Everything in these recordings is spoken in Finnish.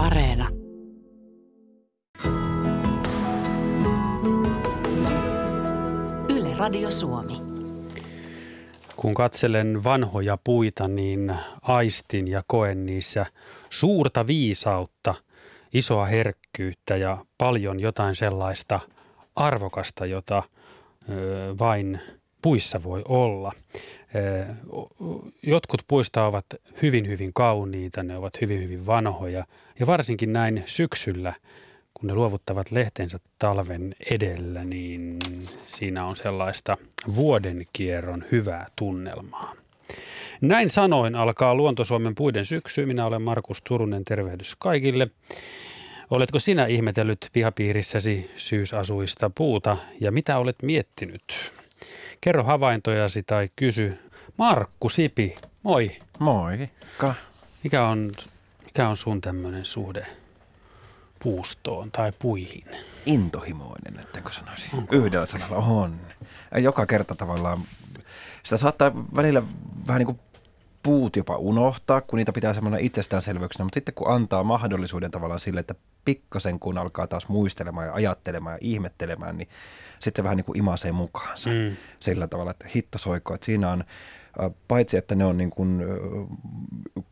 Areena. Yle Radio Suomi. Kun katselen vanhoja puita, niin aistin ja koen niissä suurta viisautta, isoa herkkyyttä ja paljon jotain sellaista arvokasta, jota ö, vain puissa voi olla. Jotkut puista ovat hyvin, hyvin kauniita, ne ovat hyvin, hyvin vanhoja ja varsinkin näin syksyllä, kun ne luovuttavat lehtensä talven edellä, niin siinä on sellaista vuodenkierron hyvää tunnelmaa. Näin sanoin alkaa Luontosuomen puiden syksy. Minä olen Markus Turunen, tervehdys kaikille. Oletko sinä ihmetellyt pihapiirissäsi syysasuista puuta ja mitä olet miettinyt? Kerro havaintojasi tai kysy. Markku Sipi, moi. Moi. Mikä on, mikä on sun tämmöinen suhde puustoon tai puihin? Intohimoinen, ettenkö sanoisi. Onko? Yhdellä sanalla on. Joka kerta tavallaan, sitä saattaa välillä vähän niin kuin puut jopa unohtaa, kun niitä pitää semmoinen itsestäänselvyyksenä, mutta sitten kun antaa mahdollisuuden tavallaan sille, että pikkasen kun alkaa taas muistelemaan ja ajattelemaan ja ihmettelemään, niin sitten se vähän niin kuin imasee mukaansa mm. sillä tavalla, että hitto soiko, että siinä on paitsi että ne on niin kuin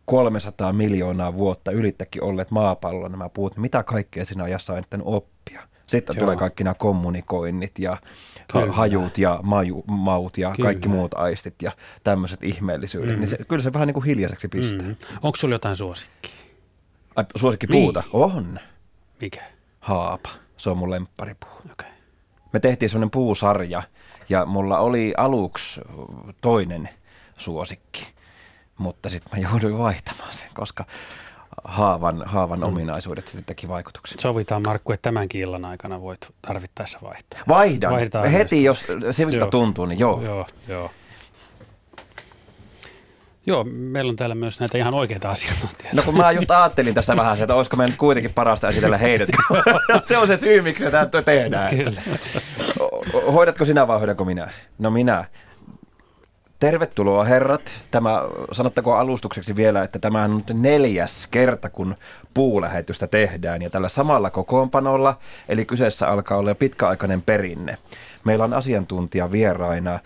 300 miljoonaa vuotta ylittäkin olleet maapallolla nämä puut, niin mitä kaikkea siinä ajassa on oppia. Sitten Joo. tulee kaikki nämä kommunikoinnit ja kyllä. hajut ja maju, maut ja kyllä. kaikki muut aistit ja tämmöiset ihmeellisyydet. Mm. Niin se, kyllä se vähän niin kuin hiljaiseksi pistää. Mm. Onko sulla jotain suosikkia? Ai, suosikkipuuta? Niin. On. Mikä? Haapa. Se on mun lempparipuu. Okay. Me tehtiin semmoinen puusarja ja mulla oli aluksi toinen suosikki, mutta sitten mä jouduin vaihtamaan sen, koska haavan, haavan mm. ominaisuudet sitten teki vaikutuksen. Sovitaan Markku, että tämänkin illan aikana voit tarvittaessa vaihtaa. Vaihdan. Vaihdetaan Heti, jos siltä tuntuu, niin joo. Joo, joo. Joo, meillä on täällä myös näitä ihan oikeita asiantuntijoita. No kun mä just ajattelin tässä vähän, että olisiko meidän kuitenkin parasta esitellä heidät. se on se syy, miksi tämä tehdään. Kyllä. Hoidatko sinä vai hoidanko minä? No minä. Tervetuloa herrat. Tämä, sanottako alustukseksi vielä, että tämä on nyt neljäs kerta, kun puulähetystä tehdään ja tällä samalla kokoonpanolla, eli kyseessä alkaa olla pitkäaikainen perinne. Meillä on asiantuntija vieraina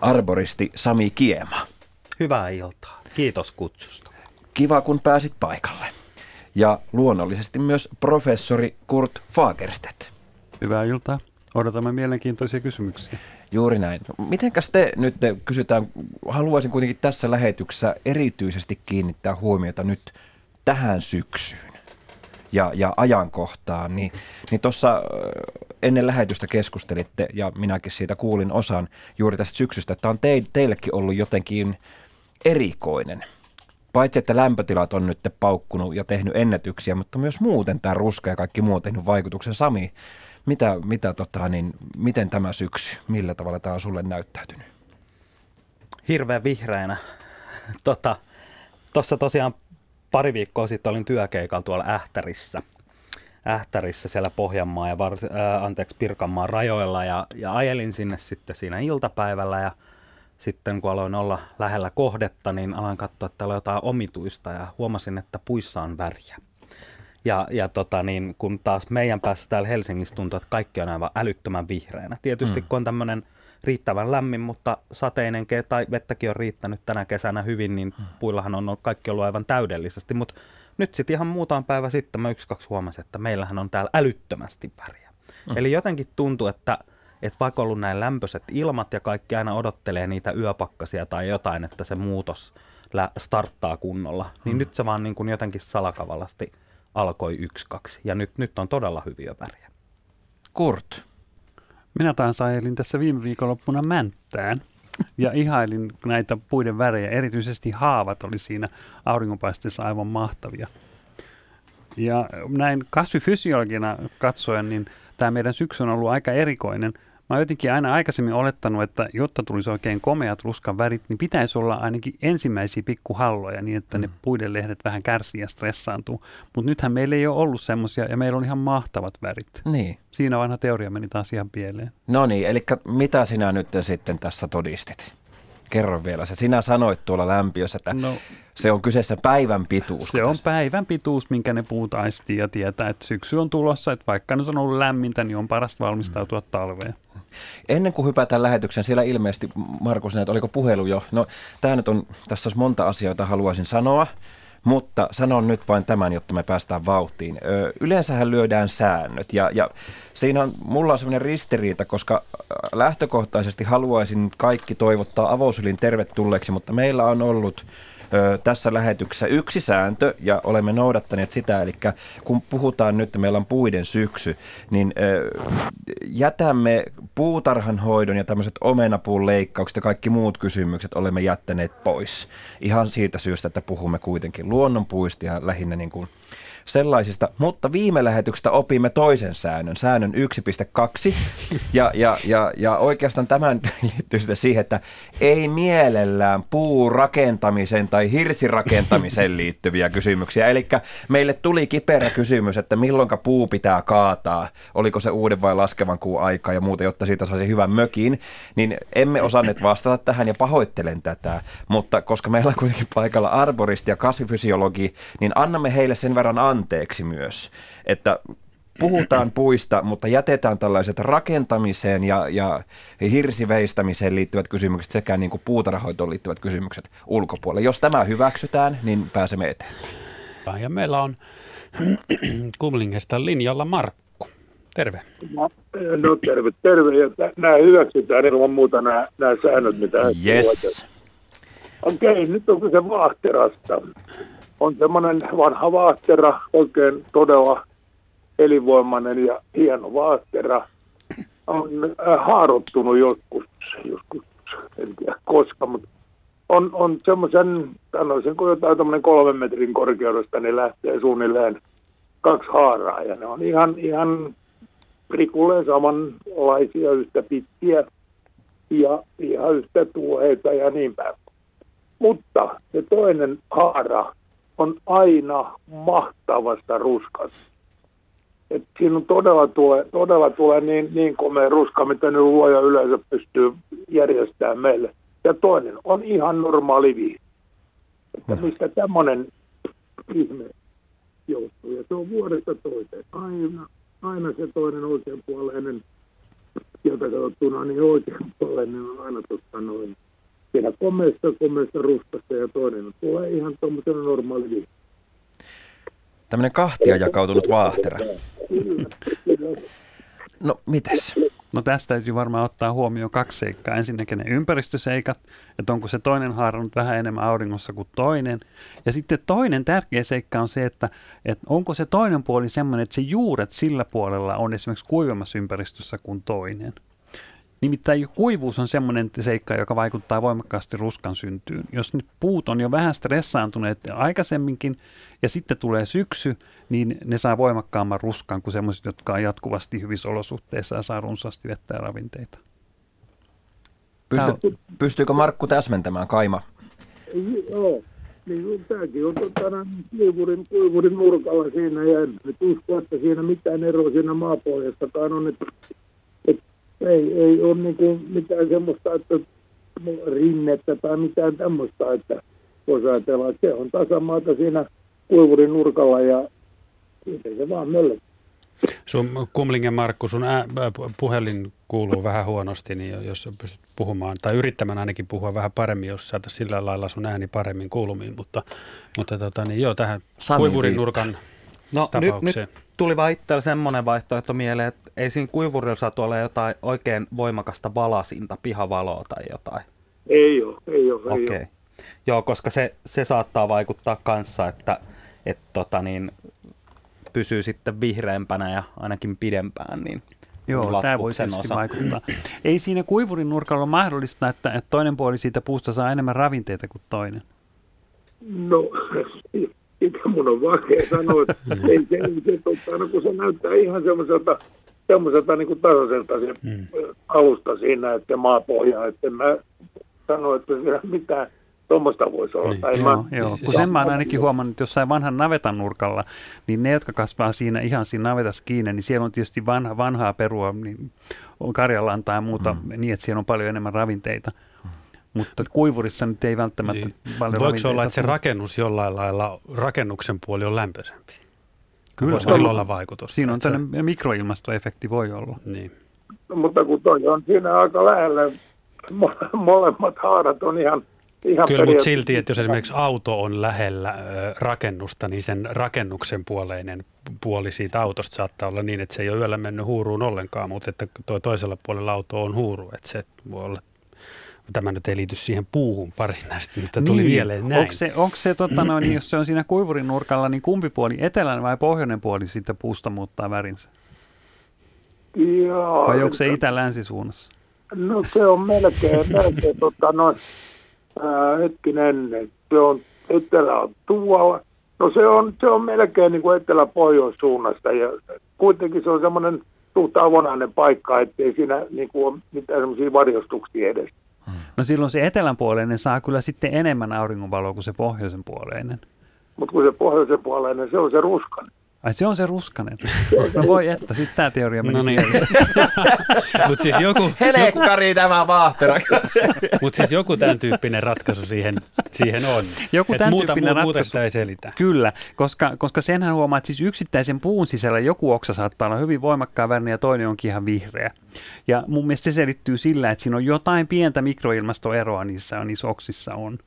arboristi Sami Kiema. Hyvää iltaa. Kiitos kutsusta. Kiva, kun pääsit paikalle. Ja luonnollisesti myös professori Kurt Fagerstedt. Hyvää iltaa. Odotamme mielenkiintoisia kysymyksiä. Juuri näin. Mitenkäs te nyt te kysytään, haluaisin kuitenkin tässä lähetyksessä erityisesti kiinnittää huomiota nyt tähän syksyyn ja, ja ajankohtaan, niin, niin tuossa ennen lähetystä keskustelitte ja minäkin siitä kuulin osan juuri tästä syksystä, että on te, teillekin ollut jotenkin erikoinen. Paitsi, että lämpötilat on nyt paukkunut ja tehnyt ennätyksiä, mutta myös muuten tämä ruska ja kaikki muu on tehnyt vaikutuksen. Sami, mitä, mitä tota, niin, miten tämä syksy, millä tavalla tämä on sulle näyttäytynyt? Hirveän vihreänä. Tuossa tota, tosiaan pari viikkoa sitten olin työkeikalla tuolla Ähtärissä. Ähtärissä siellä Pohjanmaa ja vars, ää, anteeksi, Pirkanmaan rajoilla ja, ja ajelin sinne sitten siinä iltapäivällä ja sitten kun aloin olla lähellä kohdetta, niin aloin katsoa, että täällä on jotain omituista ja huomasin, että puissa on väriä. Ja, ja tota, niin, kun taas meidän päässä täällä Helsingissä tuntuu, että kaikki on aivan älyttömän vihreänä. Tietysti mm. kun on tämmöinen riittävän lämmin, mutta sateinen ke- tai vettäkin on riittänyt tänä kesänä hyvin, niin mm. puillahan on kaikki ollut aivan täydellisesti. Mutta nyt sitten ihan muutama päivä sitten mä yksi kaksi huomasin, että meillähän on täällä älyttömästi väriä. Mm. Eli jotenkin tuntuu, että, että vaikka on ollut näin lämpöiset ilmat ja kaikki aina odottelee niitä yöpakkasia tai jotain, että se muutos starttaa kunnolla, niin mm. nyt se vaan niin kuin jotenkin salakavallasti – alkoi yksi kaksi ja nyt, nyt on todella hyviä väriä. Kurt. Minä taas ajelin tässä viime viikonloppuna Mänttään ja ihailin näitä puiden värejä. Erityisesti haavat oli siinä auringonpaisteessa aivan mahtavia. Ja näin kasvifysiologina katsoen, niin tämä meidän syksy on ollut aika erikoinen – Mä oon jotenkin aina aikaisemmin olettanut, että jotta tulisi oikein komeat ruskan värit, niin pitäisi olla ainakin ensimmäisiä pikkuhalloja niin, että mm. ne puiden lehdet vähän kärsii ja stressaantuu. Mutta nythän meillä ei ole ollut semmoisia ja meillä on ihan mahtavat värit. Niin. Siinä vanha teoria meni taas ihan pieleen. No niin, eli mitä sinä nyt sitten tässä todistit? Kerro vielä se. Sinä sanoit tuolla lämpiössä, että no, se on kyseessä päivän pituus. Se on päivän pituus, minkä ne puut aistii ja tietää, että syksy on tulossa. Että vaikka nyt on ollut lämmintä, niin on parasta valmistautua talveen. Ennen kuin hypätään lähetyksen, siellä ilmeisesti, Markus, että oliko puhelu jo? No, tämä nyt on, tässä olisi monta asiaa, joita haluaisin sanoa. Mutta sanon nyt vain tämän, jotta me päästään vauhtiin. Ö, yleensähän lyödään säännöt ja, ja siinä on, mulla on sellainen ristiriita, koska lähtökohtaisesti haluaisin kaikki toivottaa avousylin tervetulleeksi, mutta meillä on ollut ö, tässä lähetyksessä yksi sääntö ja olemme noudattaneet sitä, eli kun puhutaan nyt, että meillä on puiden syksy, niin ö, jätämme puutarhanhoidon ja tämmöiset omenapuun leikkaukset ja kaikki muut kysymykset olemme jättäneet pois. Ihan siitä syystä, että puhumme kuitenkin luonnonpuista ja lähinnä niin kuin sellaisista, mutta viime lähetyksestä opimme toisen säännön, säännön 1.2, ja, ja, ja, ja oikeastaan tämän liittyy sitten siihen, että ei mielellään puurakentamisen tai hirsirakentamiseen liittyviä kysymyksiä, eli meille tuli kiperä kysymys, että milloinka puu pitää kaataa, oliko se uuden vai laskevan kuun aika ja muuta, jotta siitä saisi hyvän mökin, niin emme osanneet vastata tähän ja pahoittelen tätä, mutta koska meillä on kuitenkin paikalla arboristi ja kasvifysiologi, niin annamme heille sen verran anteeksi myös, että puhutaan puista, mutta jätetään tällaiset rakentamiseen ja, ja hirsiveistämiseen liittyvät kysymykset sekä niin kuin puutarhoitoon liittyvät kysymykset ulkopuolelle. Jos tämä hyväksytään, niin pääsemme eteen. Ja meillä on Kumlingesta linjalla Markku. Terve. No, no terve, terve. Ja nämä hyväksytään ilman muuta nämä, nämä säännöt, mitä yes. Okei, okay, nyt on se vaahterasta on semmoinen vanha vaahtera, oikein todella elinvoimainen ja hieno vaahtera. On äh, haarottunut joskus, joskus, en tiedä koska, mutta on, on semmoisen, sanoisin kun jotain tämmöinen kolmen metrin korkeudesta, niin lähtee suunnilleen kaksi haaraa ja ne on ihan, ihan prikulleen samanlaisia, yhtä pitkiä ja ihan yhtä tuoheita ja niin päin. Mutta se toinen haara on aina mahtavasta ruskasta. Et siinä on todella tulee, todella tulee niin, niin komea ruska, mitä nyt luoja yleensä pystyy järjestämään meille. Ja toinen on ihan normaali vihreä. Että mm. mistä tämmöinen ihme joutuu. Ja se on vuodesta toiseen. Aina, aina se toinen oikeanpuoleinen, sieltä katsottuna niin oikeanpuoleinen on aina totta noin siinä komeessa, komeessa rustassa ja toinen tulee ihan tuommoisena normaali vihreä. Tämmöinen kahtia jakautunut vaahtera. No, mites? No tästä täytyy varmaan ottaa huomioon kaksi seikkaa. Ensinnäkin ne ympäristöseikat, että onko se toinen haara nyt vähän enemmän auringossa kuin toinen. Ja sitten toinen tärkeä seikka on se, että, että onko se toinen puoli semmoinen, että se juuret sillä puolella on esimerkiksi kuivemmassa ympäristössä kuin toinen. Nimittäin kuivuus on semmoinen seikka, joka vaikuttaa voimakkaasti ruskan syntyyn. Jos nyt puut on jo vähän stressaantuneet aikaisemminkin ja sitten tulee syksy, niin ne saa voimakkaamman ruskan kuin semmoiset, jotka on jatkuvasti hyvissä olosuhteissa ja saa runsaasti vettä ja ravinteita. Pysty, pystyykö Markku täsmentämään Kaima? Joo, niin tämäkin on totana, kuivurin, kuivurin nurkalla siinä ja en usko, että siinä mitään eroa siinä maapohjastakaan on, että ei, ei ole niin kuin mitään semmoista, että rinnettä tai mitään tämmöistä, että voisi ajatella, että se on tasamaata siinä kuivurin nurkalla ja siitä se vaan möllöttää. Sun Kumlingen Markku, sun ää, puhelin kuuluu vähän huonosti, niin jos pystyt puhumaan, tai yrittämään ainakin puhua vähän paremmin, jos saataisiin sillä lailla sun ääni paremmin kuulumiin, mutta, mutta tota, niin joo, tähän Sami kuivurin nurkan no, tapaukseen. Nyt, nyt tuli vaan itsellä semmoinen vaihtoehto mieleen, että ei siinä kuivurilla saatu olla jotain oikein voimakasta valasinta, pihavaloa tai jotain. Ei ole, ei ole. Okei. Okay. Joo, koska se, se saattaa vaikuttaa kanssa, että et tota niin, pysyy sitten vihreämpänä ja ainakin pidempään, niin Joo, tämä voi tietysti vaikuttaa. Ei siinä kuivurin nurkalla ole mahdollista, että, että toinen puoli siitä puusta saa enemmän ravinteita kuin toinen. No, sitä mun on vaikea sanoa, että ei se, se totta, no kun se näyttää ihan semmoiselta, semmoiselta niin kuin tasaiselta se mm. alusta siinä, että maapohja, että mä sano, että siellä mitään tuommoista voisi olla. Niin. Tai joo, mä, joo. Kun sen mä oon ainakin huomannut, että jossain vanhan navetan nurkalla, niin ne, jotka kasvaa siinä ihan siinä navetassa kiinni, niin siellä on tietysti vanha, vanhaa perua, niin on karjalantaa ja muuta, mm. niin että siellä on paljon enemmän ravinteita. Mutta kuivurissa nyt ei välttämättä Niin. paljon Voiko se olla, että se rakennus jollain lailla, rakennuksen puoli on lämpöisempi? Kyllä. Voisiko sillä olla vaikutusta? Siinä on Että se- tämmöinen mikroilmastoefekti voi olla. Niin. No, mutta kun toi on siinä aika lähellä, mo- molemmat haarat on ihan, ihan Kyllä, mutta silti, että jos esimerkiksi auto on lähellä ö, rakennusta, niin sen rakennuksen puoleinen puoli siitä autosta saattaa olla niin, että se ei ole yöllä mennyt huuruun ollenkaan, mutta että tuo toisella puolella auto on huuru, että se voi olla, tämä nyt ei liity siihen puuhun varsinaisesti, mutta tuli mieleen näin. Onko se, onko se tota noin, niin jos se on siinä kuivurin nurkalla, niin kumpi puoli, etelän vai pohjoinen puoli siitä puusta muuttaa värinsä? Joo, Vai onko se itä-länsisuunnassa? No se on melkein, melkein tota, no, ää, hetkinen, se on etelä on tuolla. No se on, se on melkein niin kuin etelä-pohjoissuunnasta ja kuitenkin se on semmoinen suht avonainen paikka, ettei siinä niin kuin ole mitään semmoisia varjostuksia edes. No silloin se etelänpuoleinen saa kyllä sitten enemmän auringonvaloa kuin se pohjoisen puoleinen. Mutta kun se pohjoisen puoleinen, se on se ruskan. Ai se on se ruskanen. No voi että, sitten tämä teoria meni No niin. Mutta siis joku, Helekkari tämä vaahtera. mut siis joku tämän tyyppinen ratkaisu siihen, siihen on. Joku Et tämän muuta, tyyppinen mu- Muuten ratkaisu. sitä ei selitä. Kyllä, koska, koska senhän huomaa, että siis yksittäisen puun sisällä joku oksa saattaa olla hyvin voimakkaan värinen ja toinen onkin ihan vihreä. Ja mun mielestä se selittyy sillä, että siinä on jotain pientä mikroilmastoeroa niissä, niissä oksissa on.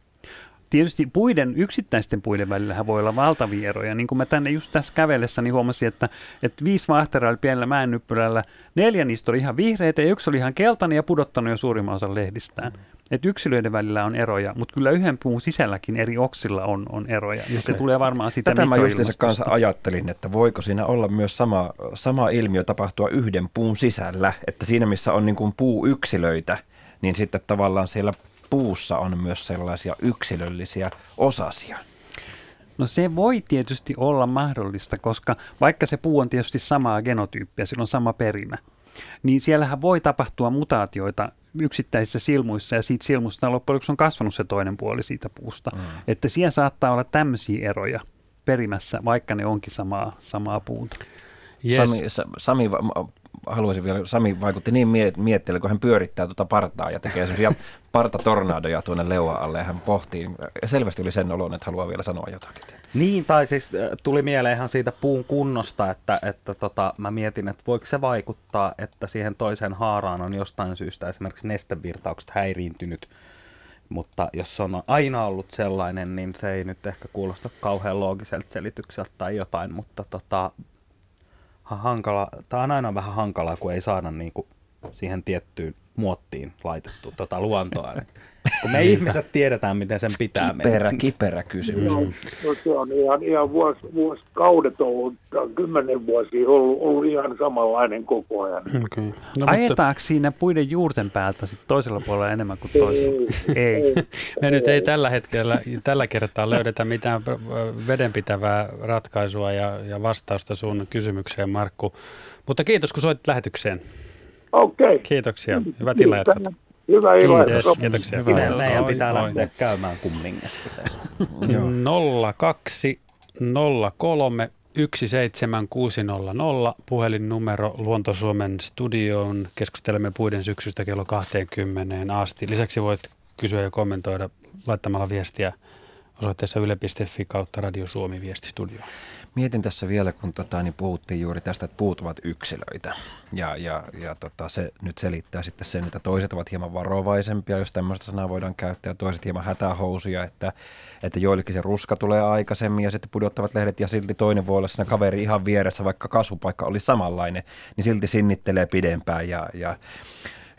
Tietysti puiden, yksittäisten puiden välillähän voi olla valtavia eroja. Niin kuin mä tänne just tässä kävellessä niin huomasin, että, että viisi vahteraa oli pienellä mäennyppylällä. Neljä niistä oli ihan vihreitä ja yksi oli ihan keltainen ja pudottanut jo suurimman osan lehdistään. Et yksilöiden välillä on eroja, mutta kyllä yhden puun sisälläkin eri oksilla on, on eroja. Ja se tulee varmaan sitä Tätä mä justiinsa kanssa ajattelin, että voiko siinä olla myös sama, sama ilmiö tapahtua yhden puun sisällä, että siinä missä on niin kuin puuyksilöitä, niin sitten tavallaan siellä puussa on myös sellaisia yksilöllisiä osasia. No se voi tietysti olla mahdollista, koska vaikka se puu on tietysti samaa genotyyppiä, sillä on sama perimä, niin siellähän voi tapahtua mutaatioita yksittäisissä silmuissa ja siitä silmusta loppujen lopuksi on kasvanut se toinen puoli siitä puusta. Mm. Että siellä saattaa olla tämmöisiä eroja perimässä, vaikka ne onkin samaa, samaa puuta. Yes. Sami, Sa- Sami, haluaisin vielä, Sami vaikutti niin mie- mietteelle, kun hän pyörittää tuota partaa ja tekee sellaisia partatornadoja tuonne leua alle ja hän pohtii. Ja selvästi oli sen olon, että haluaa vielä sanoa jotakin. Niin, tai siis äh, tuli mieleen ihan siitä puun kunnosta, että, että tota, mä mietin, että voiko se vaikuttaa, että siihen toiseen haaraan on jostain syystä esimerkiksi nestevirtaukset häiriintynyt, mutta jos se on aina ollut sellainen, niin se ei nyt ehkä kuulosta kauhean loogiselta selitykseltä tai jotain, mutta tota, hankala, tämä on aina vähän hankalaa, kun ei saada niinku siihen tiettyyn muottiin laitettu tota luontoa. Niin. Kun me ihmiset tiedetään, miten sen pitää mennä. Kiperä, kiperä kysymys. No, no se on ihan, ihan vuosi, vuosikaudet ollut, kymmenen vuosia ollut, ollut ihan samanlainen koko ajan. Okay. No, mutta Ajetaanko siinä puiden juurten päältä sit toisella puolella enemmän kuin toisella? Ei. me nyt ei tällä hetkellä, tällä kertaa löydetä mitään ö, vedenpitävää ratkaisua ja, ja vastausta sun kysymykseen, Markku. Mutta kiitos, kun soit lähetykseen. Okei. Kiitoksia. Hyvät illanjatkot. Hyvä illan Yes, kiitoksia. Hyvä. Meidän, meidän pitää oi. lähteä käymään kummingessa. Joo. 02 03 17600 puhelinnumero Luontosuomen studioon. Keskustelemme puiden syksystä kello 20 asti. Lisäksi voit kysyä ja kommentoida laittamalla viestiä osoitteessa yle.fi kautta Radio Suomi viestistudio. Mietin tässä vielä, kun tota, niin puhuttiin juuri tästä, että puut ovat yksilöitä. Ja, ja, ja tota, se nyt selittää sitten sen, että toiset ovat hieman varovaisempia, jos tämmöistä sanaa voidaan käyttää, ja toiset hieman hätähousuja, että, että joillekin se ruska tulee aikaisemmin ja sitten pudottavat lehdet, ja silti toinen voi olla siinä kaveri ihan vieressä, vaikka kasvupaikka oli samanlainen, niin silti sinnittelee pidempään. Ja, ja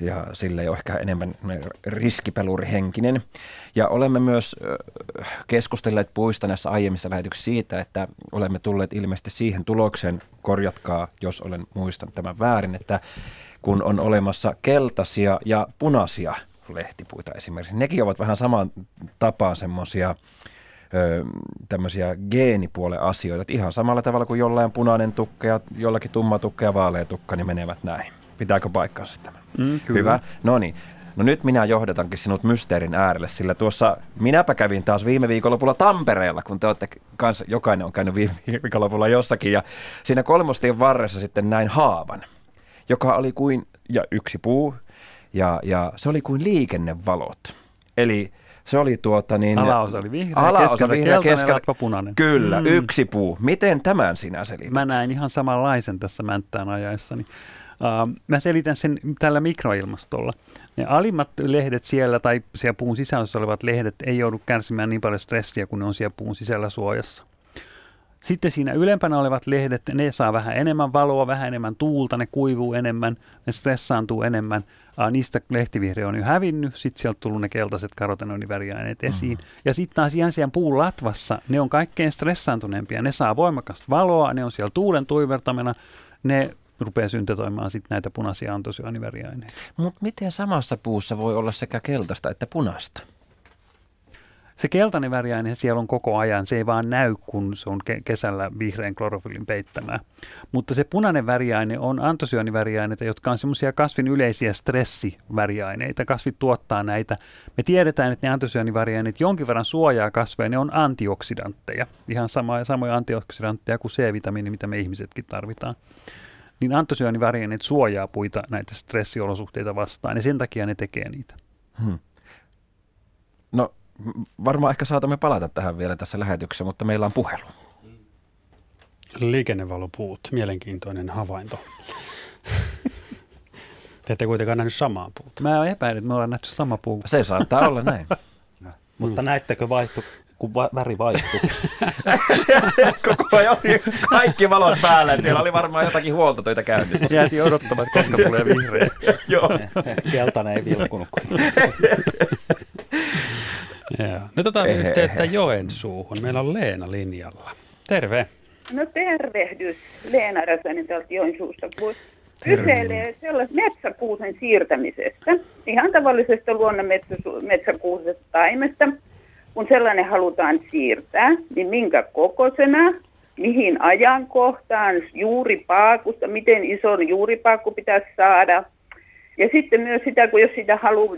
ja sille ole ehkä enemmän riskipelurihenkinen. Ja olemme myös keskustelleet puista näissä aiemmissa lähetyksissä siitä, että olemme tulleet ilmeisesti siihen tulokseen, korjatkaa jos olen muistanut tämän väärin, että kun on olemassa keltaisia ja punaisia lehtipuita esimerkiksi, nekin ovat vähän saman tapaan semmoisia tämmöisiä geenipuolen asioita. Että ihan samalla tavalla kuin jollain punainen tukka ja jollakin tumma tukka ja vaalea tukka, niin menevät näin. Pitääkö paikkansa tämä? Mm, kyllä. Hyvä. No niin. No nyt minä johdatankin sinut mysteerin äärelle, sillä tuossa minäpä kävin taas viime viikonlopulla Tampereella, kun te olette kanssa, jokainen on käynyt viime viikonlopulla jossakin, ja siinä kolmostien varressa sitten näin haavan, joka oli kuin, ja yksi puu, ja, ja se oli kuin liikennevalot. Eli se oli tuota niin... Alaosa oli vihreä, alaosa keskellä vihreä, keltainen, keskellä- latva punainen. Kyllä, Mm. yksi puu. Miten tämän sinä selität? Mä näin ihan samanlaisen tässä mänttään ajaessani. Uh, mä selitän sen tällä mikroilmastolla. Ne alimmat lehdet siellä tai siellä puun sisässä olevat lehdet ei joudu kärsimään niin paljon stressiä, kun ne on siellä puun sisällä suojassa. Sitten siinä ylempänä olevat lehdet, ne saa vähän enemmän valoa, vähän enemmän tuulta, ne kuivuu enemmän, ne stressaantuu enemmän. Niistä lehtivihreä on jo hävinnyt, sitten sieltä tullut ne keltaiset karotenoidiväriaineet esiin. Mm. Ja sitten taas ihan siellä puun latvassa, ne on kaikkein stressaantuneempia. Ne saa voimakasta valoa, ne on siellä tuulen tuivertamena, ne rupeaa syntetoimaan sitten näitä punaisia antosyaaniväriaineita. Mutta miten samassa puussa voi olla sekä keltaista että punaista? Se keltainen väriaine siellä on koko ajan, se ei vaan näy, kun se on ke- kesällä vihreän klorofyllin peittämää. Mutta se punainen väriaine on antosyaaniväriaineita, jotka on semmoisia kasvin yleisiä stressiväriaineita. Kasvit tuottaa näitä. Me tiedetään, että ne antosyaaniväriaineet jonkin verran suojaa kasveja, ne on antioksidantteja. Ihan sama, samoja antioksidantteja kuin C-vitamiini, mitä me ihmisetkin tarvitaan. Niin antosyaaniväriaineet suojaa puita näitä stressiolosuhteita vastaan, ja sen takia ne tekee niitä. Hmm. No varmaan ehkä saatamme palata tähän vielä tässä lähetyksessä, mutta meillä on puhelu. Liikennevalopuut, mielenkiintoinen havainto. Te ette kuitenkaan nähnyt samaa puuta. Mä epäilen, että me ollaan nähty sama puu. Se saattaa olla näin. Mutta näittekö vaihtu, kun va- väri vaihtui? Koko ajan oli kaikki valot päällä. että Siellä oli varmaan jotakin huoltotöitä käynnissä. Jäätiin odottamaan, että koska tulee vihreä. Joo. Keltainen ei vilkunut. Joo. Nyt otetaan Ehe, yhteyttä ehe. Joensuuhun. Meillä on Leena linjalla. Terve. No tervehdys, Leena Räsänen täältä Joensuusta. Kyselee sellaista metsäkuusen siirtämisestä, ihan tavallisesta luonnon metsäsu- metsäkuusesta taimesta, kun sellainen halutaan siirtää, niin minkä kokoisena, mihin ajankohtaan, juuripaakusta, miten iso juuripaakku pitäisi saada. Ja sitten myös sitä, kun jos sitä haluaa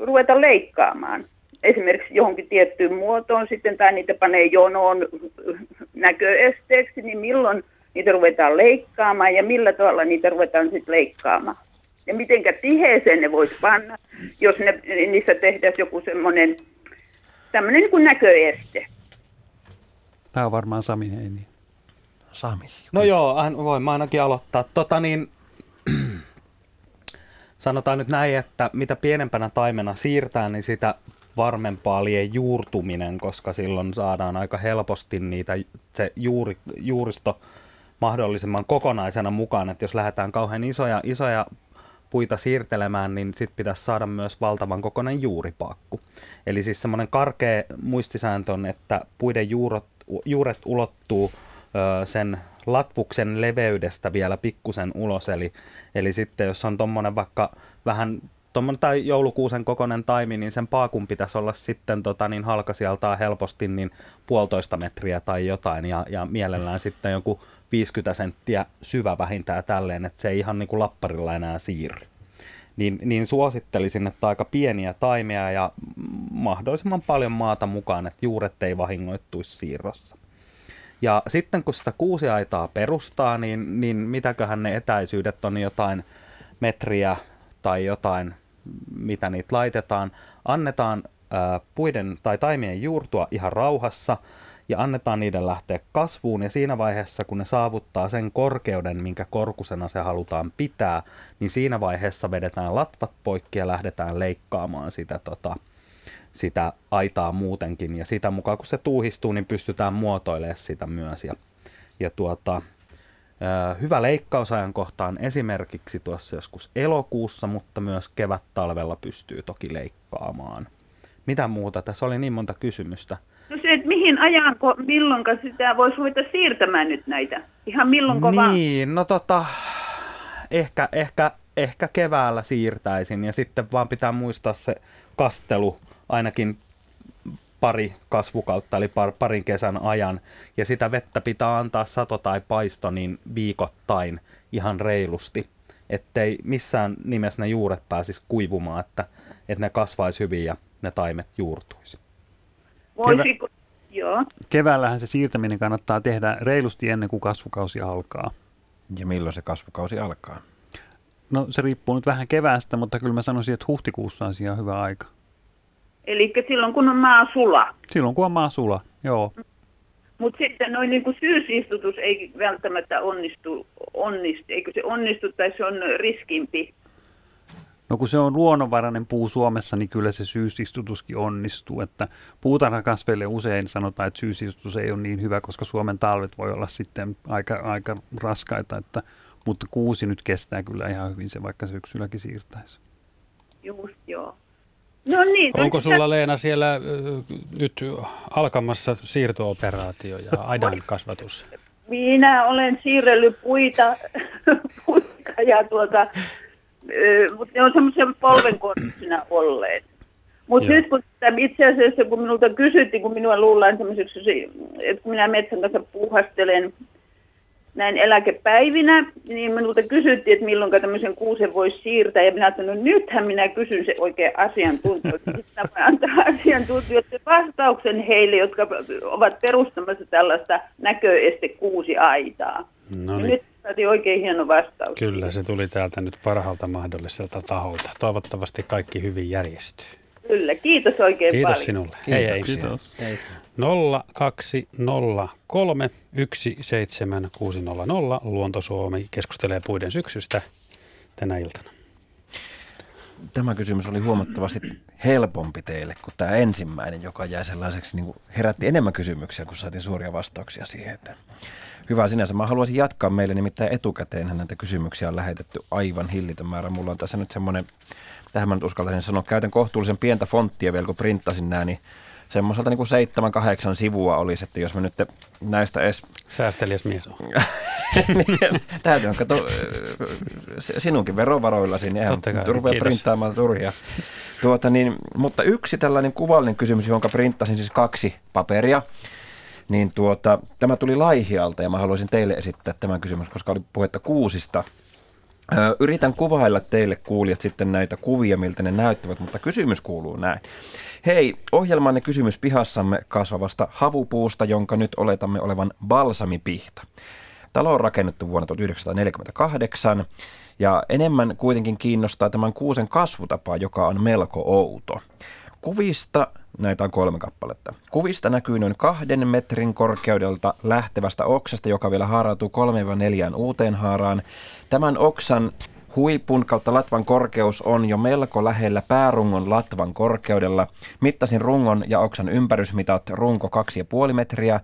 ruveta leikkaamaan, esimerkiksi johonkin tiettyyn muotoon sitten, tai niitä panee jonoon näköesteeksi, niin milloin niitä ruvetaan leikkaamaan ja millä tavalla niitä ruvetaan sitten leikkaamaan. Ja mitenkä tiheeseen ne voisi panna, jos ne, niissä tehdään joku semmoinen tämmöinen niin kuin näköeste. Tämä on varmaan Sami Heini. Sami. No joo, hän voi mä ainakin aloittaa. Tota niin, sanotaan nyt näin, että mitä pienempänä taimena siirtää, niin sitä varmempaa lie juurtuminen, koska silloin saadaan aika helposti niitä, se juuri, juuristo mahdollisimman kokonaisena mukaan, että jos lähdetään kauhean isoja, isoja puita siirtelemään, niin sitten pitäisi saada myös valtavan kokoinen juuripaakku. Eli siis semmoinen karkea muistisääntö on, että puiden juurot, juuret ulottuu ö, sen latvuksen leveydestä vielä pikkusen ulos, eli, eli sitten jos on tuommoinen vaikka vähän tommonen, tai joulukuusen kokoinen taimi, niin sen paakun pitäisi olla sitten tota, niin halkasijaltaan helposti niin puolitoista metriä tai jotain, ja, ja mielellään sitten joku 50 senttiä syvä vähintään tälleen, että se ei ihan niin kuin lapparilla enää siirry. Niin, niin suosittelisin, että aika pieniä taimia ja mahdollisimman paljon maata mukaan, että juuret ei vahingoittuisi siirrossa. Ja sitten kun sitä kuusiaitaa perustaa, niin, niin mitäköhän ne etäisyydet on jotain metriä tai jotain, mitä niitä laitetaan. Annetaan ää, puiden tai taimien juurtua ihan rauhassa ja annetaan niiden lähteä kasvuun ja siinä vaiheessa, kun ne saavuttaa sen korkeuden, minkä korkusena se halutaan pitää, niin siinä vaiheessa vedetään latvat poikki ja lähdetään leikkaamaan sitä, tota, sitä aitaa muutenkin. Ja sitä mukaan, kun se tuuhistuu, niin pystytään muotoilemaan sitä myös. Ja, ja tuota, hyvä leikkausajankohta on esimerkiksi tuossa joskus elokuussa, mutta myös kevät-talvella pystyy toki leikkaamaan. Mitä muuta? Tässä oli niin monta kysymystä. No se, että mihin ajanko, milloinka sitä voisi ruveta siirtämään nyt näitä? Ihan milloinko vaan? Niin, no tota, ehkä, ehkä, ehkä keväällä siirtäisin ja sitten vaan pitää muistaa se kastelu ainakin pari kasvukautta, eli par, parin kesän ajan. Ja sitä vettä pitää antaa sato tai paisto niin viikoittain ihan reilusti, ettei missään nimessä ne juuret pääsisi kuivumaan, että, että ne kasvaisi hyvin ja ne taimet juurtuisi. Voisiko, joo. Keväällähän se siirtäminen kannattaa tehdä reilusti ennen kuin kasvukausi alkaa. Ja milloin se kasvukausi alkaa? No se riippuu nyt vähän keväästä, mutta kyllä mä sanoisin, että huhtikuussa on siihen hyvä aika. Eli silloin kun on maa sula. Silloin kun on maa sula, joo. Mutta sitten noin niin kuin syysistutus ei välttämättä onnistu, onnistu, eikö se onnistu tai se on riskimpi. No kun se on luonnonvarainen puu Suomessa, niin kyllä se syysistutuskin onnistuu. Että puutarhakasveille usein sanotaan, että syysistutus ei ole niin hyvä, koska Suomen talvet voi olla sitten aika, aika raskaita. Että, mutta kuusi nyt kestää kyllä ihan hyvin se, vaikka syksylläkin siirtäisi. Just joo. No niin. Onko sulla Leena siellä äh, nyt alkamassa siirtooperaatio ja aidan kasvatus? Minä olen siirrellyt puita, puita ja tuota, mutta ne on semmoisen polvenkorttisina olleet. Mutta nyt kun itse asiassa, kun minulta kysyttiin, kun minua luullaan semmoiseksi, että kun minä metsän kanssa puuhastelen näin eläkepäivinä, niin minulta kysyttiin, että milloin tämmöisen kuusen voisi siirtää. Ja minä ajattelin, no nythän minä kysyn se oikein asiantuntijoille. Sitten voin antaa asiantuntijoille vastauksen heille, jotka ovat perustamassa tällaista näköeste kuusi aitaa. No niin. Nyt saatiin oikein hieno vastaus. Kyllä, se tuli täältä nyt parhaalta mahdolliselta taholta. Toivottavasti kaikki hyvin järjestyy. Kyllä, kiitos oikein kiitos paljon. sinulle. Kiitos. Hei, hei. Kiitos. Hei. 0203 17600 Luonto Suomi keskustelee puiden syksystä tänä iltana. Tämä kysymys oli huomattavasti helpompi teille kuin tämä ensimmäinen, joka jäi sellaiseksi, niin herätti enemmän kysymyksiä, kun saatiin suoria vastauksia siihen. Että hyvä sinänsä. Mä haluaisin jatkaa meille, nimittäin etukäteen näitä kysymyksiä on lähetetty aivan hillitön määrä. Mulla on tässä nyt semmoinen, tähän mä nyt uskaltaisin sanoa, käytän kohtuullisen pientä fonttia vielä, kun printtasin nämä, niin semmoiselta niin kuin seitsemän, kahdeksan sivua olisi, että jos me nyt näistä edes... Säästeliäs mies on. niin, täytyy on kato, sinunkin verovaroillasi, niin eihän rupeaa printtaamaan turhia. Tuota, niin, mutta yksi tällainen kuvallinen kysymys, jonka printtasin siis kaksi paperia, niin tuota, tämä tuli Laihialta ja mä haluaisin teille esittää tämän kysymys, koska oli puhetta kuusista. Yritän kuvailla teille kuulijat sitten näitä kuvia, miltä ne näyttävät, mutta kysymys kuuluu näin. Hei, ohjelmanne kysymys pihassamme kasvavasta havupuusta, jonka nyt oletamme olevan balsamipihta. Talo on rakennettu vuonna 1948 ja enemmän kuitenkin kiinnostaa tämän kuusen kasvutapa, joka on melko outo. Kuvista, näitä on kolme kappaletta. Kuvista näkyy noin kahden metrin korkeudelta lähtevästä oksasta, joka vielä haarautuu kolmeen neljään uuteen haaraan. Tämän oksan Huipun kautta latvan korkeus on jo melko lähellä päärungon latvan korkeudella. Mittasin rungon ja oksan ympärysmitat runko 2,5 metriä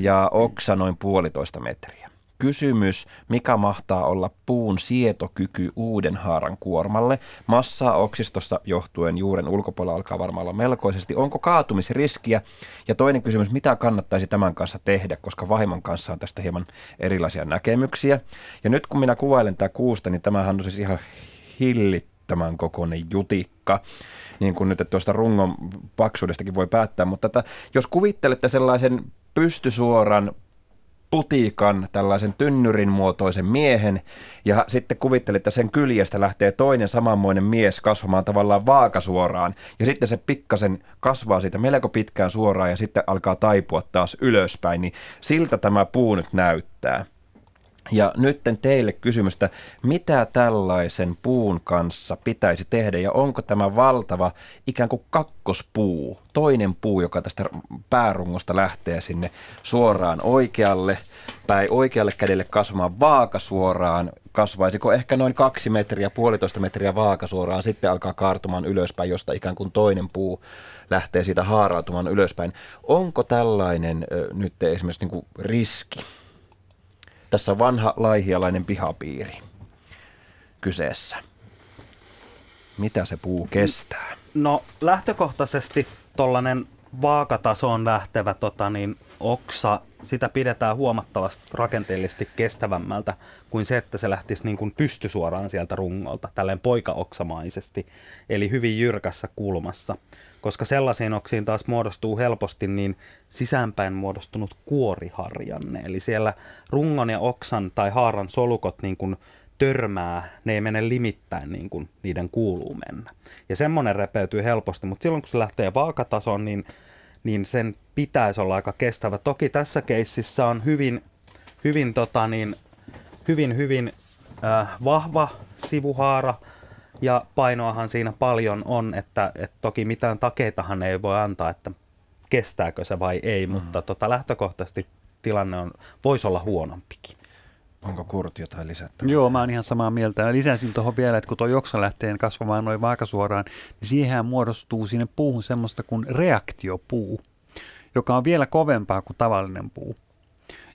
ja oksa noin puolitoista metriä. Kysymys, mikä mahtaa olla puun sietokyky uuden haaran kuormalle? Massaa oksistosta johtuen juuren ulkopuolella alkaa varmaan olla melkoisesti. Onko kaatumisriskiä? Ja toinen kysymys, mitä kannattaisi tämän kanssa tehdä, koska vaimon kanssa on tästä hieman erilaisia näkemyksiä. Ja nyt kun minä kuvailen tätä kuusta, niin tämähän on siis ihan hillittömän kokoinen jutikka niin kuin nyt että tuosta rungon paksuudestakin voi päättää, mutta että jos kuvittelette sellaisen pystysuoran putiikan, tällaisen tynnyrin muotoisen miehen, ja sitten kuvittelit, että sen kyljestä lähtee toinen samanmoinen mies kasvamaan tavallaan vaakasuoraan, ja sitten se pikkasen kasvaa siitä melko pitkään suoraan, ja sitten alkaa taipua taas ylöspäin, niin siltä tämä puu nyt näyttää. Ja nyt teille kysymystä, mitä tällaisen puun kanssa pitäisi tehdä ja onko tämä valtava ikään kuin kakkospuu, toinen puu, joka tästä päärungosta lähtee sinne suoraan oikealle, päin oikealle kädelle kasvamaan vaakasuoraan, kasvaisiko ehkä noin kaksi metriä, puolitoista metriä vaakasuoraan, sitten alkaa kaartumaan ylöspäin, josta ikään kuin toinen puu lähtee siitä haarautumaan ylöspäin. Onko tällainen nyt esimerkiksi niin kuin riski? Tässä on vanha laihialainen pihapiiri kyseessä. Mitä se puu kestää? No lähtökohtaisesti tuollainen vaakatasoon lähtevä tota, niin, oksa, sitä pidetään huomattavasti rakenteellisesti kestävämmältä kuin se, että se lähtisi niin kuin pystysuoraan sieltä rungolta, tälleen poikaoksamaisesti, eli hyvin jyrkässä kulmassa koska sellaisiin oksiin taas muodostuu helposti niin sisäänpäin muodostunut kuoriharjanne. Eli siellä rungon ja oksan tai haaran solukot niin kuin törmää, ne ei mene limittäin niin kuin niiden kuuluu mennä. Ja semmoinen repeytyy helposti, mutta silloin kun se lähtee vaakatason, niin, niin sen pitäisi olla aika kestävä. Toki tässä keississä on hyvin, hyvin, tota niin, hyvin, hyvin äh, vahva sivuhaara, Ja painoahan siinä paljon on, että, että toki mitään takeitahan ei voi antaa, että kestääkö se vai ei, mm. mutta tota, lähtökohtaisesti tilanne on, voisi olla huonompikin. Onko Kurt jotain lisättävää? Joo, mä oon ihan samaa mieltä. Lisäsin tuohon vielä, että kun tuo joksa lähtee kasvamaan noin vaakasuoraan, niin siihen muodostuu sinne puuhun semmoista kuin reaktiopuu, joka on vielä kovempaa kuin tavallinen puu.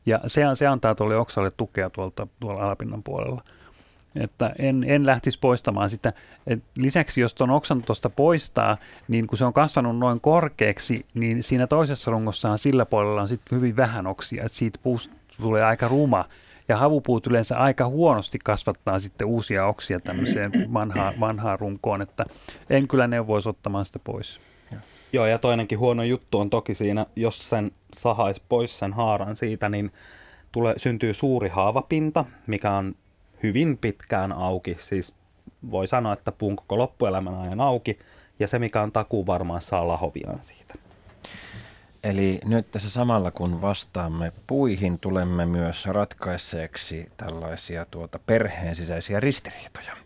Ja se, se antaa tuolle oksalle tukea tuolta, tuolla alapinnan puolella. Että en, en lähtisi poistamaan sitä. Et lisäksi jos tuon oksan tuosta poistaa, niin kun se on kasvanut noin korkeaksi, niin siinä toisessa rungossahan sillä puolella on sitten hyvin vähän oksia. Että siitä puusta tulee aika ruma. Ja havupuut yleensä aika huonosti kasvattaa sitten uusia oksia tämmöiseen vanhaan, vanhaan runkoon, että en kyllä neuvoisi ottamaan sitä pois. Joo, ja toinenkin huono juttu on toki siinä, jos sen sahaisi pois sen haaran siitä, niin tulee, syntyy suuri haavapinta, mikä on hyvin pitkään auki. Siis voi sanoa, että puun koko loppuelämän ajan auki, ja se mikä on takuu varmaan saa lahoviaan siitä. Eli nyt tässä samalla kun vastaamme puihin, tulemme myös ratkaisseeksi tällaisia tuota perheen sisäisiä ristiriitoja.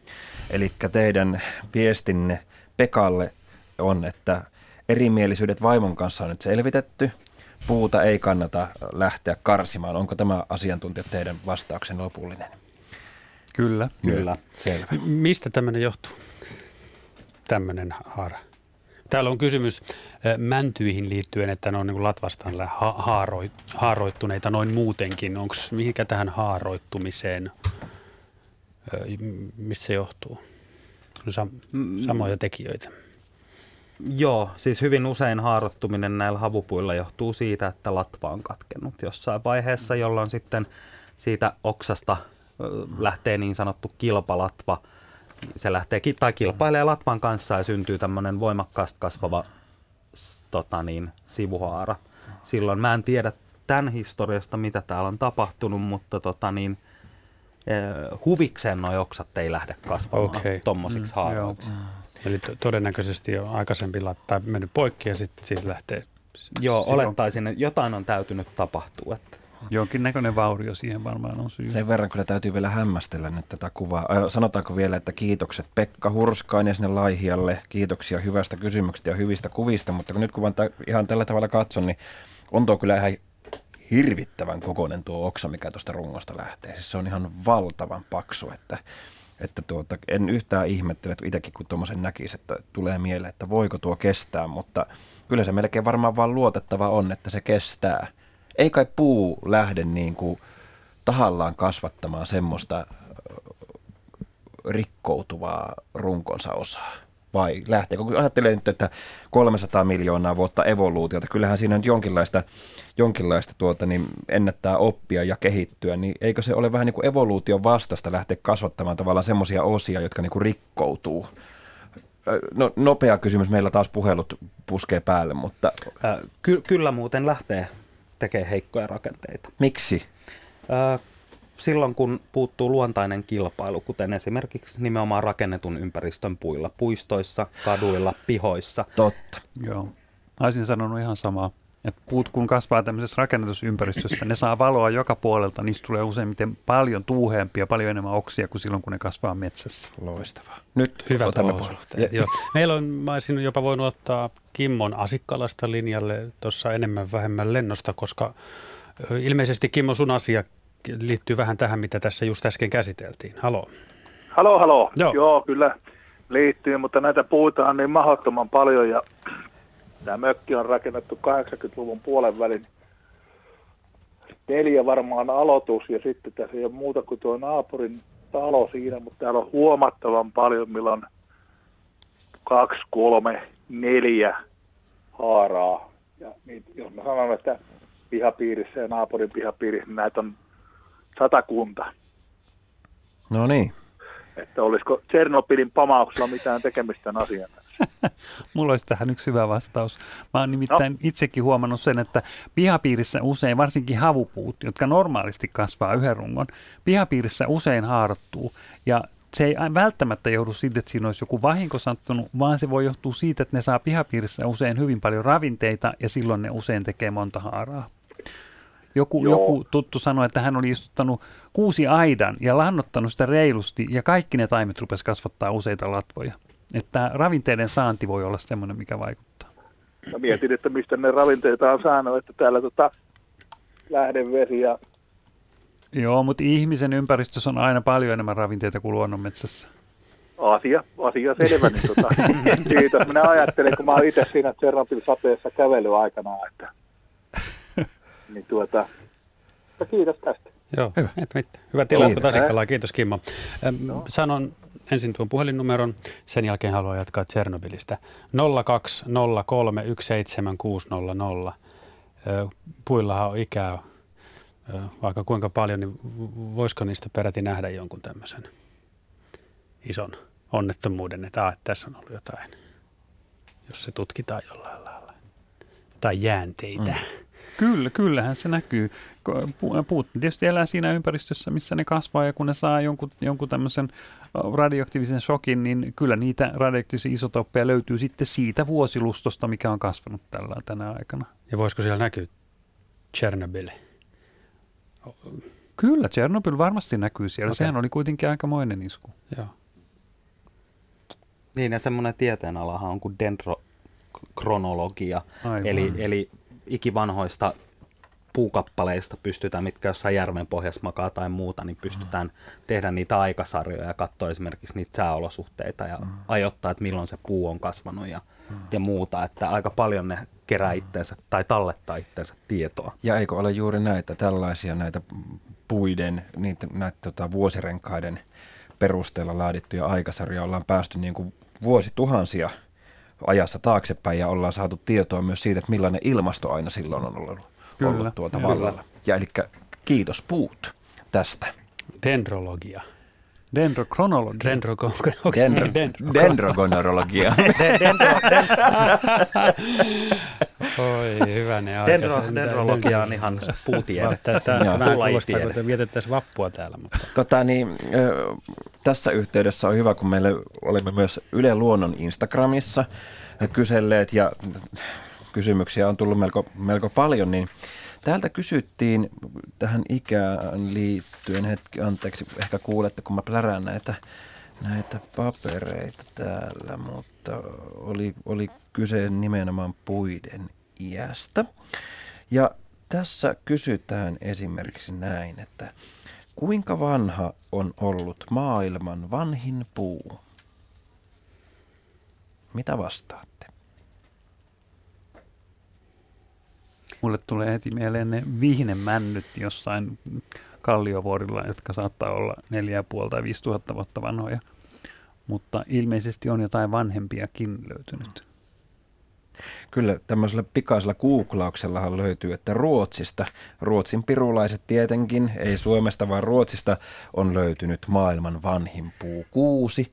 Eli teidän viestinne Pekalle on, että erimielisyydet vaimon kanssa on nyt selvitetty. Puuta ei kannata lähteä karsimaan. Onko tämä asiantuntija teidän vastauksen lopullinen? Kyllä. Kyllä. Selvä. Mistä tämmöinen johtuu? Tämmöinen haara. Täällä on kysymys mäntyihin liittyen, että ne on niin latvastaan haaroit, haaroittuneita noin muutenkin. Onko mihinkä tähän haaroittumiseen, missä se johtuu? Sam- samoja tekijöitä. Joo, siis hyvin usein haarottuminen näillä havupuilla johtuu siitä, että latva on katkennut jossain vaiheessa, jolloin sitten siitä oksasta lähtee niin sanottu kilpalatva. Se lähtee tai kilpailee latvan kanssa ja syntyy tämmöinen voimakkaasti kasvava tota niin, sivuhaara. Silloin mä en tiedä tämän historiasta, mitä täällä on tapahtunut, mutta tota niin, huvikseen nuo oksat ei lähde kasvamaan okay. tuommoisiksi mm, haaroiksi. Eli to- todennäköisesti jo aikaisempi latta mennyt poikki ja sitten siitä lähtee. Joo, olettaisin, että jotain on täytynyt tapahtua. Että. Jonkinnäköinen vaurio siihen varmaan on syy. Sen verran kyllä täytyy vielä hämmästellä nyt tätä kuvaa. Sanotaanko vielä, että kiitokset Pekka Hurskainen sinne Laihialle. Kiitoksia hyvästä kysymyksestä ja hyvistä kuvista, mutta kun nyt kun ta- ihan tällä tavalla katson, niin on tuo kyllä ihan hirvittävän kokoinen tuo oksa, mikä tuosta rungosta lähtee. Siis se on ihan valtavan paksu, että että tuota, en yhtään ihmettele, että itsekin kun tuommoisen näkisi, että tulee mieleen, että voiko tuo kestää, mutta kyllä se melkein varmaan vaan luotettava on, että se kestää. Ei kai puu lähde niin kuin tahallaan kasvattamaan semmoista rikkoutuvaa runkonsa osaa vai lähteekö? Kun ajattelee nyt, että 300 miljoonaa vuotta evoluutiota, kyllähän siinä nyt jonkinlaista, jonkinlaista tuota, niin ennättää oppia ja kehittyä, niin eikö se ole vähän niin kuin evoluution vastasta lähteä kasvattamaan tavallaan semmoisia osia, jotka niin kuin rikkoutuu? No, nopea kysymys, meillä taas puhelut puskee päälle, mutta... Ky- kyllä muuten lähtee tekemään heikkoja rakenteita. Miksi? silloin, kun puuttuu luontainen kilpailu, kuten esimerkiksi nimenomaan rakennetun ympäristön puilla, puistoissa, kaduilla, pihoissa. Totta. Joo. Olisin sanonut ihan samaa. Et puut kun kasvaa tämmöisessä rakennetusympäristössä, ne saa valoa joka puolelta, niistä tulee useimmiten paljon tuuheempia, paljon enemmän oksia kuin silloin, kun ne kasvaa metsässä. Loistavaa. Nyt Hyvät otamme Joo. Meillä on, mä olisin jopa voinut ottaa Kimmon Asikkalasta linjalle tuossa enemmän vähemmän lennosta, koska ilmeisesti Kimmo sun asia liittyy vähän tähän, mitä tässä just äsken käsiteltiin. Halo. Halo, halo. Joo, Joo kyllä liittyy, mutta näitä puhutaan niin mahdottoman paljon ja tämä mökki on rakennettu 80-luvun puolen välin neljä varmaan aloitus ja sitten tässä ei ole muuta kuin tuo naapurin talo siinä, mutta täällä on huomattavan paljon, milloin kaksi, kolme, neljä haaraa. Ja niin, jos mä sanon, että pihapiirissä ja naapurin pihapiirissä, niin näitä on satakunta. No niin. Että olisiko Tsernobylin pamauksella mitään tekemistä asian Mulla olisi tähän yksi hyvä vastaus. Mä oon nimittäin no. itsekin huomannut sen, että pihapiirissä usein, varsinkin havupuut, jotka normaalisti kasvaa yhden rungon, pihapiirissä usein haarottuu. Ja se ei välttämättä johdu siitä, että siinä olisi joku vahinko sattunut, vaan se voi johtua siitä, että ne saa pihapiirissä usein hyvin paljon ravinteita ja silloin ne usein tekee monta haaraa. Joku, joku tuttu sanoi, että hän oli istuttanut kuusi aidan ja lannottanut sitä reilusti ja kaikki ne taimet rupesi kasvattaa useita latvoja. Että ravinteiden saanti voi olla semmoinen, mikä vaikuttaa. Mä mietin, että mistä ne ravinteita on saanut, että täällä tota lähdevesi ja Joo, mutta ihmisen ympäristössä on aina paljon enemmän ravinteita kuin luonnonmetsässä. asia, asia selvä. Niin tota, siitä minä ajattelen, kun mä oon itse siinä Tsernobyl sateessa kävelyaikana, että niin tuota, kiitos tästä. Joo, Hyvä. Et mitään. Hyvä tilanne Kiitos. Tasikkalaa. Kiitos Kimmo. Sanon ensin tuon puhelinnumeron, sen jälkeen haluan jatkaa Tsernobylistä. 020317600. Ö, Puillahan on ikää vaikka kuinka paljon, niin voisiko niistä peräti nähdä jonkun tämmöisen ison onnettomuuden, että, ah, että tässä on ollut jotain, jos se tutkitaan jollain lailla. Tai jäänteitä. Mm. Kyllä, kyllähän se näkyy. Puut tietysti elää siinä ympäristössä, missä ne kasvaa, ja kun ne saa jonkun, jonkun tämmöisen radioaktiivisen shokin, niin kyllä niitä radioaktiivisia isotoppeja löytyy sitten siitä vuosilustosta, mikä on kasvanut tällä tänä aikana. Ja voisiko siellä näkyä Chernobyl? Kyllä, Chernobyl varmasti näkyy siellä. Okay. Sehän oli kuitenkin aikamoinen isku. Joo. Niin, ja semmoinen tieteenalahan on kuin dendrokronologia, Aivan. eli, eli ikivanhoista puukappaleista pystytään, mitkä jossain järven pohjassa makaa tai muuta, niin pystytään tehdä niitä aikasarjoja ja katsoa esimerkiksi niitä sääolosuhteita ja ajoittaa, että milloin se puu on kasvanut ja, ja muuta. Että aika paljon ne kerää itteensä tai tallettaa itteensä tietoa. Ja eikö ole juuri näitä tällaisia näitä puiden, niitä, näitä tota, vuosirenkaiden perusteella laadittuja aikasarjoja ollaan päästy niin kuin vuosituhansia ajassa taaksepäin ja ollaan saatu tietoa myös siitä, että millainen ilmasto aina silloin on ollut, Kyllä, ollut tuota kyllä. vallalla. Ja eli kiitos puut tästä. Dendrologia. Dendrokronologia. Dendrologia. Dendro, dendrogonorologia. Oi, hyvänen aika. Dendro, dendrologia on ihan puutiedettä. Joo. vähän kuulostaa, kun te vietettäisiin vappua täällä. Mutta. Tota, niin, tässä yhteydessä on hyvä, kun meille olemme myös Yle Luonnon Instagramissa kyselleet ja kysymyksiä on tullut melko, melko paljon, niin täältä kysyttiin tähän ikään liittyen, hetki, anteeksi, ehkä kuulette, kun mä plärään näitä, näitä papereita täällä, mutta oli, oli kyse nimenomaan puiden iästä. Ja tässä kysytään esimerkiksi näin, että kuinka vanha on ollut maailman vanhin puu? Mitä vastaatte? Mulle tulee heti mieleen ne vihnemännyt jossain kalliovuorilla, jotka saattaa olla 4,5 tai 5 000 vuotta vanhoja. Mutta ilmeisesti on jotain vanhempiakin löytynyt. Kyllä tämmöisellä pikaisella googlauksellahan löytyy, että Ruotsista, Ruotsin pirulaiset tietenkin, ei Suomesta vaan Ruotsista, on löytynyt maailman vanhin puu kuusi,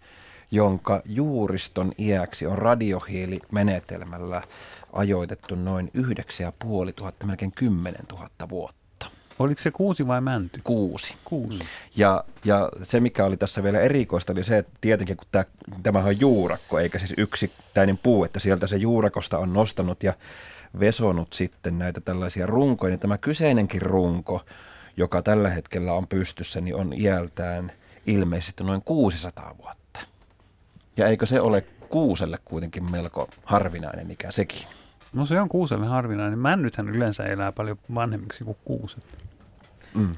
jonka juuriston iäksi on radiohiilimenetelmällä ajoitettu noin 9500, melkein 10 000 vuotta. Oliko se kuusi vai mänty? Kuusi. Kuusi. Ja, ja se, mikä oli tässä vielä erikoista, oli se, että tietenkin kun tämä, tämähän on juurakko, eikä siis yksittäinen puu, että sieltä se juurakosta on nostanut ja vesonut sitten näitä tällaisia runkoja, niin tämä kyseinenkin runko, joka tällä hetkellä on pystyssä, niin on iältään ilmeisesti noin 600 vuotta. Ja eikö se ole kuuselle kuitenkin melko harvinainen ikä sekin? No se on kuuselle harvinainen. Männythän yleensä elää paljon vanhemmiksi kuin kuuset. Mm.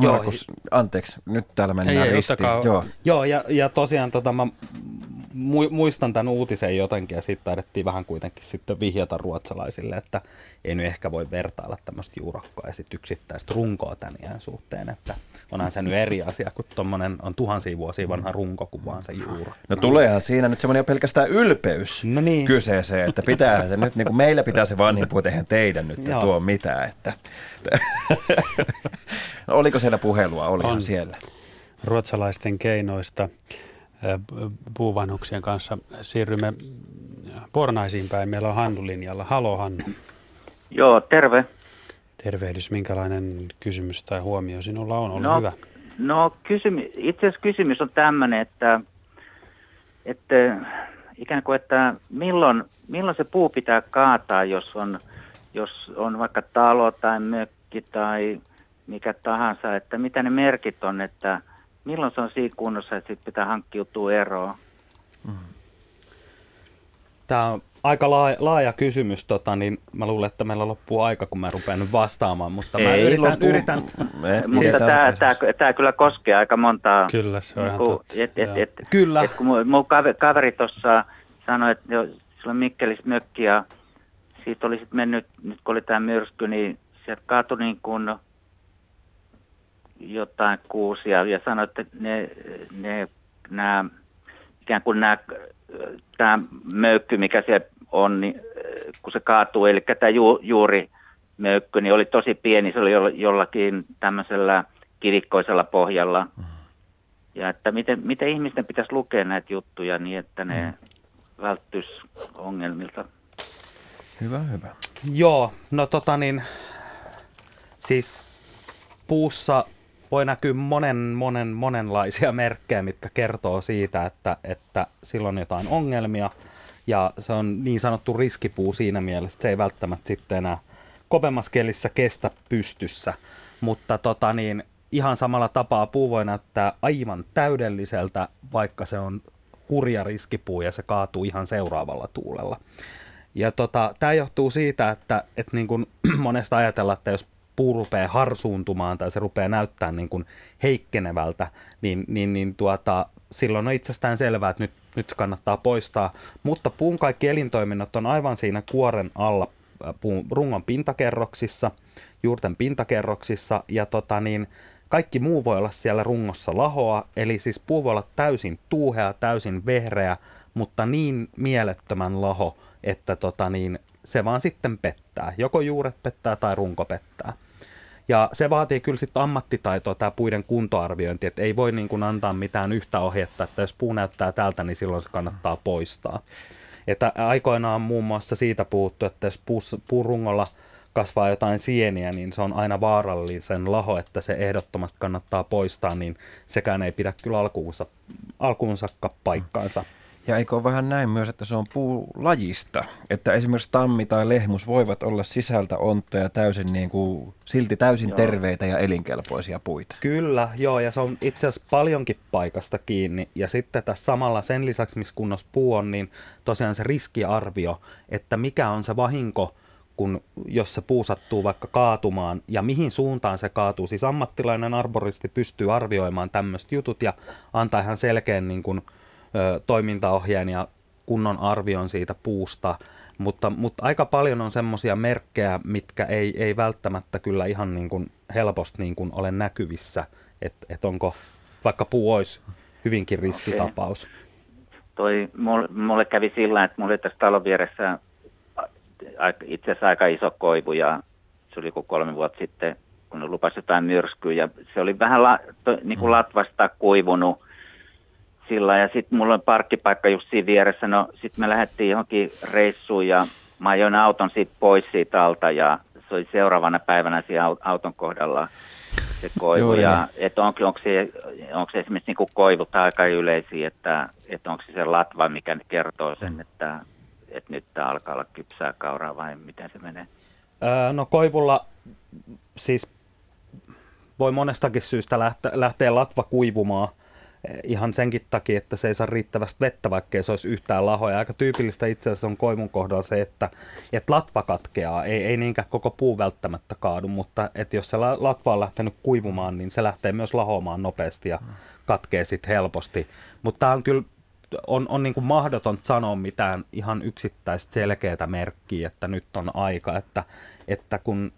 Joo, Markus, anteeksi, nyt täällä mennään Ei, ei, ristiin. ottakaa- Joo. Joo, ja, ja tosiaan tota, mä mu- muistan tämän uutisen jotenkin, ja siitä taidettiin vähän kuitenkin sitten vihjata ruotsalaisille, että ei nyt ehkä voi vertailla tämmöistä juurakkoa ja sitten yksittäistä runkoa tämän iän suhteen, että onhan se nyt eri asia, kun tuommoinen on tuhansia vuosia vanha runko kuin vaan se juurakko. No tuleehan siinä nyt semmoinen pelkästään ylpeys No niin. kyseeseen, että pitää se nyt, niin kuin meillä pitää se vanhin puu, eihän teidän nyt Joo. tuo mitään. Että. no, oliko siellä puhelua? Olihan On. siellä. ruotsalaisten keinoista puuvanhuksien kanssa siirrymme Pornaisiin päin. Meillä on Hannu linjalla. Halo Hannu. Joo, terve. Tervehdys. Minkälainen kysymys tai huomio sinulla on? Ole No, hyvä. No kysymy, itse asiassa kysymys on tämmöinen, että, että ikään kuin, että milloin, milloin se puu pitää kaataa, jos on jos on vaikka talo tai mökki tai mikä tahansa, että mitä ne merkit on, että milloin se on siinä kunnossa, että sitten pitää hankkiutua eroon. Tämä on aika laaja, laaja kysymys, tota, niin mä luulen, että meillä loppuu aika, kun mä rupean nyt vastaamaan, mutta mä Ei yritän, yritän Me- Mutta tämä, tämä, tämä kyllä koskee aika montaa. Kyllä, se on ihan niinku, totta. et, et, et, Kyllä. Et kun mun, mun kaveri, kaveri tuossa sanoi, että jo, sillä on Mikkelissä mökki ja siitä oli sitten mennyt, nyt kun oli tämä myrsky, niin sieltä kaatui niin kuin jotain kuusia ja sanoi, että ne, ne nämä, ikään kuin nämä, tämä möykky, mikä se on, niin kun se kaatuu, eli tämä ju, juuri möykky, niin oli tosi pieni, se oli jo- jollakin tämmöisellä kivikkoisella pohjalla. Ja että miten, miten ihmisten pitäisi lukea näitä juttuja niin, että ne välttyisi ongelmilta. Hyvä, hyvä. Joo, no tota niin, siis puussa voi näkyä monen, monen, monenlaisia merkkejä, mitkä kertoo siitä, että, että silloin on jotain ongelmia. Ja se on niin sanottu riskipuu siinä mielessä, että se ei välttämättä sitten enää kovemmassa kelissä kestä pystyssä. Mutta tota niin, ihan samalla tapaa puu voi näyttää aivan täydelliseltä, vaikka se on hurja riskipuu ja se kaatuu ihan seuraavalla tuulella. Ja tota, tämä johtuu siitä, että, että niin kuin monesta ajatellaan, että jos puu rupeaa harsuuntumaan tai se rupeaa näyttää niin kuin heikkenevältä, niin, niin, niin tuota, silloin on itsestään selvää, että nyt, nyt kannattaa poistaa. Mutta puun kaikki elintoiminnot on aivan siinä kuoren alla äh, puun rungon pintakerroksissa, juurten pintakerroksissa ja tota niin, kaikki muu voi olla siellä rungossa lahoa, eli siis puu voi olla täysin tuuhea, täysin vehreä, mutta niin mielettömän laho, että tota niin, se vaan sitten pettää. Joko juuret pettää tai runko pettää. Ja se vaatii kyllä sitten ammattitaitoa, tämä puiden kuntoarviointi, että ei voi niin kuin antaa mitään yhtä ohjetta, että jos puu näyttää tältä, niin silloin se kannattaa poistaa. Että aikoinaan on muun muassa siitä puhuttu, että jos puussa, puun rungolla kasvaa jotain sieniä, niin se on aina vaarallisen laho, että se ehdottomasti kannattaa poistaa, niin sekään ei pidä kyllä alkuunsa, alkuunsakka paikkaansa. Ja eikö ole vähän näin myös, että se on puulajista? Että esimerkiksi tammi tai lehmus voivat olla sisältä onttoja täysin niin kuin, silti täysin Joo. terveitä ja elinkelpoisia puita. Kyllä, joo, ja se on itse asiassa paljonkin paikasta kiinni. Ja sitten tässä samalla sen lisäksi, missä kunnossa puu on, niin tosiaan se riskiarvio, että mikä on se vahinko, kun, jos se puu sattuu vaikka kaatumaan, ja mihin suuntaan se kaatuu. Siis ammattilainen arboristi pystyy arvioimaan tämmöiset jutut ja antaa ihan selkeän niin kuin, ö, toimintaohjeen ja kunnon arvion siitä puusta. Mutta, mutta aika paljon on semmoisia merkkejä, mitkä ei, ei välttämättä kyllä ihan niin kuin helposti niin kuin ole näkyvissä, että et onko vaikka puu olisi hyvinkin riskitapaus. Toi, mulle, mulle kävi sillä, että mulla oli tässä talon vieressä itse asiassa aika iso koivu ja se oli joku kolme vuotta sitten, kun lupasi jotain myrskyä. Ja se oli vähän la, to, niin kuin latvasta kuivunut sillä ja sitten mulla on parkkipaikka just siinä vieressä, no sitten me lähdettiin johonkin reissuun ja mä ajoin auton siitä pois siitä alta ja se oli seuraavana päivänä siinä au- auton kohdalla se koivu. Juuri ja että onko, onko, se, onko se esimerkiksi niin kuin koivut aika yleisiä, että, että onko se se latva, mikä nyt kertoo sen, että, että nyt tää alkaa olla kypsää kauraa vai miten se menee? Öö, no koivulla siis voi monestakin syystä lähteä, lähteä latva kuivumaan ihan senkin takia, että se ei saa riittävästi vettä, vaikkei se olisi yhtään lahoja. Aika tyypillistä itse asiassa on koivun kohdalla se, että, että latva katkeaa. Ei, ei niinkään koko puu välttämättä kaadu, mutta että jos se la- latva on lähtenyt kuivumaan, niin se lähtee myös lahoamaan nopeasti ja katkee sitten helposti. Mutta tämä on kyllä on, on niin kuin mahdoton sanoa mitään ihan yksittäistä selkeää merkkiä, että nyt on aika, että, että kun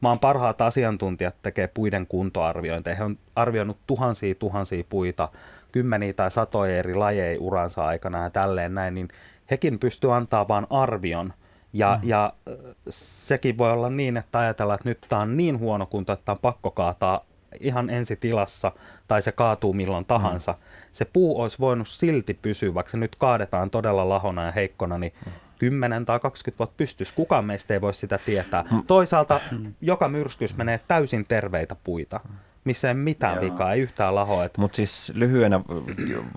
maan parhaat asiantuntijat tekee puiden kuntoarviointeja, he on arvioinut tuhansia tuhansia puita, kymmeniä tai satoja eri lajeja uransa aikana ja tälleen näin, niin hekin pystyy antaa vain arvion. Ja, mm. ja äh, sekin voi olla niin, että ajatellaan, että nyt tämä on niin huono kunto, että tämä on pakko kaataa ihan ensitilassa tai se kaatuu milloin tahansa. Mm. Se puu olisi voinut silti pysyä, vaikka se nyt kaadetaan todella lahona ja heikkona, niin mm. 10 tai 20 vuotta pystyisi. Kukaan meistä ei voi sitä tietää. Mm. Toisaalta joka myrskys menee täysin terveitä puita. missä ei mitään Joo. vikaa, ei yhtään lahoa. Että Mutta siis lyhyenä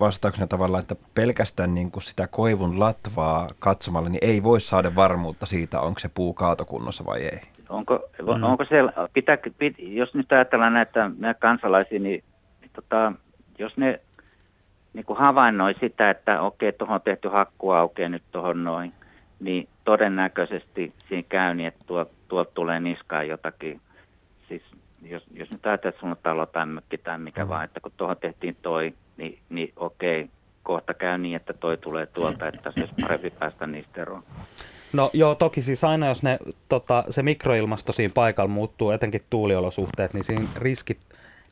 vastauksena tavallaan, että pelkästään niin kuin sitä koivun latvaa katsomalla, niin ei voi saada varmuutta siitä, onko se puu kaatokunnossa vai ei. Onko, mm. onko siellä, pitää, pit, jos nyt ajatellaan näitä meidän kansalaisia, niin, niin tota, jos ne niin kuin havainnoi sitä, että okei, tuohon on tehty hakku aukeaa nyt tuohon noin, niin todennäköisesti siinä käy niin, että tuolta tuolta tulee niskaan jotakin, siis jos, jos nyt ajatellaan, että sulla on talo tai mökki tai mikä mm. vaan, että kun tuohon tehtiin toi, niin, niin okei, kohta käy niin, että toi tulee tuolta, että se olisi parempi päästä niistä eroon. No joo, toki siis aina jos ne, tota, se mikroilmasto siinä paikalla muuttuu, etenkin tuuliolosuhteet, niin siinä riskit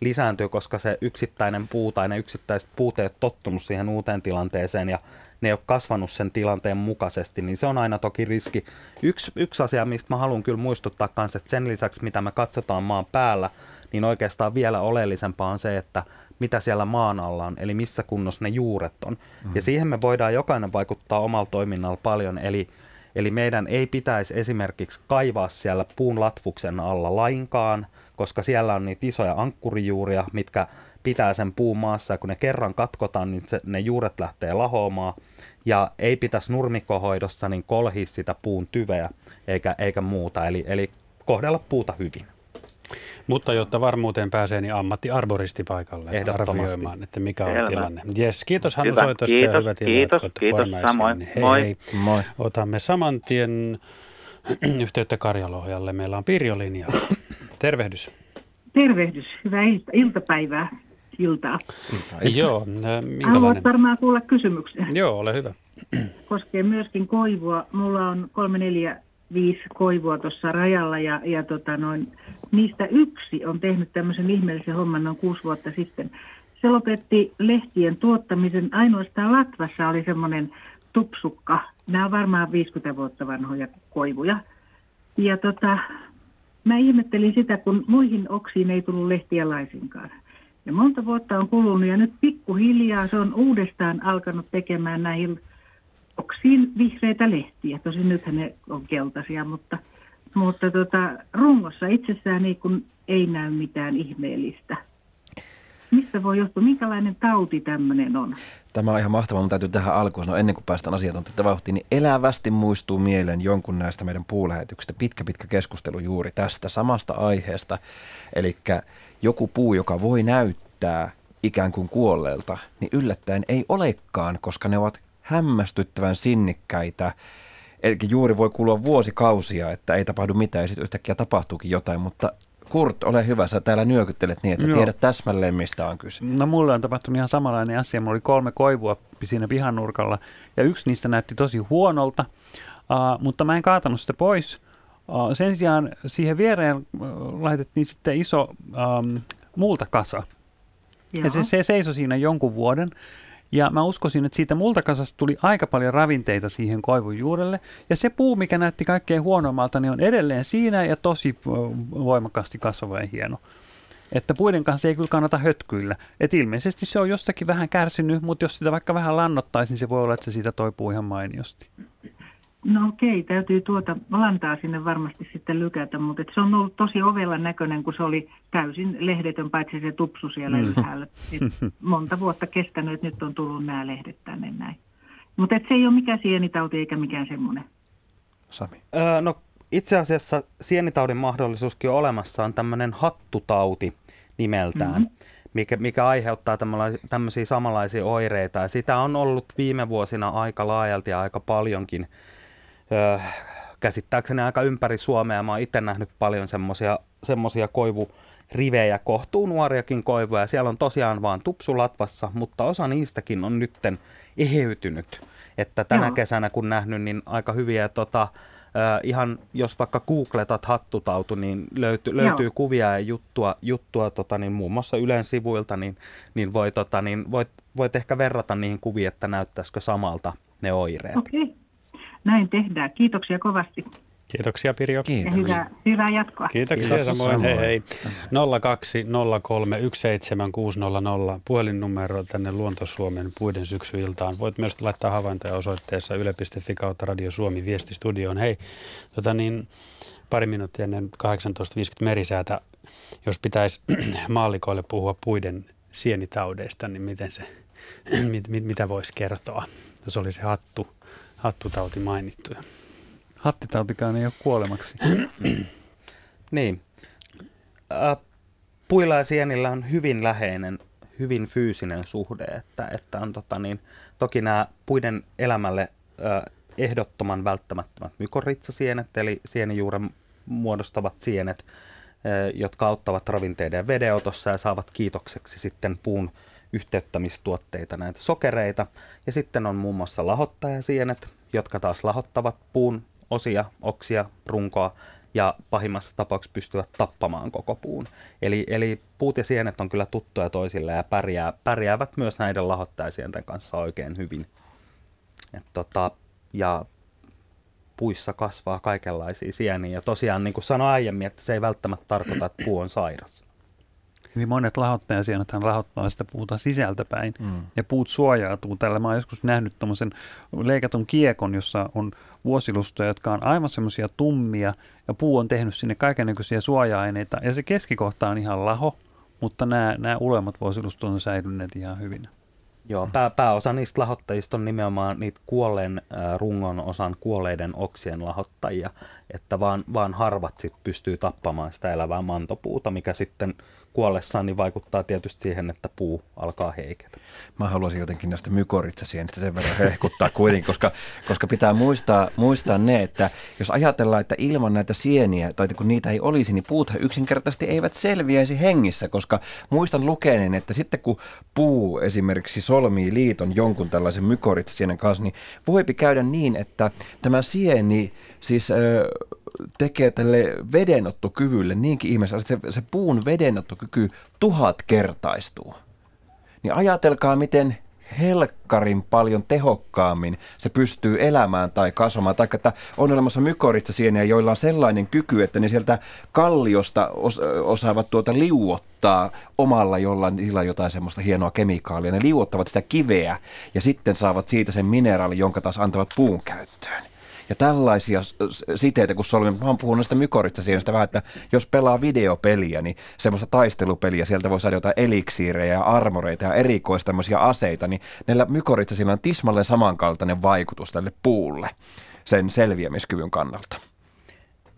lisääntyy, koska se yksittäinen puu tai ne yksittäiset puut ei ole tottunut siihen uuteen tilanteeseen ja ne ei ole kasvanut sen tilanteen mukaisesti, niin se on aina toki riski. Yksi, yksi asia, mistä mä haluan kyllä muistuttaa kanssa, että sen lisäksi mitä me katsotaan maan päällä, niin oikeastaan vielä oleellisempaa on se, että mitä siellä maan alla on, eli missä kunnossa ne juuret on. Mm. Ja siihen me voidaan jokainen vaikuttaa omalla toiminnalla paljon, eli Eli meidän ei pitäisi esimerkiksi kaivaa siellä puun latvuksen alla lainkaan, koska siellä on niitä isoja ankkurijuuria, mitkä pitää sen puun maassa, ja kun ne kerran katkotaan, niin se, ne juuret lähtee lahoamaan, ja ei pitäisi nurmikohoidossa niin kolhia sitä puun tyveä, eikä, eikä muuta, eli, eli kohdella puuta hyvin. Mutta jotta varmuuteen pääsee, niin ammattiarboristi paikalle arvioimaan, että mikä on Selvä. tilanne. Jes, kiitos Hannu Hyvä. soitosta ja Kiitos, hyvät kiitos, kiitos, Pornaiseen. samoin. Hei, Moi. hei. Moi. Otamme saman tien yhteyttä Karjalohjalle. Meillä on Pirjo linjalla. Tervehdys. Tervehdys, hyvää ilta- iltapäivää, iltaa. Joo, äh, Haluat minkälainen? varmaan kuulla kysymyksen. Joo, ole hyvä. Koskee myöskin koivua. Mulla on kolme, neljä, viisi koivua tuossa rajalla ja, ja tota noin, niistä yksi on tehnyt tämmöisen ihmeellisen homman noin kuusi vuotta sitten. Se lopetti lehtien tuottamisen. Ainoastaan Latvassa oli semmoinen tupsukka. Nämä on varmaan 50 vuotta vanhoja koivuja. Ja tota, mä ihmettelin sitä, kun muihin oksiin ei tullut lehtiä laisinkaan. Ja monta vuotta on kulunut ja nyt pikkuhiljaa se on uudestaan alkanut tekemään näihin oksiin vihreitä lehtiä. Tosin nythän ne on keltaisia, mutta, mutta tota, rungossa itsessään niin kun ei näy mitään ihmeellistä. Mistä voi johtua? Minkälainen tauti tämmöinen on? Tämä on ihan mahtavaa, mutta täytyy tähän alkuun sanoa, ennen kuin päästään asiantuntijoita vauhtiin, niin elävästi muistuu mieleen jonkun näistä meidän puulähetyksistä. Pitkä, pitkä keskustelu juuri tästä samasta aiheesta. Eli joku puu, joka voi näyttää ikään kuin kuolleelta, niin yllättäen ei olekaan, koska ne ovat hämmästyttävän sinnikkäitä. Eli juuri voi kulua vuosikausia, että ei tapahdu mitään ja sitten yhtäkkiä tapahtuukin jotain, mutta Kurt, ole hyvä, sä täällä nyökyttelet niin, että sä Joo. tiedät täsmälleen, mistä on kyse. No mulle on tapahtunut ihan samanlainen asia. Mulla oli kolme koivua siinä pihanurkalla ja yksi niistä näytti tosi huonolta, uh, mutta mä en kaatanut sitä pois. Uh, sen sijaan siihen viereen uh, laitettiin sitten iso um, multakasa. Ja se, se seisoi siinä jonkun vuoden. Ja mä uskoisin, että siitä multakasasta tuli aika paljon ravinteita siihen koivun juurelle. Ja se puu, mikä näytti kaikkein huonommalta, niin on edelleen siinä ja tosi voimakkaasti kasvava ja hieno. Että puiden kanssa ei kyllä kannata hötkyillä. Et ilmeisesti se on jostakin vähän kärsinyt, mutta jos sitä vaikka vähän lannottaisi, niin se voi olla, että siitä toipuu ihan mainiosti. No okei, täytyy tuota lantaa sinne varmasti sitten lykätä, mutta et se on ollut tosi ovelan näköinen, kun se oli täysin lehdetön, paitsi se tupsu siellä mm. ylhäällä. Et monta vuotta kestänyt, että nyt on tullut nämä lehdet tänne näin. Mutta se ei ole mikään sienitauti eikä mikään semmoinen. Sami. Öö, no itse asiassa sienitaudin mahdollisuuskin on olemassa, on tämmöinen hattutauti nimeltään, mm-hmm. mikä, mikä aiheuttaa tämmöisiä samanlaisia oireita. Ja sitä on ollut viime vuosina aika laajalti ja aika paljonkin, öö, käsittääkseni aika ympäri Suomea. Mä oon itse nähnyt paljon semmoisia semmosia koivurivejä, kohtuu nuoriakin koivuja. Ja siellä on tosiaan vaan tupsulatvassa, mutta osa niistäkin on nytten eheytynyt. Että tänä Joo. kesänä kun nähnyt, niin aika hyviä tota, ihan jos vaikka googletat hattutautu, niin löyty, löytyy kuvia ja juttua, juttua tota, niin muun muassa Ylen sivuilta, niin, niin, voi, tota, niin voit, voit ehkä verrata niihin kuviin, että näyttäisikö samalta ne oireet. Okei, näin tehdään. Kiitoksia kovasti Kiitoksia Pirjo. ja Kiitos. hyvää, hyvää jatkoa. Kiitoksia Kiitos. samoin. Hei hei. 020317600 puhelinnumero tänne Luontosuomen puiden syksyiltaan. Voit myös laittaa havaintoja osoitteessa yle.fi kautta Radio Suomi viestistudioon. Hei, tota niin, pari minuuttia ennen 18.50 merisäätä jos pitäisi maallikoille puhua puiden sienitaudeista, niin miten se, mit, mit, mitä voisi kertoa, jos oli se hattu, hattutauti mainittu. Hattitautikaan ei ole kuolemaksi. Niin. Äh, puilla ja sienillä on hyvin läheinen, hyvin fyysinen suhde, että, että on tota niin, toki nämä puiden elämälle äh, ehdottoman välttämättömät mykorritsasienet, eli sienijuuren muodostavat sienet, jotka auttavat ravinteiden vedeotossa ja saavat kiitokseksi sitten puun yhteyttämistuotteita, näitä sokereita. Ja sitten on muun muassa lahottajasienet, jotka taas lahottavat puun osia, oksia, runkoa ja pahimmassa tapauksessa pystyvät tappamaan koko puun. Eli, eli puut ja sienet on kyllä tuttuja toisille ja pärjää, pärjäävät myös näiden lahottajasienten kanssa oikein hyvin. Et tota, ja puissa kasvaa kaikenlaisia sieniä. Ja tosiaan, niin kuin sanoin aiemmin, että se ei välttämättä tarkoita, että puu on sairas. Niin monet lahottajasienethän rahoittaa sitä puuta sisältäpäin. Mm. Ja puut suojautuu tällä. Mä oon joskus nähnyt tuommoisen leikatun kiekon, jossa on vuosilustoja, jotka on aivan semmoisia tummia. Ja puu on tehnyt sinne kaikenlaisia suoja-aineita. Ja se keskikohta on ihan laho, mutta nämä, nämä ulemmat vuosilustot on säilyneet ihan hyvin. Joo, pää, pääosa niistä lahottajista on nimenomaan niitä kuolleen äh, rungon osan kuolleiden oksien lahottajia, että vaan, vaan harvat sit pystyy tappamaan sitä elävää mantopuuta, mikä sitten kuollessaan niin vaikuttaa tietysti siihen, että puu alkaa heiketä. Mä haluaisin jotenkin näistä mykoritsasienistä sen verran hehkuttaa kuitenkin, koska, koska pitää muistaa, muistaa ne, että jos ajatellaan, että ilman näitä sieniä, tai kun niitä ei olisi, niin puuthan yksinkertaisesti eivät selviäisi hengissä, koska muistan lukeneen, että sitten kun puu esimerkiksi solmii liiton jonkun tällaisen mykoritsasienen kanssa, niin voipi käydä niin, että tämä sieni siis ö, tekee tälle vedenottokyvylle niinkin ihmeessä, että se, se puun vedenottokyky tuhat kertaistuu. Niin ajatelkaa, miten helkkarin paljon tehokkaammin se pystyy elämään tai kasvamaan. Tai että on olemassa mykoritsasieniä, joilla on sellainen kyky, että ne sieltä kalliosta osaavat tuota liuottaa omalla jollain sillä jotain semmoista hienoa kemikaalia. Ne liuottavat sitä kiveä ja sitten saavat siitä sen mineraali, jonka taas antavat puun käyttöön. Ja tällaisia siteitä, kun solmi, mä oon puhunut näistä mykorista sitä vähän, että jos pelaa videopeliä, niin semmoista taistelupeliä, sieltä voi saada jotain eliksiirejä ja armoreita ja erikoista tämmöisiä aseita, niin näillä mykoritsasilla on tismalleen samankaltainen vaikutus tälle puulle sen selviämiskyvyn kannalta.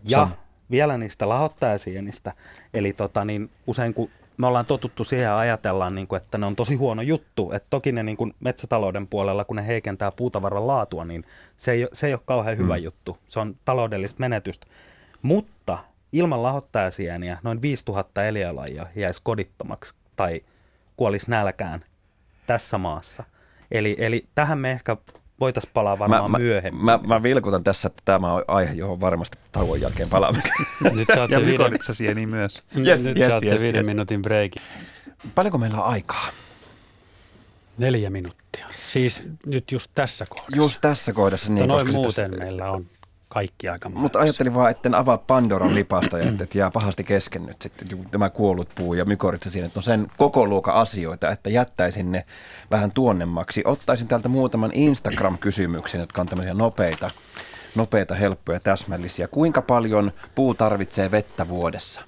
Ja Sam. vielä niistä lahottajasienistä. Eli tota, niin usein kun me ollaan totuttu siihen ja ajatellaan, niin kuin, että ne on tosi huono juttu. Että toki ne niin kuin metsätalouden puolella, kun ne heikentää puutavaran laatua, niin se ei, se ei ole kauhean hyvä mm. juttu. Se on taloudellista menetystä. Mutta ilman lahottajasieniä noin 5000 eliölajia jäisi kodittomaksi tai kuolisi nälkään tässä maassa. Eli, eli tähän me ehkä voitaisiin palaa varmaan mä, myöhemmin. Mä, mä vilkutan tässä, että tämä on aihe, johon varmasti tauon jälkeen palaamme. Nyt saatte ja viiden... niin myös. Yes, Nyt yes, saatte yes, viiden yes. minuutin breikin. Paljonko meillä on aikaa? Neljä minuuttia. Siis nyt just tässä kohdassa. Just tässä kohdassa. Niin, noin muuten tässä... meillä on kaikki aika Mutta ajattelin vaan, etten avaa Pandoran lipasta ja että jää pahasti kesken nyt sitten tämä kuollut puu ja mykoritsa siinä, että on sen koko luokan asioita, että jättäisin ne vähän tuonnemmaksi. Ottaisin täältä muutaman Instagram-kysymyksen, jotka on tämmöisiä nopeita, nopeita, helppoja, täsmällisiä. Kuinka paljon puu tarvitsee vettä vuodessa,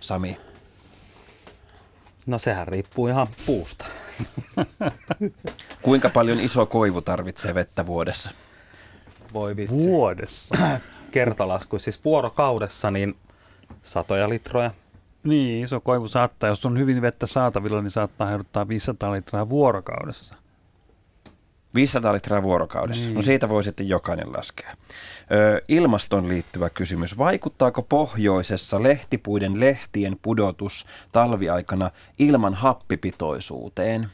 Sami? No sehän riippuu ihan puusta. Kuinka paljon iso koivu tarvitsee vettä vuodessa? Voi vitsi. Vuodessa? Kertalasku, siis vuorokaudessa niin satoja litroja. Niin, iso koivu saattaa, jos on hyvin vettä saatavilla, niin saattaa heiduttaa 500 litraa vuorokaudessa. 500 litraa vuorokaudessa. Niin. No siitä voi sitten jokainen laskea. Ö, ilmaston liittyvä kysymys. Vaikuttaako pohjoisessa lehtipuiden lehtien pudotus talviaikana ilman happipitoisuuteen?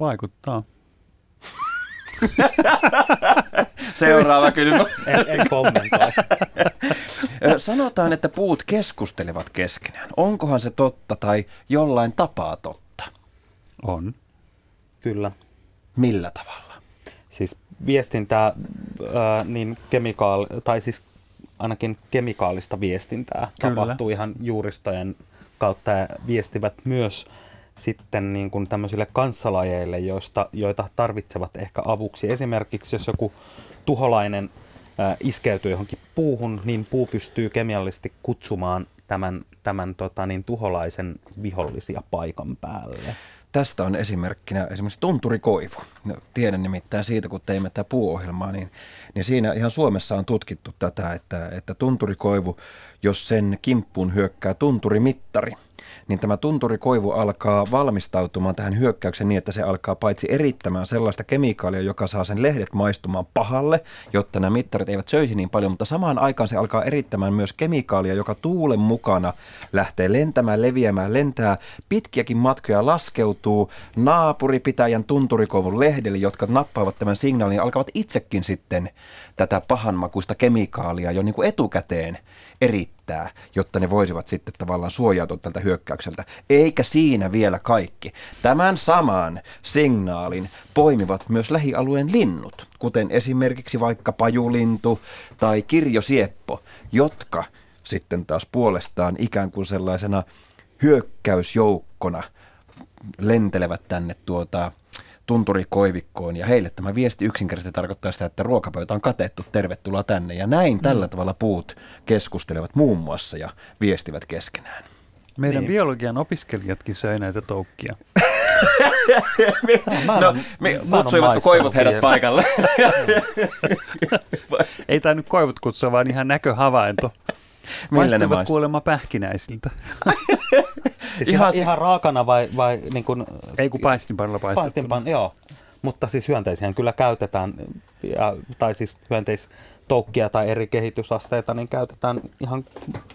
Vaikuttaa. Seuraava kysymys. en, en kommentoi. Sanotaan, että puut keskustelevat keskenään. Onkohan se totta tai jollain tapaa totta? On. Kyllä. Millä tavalla? Siis viestintää, äh, niin kemikaali, tai siis ainakin kemikaalista viestintää Kyllä. tapahtuu ihan juuristojen kautta ja viestivät myös sitten niin kuin tämmöisille kanssalajeille, joista, joita tarvitsevat ehkä avuksi. Esimerkiksi jos joku tuholainen ää, iskeytyy johonkin puuhun, niin puu pystyy kemiallisesti kutsumaan tämän, tämän tota, niin, tuholaisen vihollisia paikan päälle. Tästä on esimerkkinä esimerkiksi tunturikoivu. No, tiedän nimittäin siitä, kun teimme tätä puuohjelmaa, niin, niin siinä ihan Suomessa on tutkittu tätä, että, että tunturikoivu, jos sen kimppuun hyökkää tunturimittari – niin tämä tunturikoivu alkaa valmistautumaan tähän hyökkäykseen niin, että se alkaa paitsi erittämään sellaista kemikaalia, joka saa sen lehdet maistumaan pahalle, jotta nämä mittarit eivät söisi niin paljon, mutta samaan aikaan se alkaa erittämään myös kemikaalia, joka tuulen mukana lähtee lentämään, leviämään, lentää. Pitkiäkin matkoja, laskeutuu. Naapuripitäjän tunturikoivun lehdelle, jotka nappaavat tämän signaalin alkavat itsekin sitten tätä pahanmakuista kemikaalia jo niin kuin etukäteen erittää, jotta ne voisivat sitten tavallaan suojautua tältä hyökkäykseltä. Eikä siinä vielä kaikki. Tämän saman signaalin poimivat myös lähialueen linnut, kuten esimerkiksi vaikka pajulintu tai kirjosieppo, jotka sitten taas puolestaan ikään kuin sellaisena hyökkäysjoukkona lentelevät tänne tuota tunturikoivikkoon ja heille tämä viesti yksinkertaisesti tarkoittaa sitä, että ruokapöytä on katettu, tervetuloa tänne. Ja näin mm. tällä tavalla puut keskustelevat muun muassa ja viestivät keskenään. Meidän niin. biologian opiskelijatkin söi näitä toukkia. no, me kutsuivat koivut heidät paikalle. Ei tämä nyt koivut kutsua, vaan ihan näköhavainto. Maistuvat kuulemma pähkinäisiltä. siis ihan, ihan, raakana vai, vai niin kuin, Ei kun paistinpanilla paistettu. Paistinpan, joo. Mutta siis hyönteisiä kyllä käytetään, ja, tai siis hyönteistoukkia tai eri kehitysasteita, niin käytetään ihan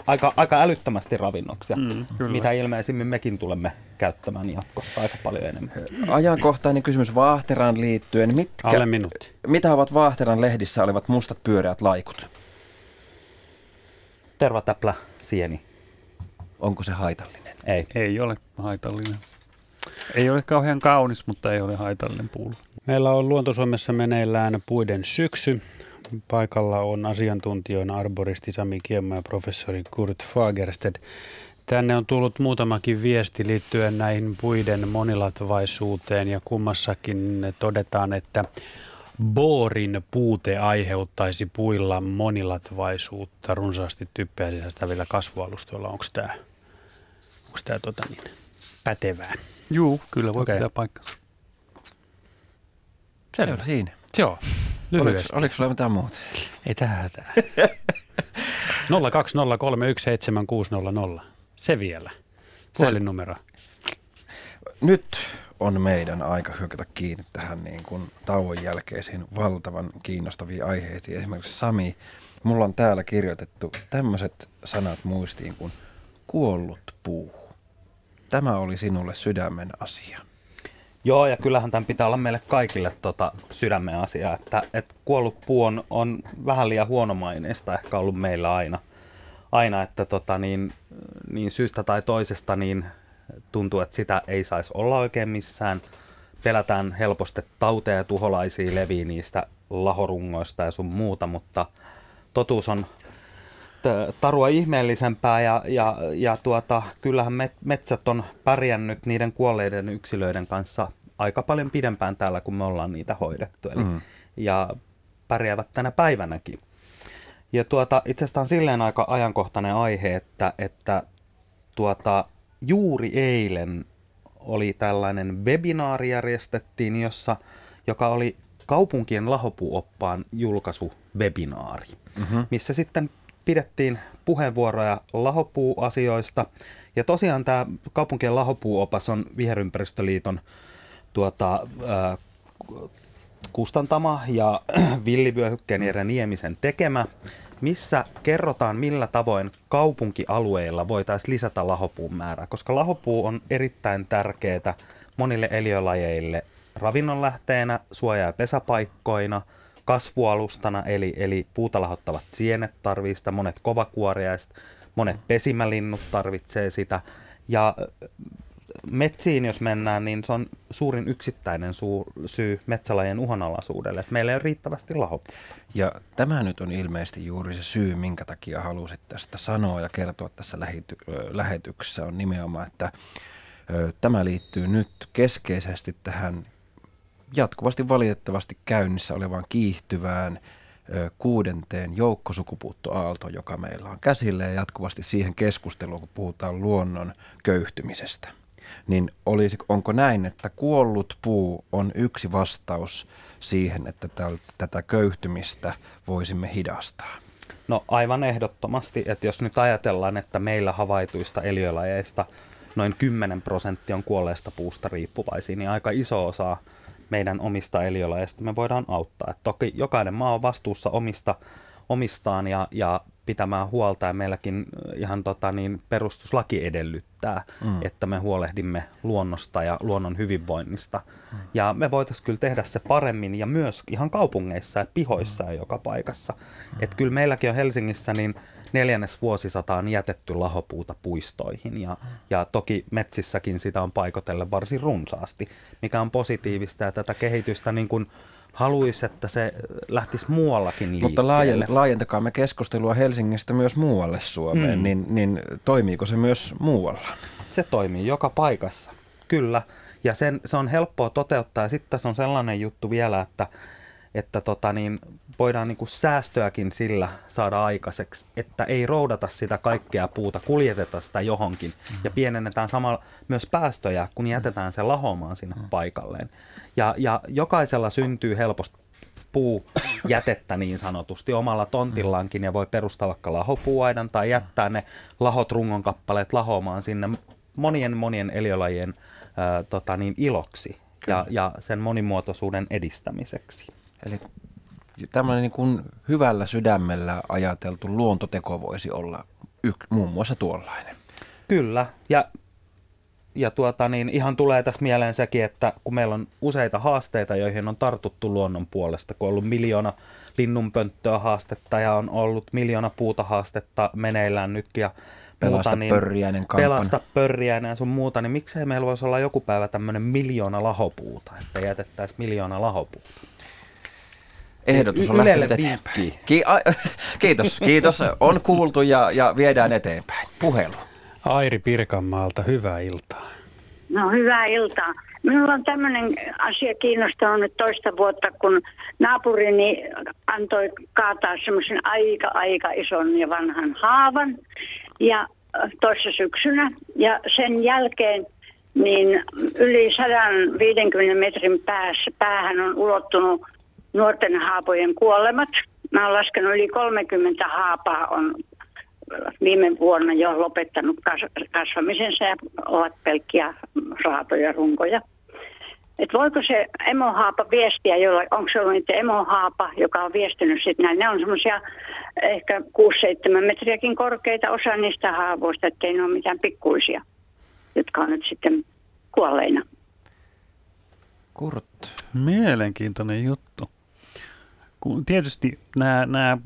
aika, aika älyttömästi ravinnoksia, mm, mitä ilmeisimmin mekin tulemme käyttämään jatkossa aika paljon enemmän. Ajankohtainen kysymys Vaahteran liittyen. Mitkä, Alle minuutti. Mitä ovat Vaahteran lehdissä olevat mustat pyöreät laikut? Tervatäplä sieni. Onko se haitallinen? Ei. Ei ole haitallinen. Ei ole kauhean kaunis, mutta ei ole haitallinen puulla. Meillä on Luontosuomessa meneillään puiden syksy. Paikalla on asiantuntijoina arboristi Sami Kiemma ja professori Kurt Fagersted. Tänne on tullut muutamakin viesti liittyen näihin puiden monilatvaisuuteen ja kummassakin todetaan, että Boorin puute aiheuttaisi puilla monilatvaisuutta, runsaasti typpeä sisältävillä kasvualustoilla. Onko tämä onko tämä tota niin, pätevää? Joo, kyllä voi okay. pitää paikkansa. Se on siinä. Joo, lyhyesti. Oliko, oliko sulla mitään muuta? Ei tähän hätää. 020317600. Se vielä. Puhelinnumero. Nyt on meidän aika hyökätä kiinni tähän niin kuin tauon jälkeisiin valtavan kiinnostaviin aiheisiin. Esimerkiksi Sami, mulla on täällä kirjoitettu tämmöiset sanat muistiin kuin kuollut puu. Tämä oli sinulle sydämen asia. Joo, ja kyllähän tämän pitää olla meille kaikille tota, sydämen asia, että, että kuollut puu on, on vähän liian huonomaineista ehkä ollut meillä aina. Aina, että tota, niin, niin syystä tai toisesta niin tuntuu, että sitä ei saisi olla oikein missään. Pelätään helposti tauteja ja tuholaisia levii niistä lahorungoista ja sun muuta, mutta totuus on tarua ihmeellisempää ja, ja, ja tuota, kyllähän metsät on pärjännyt niiden kuolleiden yksilöiden kanssa aika paljon pidempään täällä, kun me ollaan niitä hoidettu. Eli, mm. Ja pärjäävät tänä päivänäkin. Ja tuota, itse asiassa on silleen aika ajankohtainen aihe, että, että tuota, juuri eilen oli tällainen webinaari järjestettiin, jossa, joka oli kaupunkien lahopuuoppaan julkaisuvebinaari, mm-hmm. missä sitten pidettiin puheenvuoroja lahopuuasioista. Ja tosiaan tämä kaupunkien lahopuuopas on Viherympäristöliiton tuota, äh, kustantama ja Villivyöhykkeen ja Niemisen tekemä missä kerrotaan, millä tavoin kaupunkialueilla voitaisiin lisätä lahopuun määrää, koska lahopuu on erittäin tärkeää monille eliölajeille ravinnonlähteenä, suoja- ja pesäpaikkoina, kasvualustana, eli, eli puuta lahottavat sienet tarvitsee sitä, monet kovakuoriaiset, monet pesimälinnut tarvitsee sitä, ja metsiin, jos mennään, niin se on suurin yksittäinen suu, syy metsälajien uhanalaisuudelle, että meillä ei ole riittävästi lahopua. Ja tämä nyt on ilmeisesti juuri se syy, minkä takia halusit tästä sanoa ja kertoa tässä lähety- lähetyksessä, on nimenomaan, että ö, tämä liittyy nyt keskeisesti tähän jatkuvasti valitettavasti käynnissä olevaan kiihtyvään kuudenteen joukkosukupuuttoaalto, joka meillä on käsillä ja jatkuvasti siihen keskusteluun, kun puhutaan luonnon köyhtymisestä. Niin olisi, onko näin, että kuollut puu on yksi vastaus siihen, että täl, tätä köyhtymistä voisimme hidastaa? No aivan ehdottomasti, että jos nyt ajatellaan, että meillä havaituista eliölajeista noin 10 prosenttia on kuolleesta puusta riippuvaisia, niin aika iso osa meidän omista eliölajeista me voidaan auttaa. Et toki jokainen maa on vastuussa omista, omistaan ja, ja pitämään huolta ja meilläkin ihan tota, niin perustuslaki edellyttää, mm. että me huolehdimme luonnosta ja luonnon hyvinvoinnista. Mm. Ja me voitaisiin kyllä tehdä se paremmin ja myös ihan kaupungeissa ja pihoissa mm. ja joka paikassa. Mm. Että kyllä meilläkin on Helsingissä niin neljännes vuosisataan jätetty lahopuuta puistoihin ja, ja toki metsissäkin sitä on paikotelle varsin runsaasti, mikä on positiivista ja tätä kehitystä niin kuin haluaisi, että se lähtisi muuallakin liikkeelle. Mutta laajen, laajentakaamme keskustelua Helsingistä myös muualle Suomeen, mm. niin, niin toimiiko se myös muualla? Se toimii joka paikassa, kyllä. Ja sen, se on helppoa toteuttaa. Ja sitten tässä on sellainen juttu vielä, että että tota niin, voidaan niin kuin säästöäkin sillä saada aikaiseksi, että ei roudata sitä kaikkea puuta, kuljeteta sitä johonkin mm-hmm. ja pienennetään samalla myös päästöjä, kun jätetään se lahomaan sinne mm-hmm. paikalleen. Ja, ja jokaisella syntyy helposti puujätettä niin sanotusti omalla tontillaankin ja voi perustaa vaikka lahopuuaidan tai jättää ne lahot rungon kappaleet lahomaan sinne monien monien eliölajien ää, tota niin, iloksi ja, ja sen monimuotoisuuden edistämiseksi. Eli tämmöinen niin kuin hyvällä sydämellä ajateltu luontoteko voisi olla yk, muun muassa tuollainen. Kyllä, ja, ja tuota, niin ihan tulee tässä mieleen sekin, että kun meillä on useita haasteita, joihin on tartuttu luonnon puolesta, kun on ollut miljoona linnunpönttöä haastetta ja on ollut miljoona puuta haastetta meneillään nytkin ja pelasta muuta, niin pörriäinen kampan. Pelasta pörriäinen ja sun muuta, niin miksei meillä voisi olla joku päivä tämmöinen miljoona lahopuuta, että jätettäisiin miljoona lahopuuta. Ehdotus on lähtenyt eteenpäin. Ki- a- kiitos, kiitos. On kuultu ja, ja viedään eteenpäin. Puhelu. Airi Pirkanmaalta, hyvää iltaa. No hyvää iltaa. Minulla on tämmöinen asia kiinnostanut toista vuotta, kun naapurini antoi kaataa semmoisen aika aika ison ja vanhan haavan ja toissa syksynä. Ja sen jälkeen niin yli 150 metrin päässä päähän on ulottunut nuorten haapojen kuolemat. Mä olen laskenut yli 30 haapaa on viime vuonna jo lopettanut kasvamisensa ja ovat pelkkiä raatoja runkoja. Et voiko se emohaapa viestiä, jolla, onko se ollut emohaapa, joka on viestinyt sitten näin. Ne on semmoisia ehkä 6-7 metriäkin korkeita osa niistä haavoista, ettei ne ole mitään pikkuisia, jotka on nyt sitten kuolleina. Kurt. Mielenkiintoinen juttu kun tietysti nämä, nämä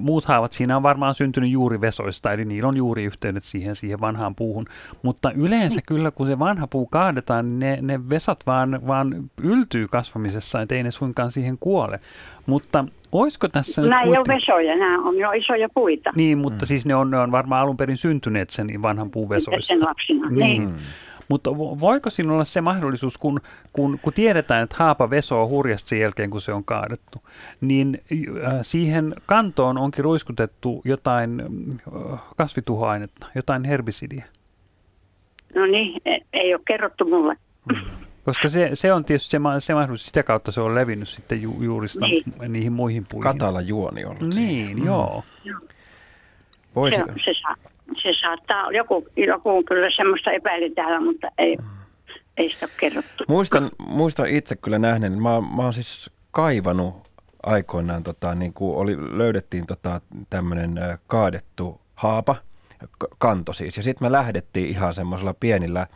muut haavat siinä on varmaan syntynyt juuri vesoista, eli niillä on juuri yhteydet siihen, siihen vanhaan puuhun. Mutta yleensä kyllä, kun se vanha puu kaadetaan, niin ne, ne vesat vaan, vaan yltyy kasvamisessa, ettei ne suinkaan siihen kuole. Mutta olisiko tässä... Nämä ei kuiten... ole vesoja, nämä on jo isoja puita. Niin, mutta mm. siis ne on, ne on varmaan alun perin syntyneet sen vanhan puun vesoista. Sen lapsina, niin. niin. Mutta voiko siinä olla se mahdollisuus, kun, kun, kun tiedetään, että haapa vesoo hurjasti sen jälkeen, kun se on kaadettu, niin äh, siihen kantoon onkin ruiskutettu jotain äh, kasvituhoainetta, jotain herbisidiä? No niin, e, ei ole kerrottu mulle. Mm. Koska se, se on tietysti se, se mahdollisuus, sitä kautta se on levinnyt sitten ju, juurista niin. niihin muihin puihin. Katala juoni ollut Niin, siihen. joo. Mm. Voisi... Se, se saa se saattaa, joku, joku kyllä semmoista epäili täällä, mutta ei, ei sitä ole kerrottu. Muistan, muistan itse kyllä nähneen, mä, mä oon siis kaivannut aikoinaan, tota, niin kuin oli, löydettiin tota, tämmöinen kaadettu haapa, kanto siis, ja sitten me lähdettiin ihan semmoisella pienillä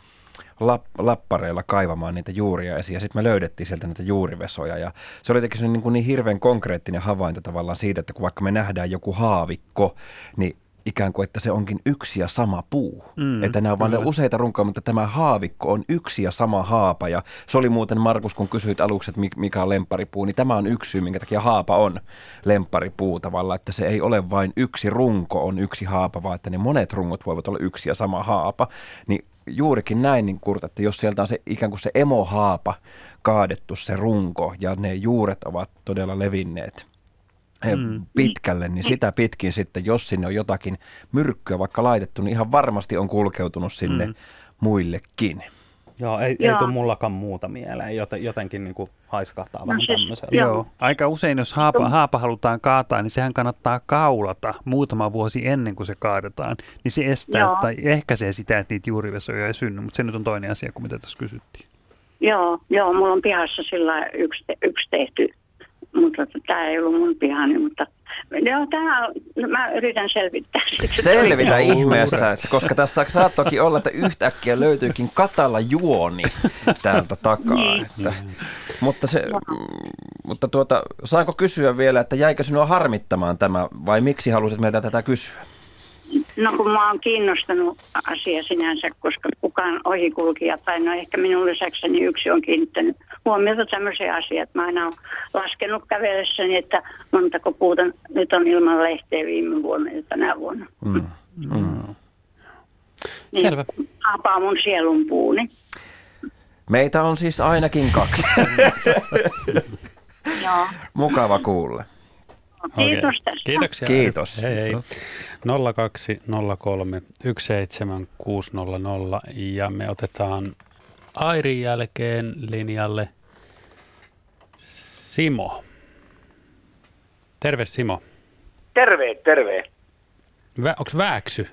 lap, lappareilla kaivamaan niitä juuria esiin, ja sitten me löydettiin sieltä niitä juurivesoja, ja se oli jotenkin niin, kuin niin hirveän konkreettinen havainto tavallaan siitä, että kun vaikka me nähdään joku haavikko, niin ikään kuin, että se onkin yksi ja sama puu. Mm, että nämä on vain useita runkoja, mutta tämä haavikko on yksi ja sama haapa. Ja se oli muuten, Markus, kun kysyit aluksi, että mikä on lemparipuu, niin tämä on yksi syy, minkä takia haapa on lemparipuu tavalla. Että se ei ole vain yksi runko on yksi haapa, vaan että ne monet rungot voivat olla yksi ja sama haapa. Niin juurikin näin, niin Kurt, että jos sieltä on se ikään kuin se emohaapa kaadettu se runko ja ne juuret ovat todella levinneet mm. pitkälle, niin sitä pitkin sitten, jos sinne on jotakin myrkkyä vaikka laitettu, niin ihan varmasti on kulkeutunut sinne mm. muillekin. Joo, ei, ei tule mullakaan muuta mieleen. Joten, jotenkin niin kuin haiskahtaa no, vähän siis, tämmöisellä. Joo. Aika usein, jos haapa, haapa halutaan kaataa, niin sehän kannattaa kaulata muutama vuosi ennen kuin se kaadetaan. Niin se estää joo. tai ehkäisee sitä, että niitä juurivesoja ei synny. Mutta se nyt on toinen asia kuin mitä tässä kysyttiin. Joo, joo mulla on pihassa sillä yksi, yksi tehty mutta tämä ei ollut mun pihani, mutta Joo, tämä, no, mä yritän selvittää. Selvitä ihmeessä, koska tässä toki olla, että yhtäkkiä löytyykin katala juoni täältä takaa. Niin. Että, mutta, se, mutta tuota, saanko kysyä vielä, että jäikö sinua harmittamaan tämä vai miksi halusit meiltä tätä kysyä? No kun mä oon kiinnostanut asia sinänsä, koska kukaan ohikulkija tai no ehkä minun lisäkseni yksi on kiinnittänyt huomiota tämmöisiä asioita. Mä aina olen laskenut kävellessäni, että montako puuta nyt on ilman lehteä viime vuonna ja tänä vuonna. Mm. Mm. Niin, Selvä. Apaa mun sielun puuni. Meitä on siis ainakin kaksi. Joo. Mukava kuulla. Kiitos tästä. Kiitoksia. Kiitos. Hei, hei. 0203 17600 ja me otetaan Airin jälkeen linjalle Simo. Terve Simo. Terve, terve. Vä, onko Vääksy?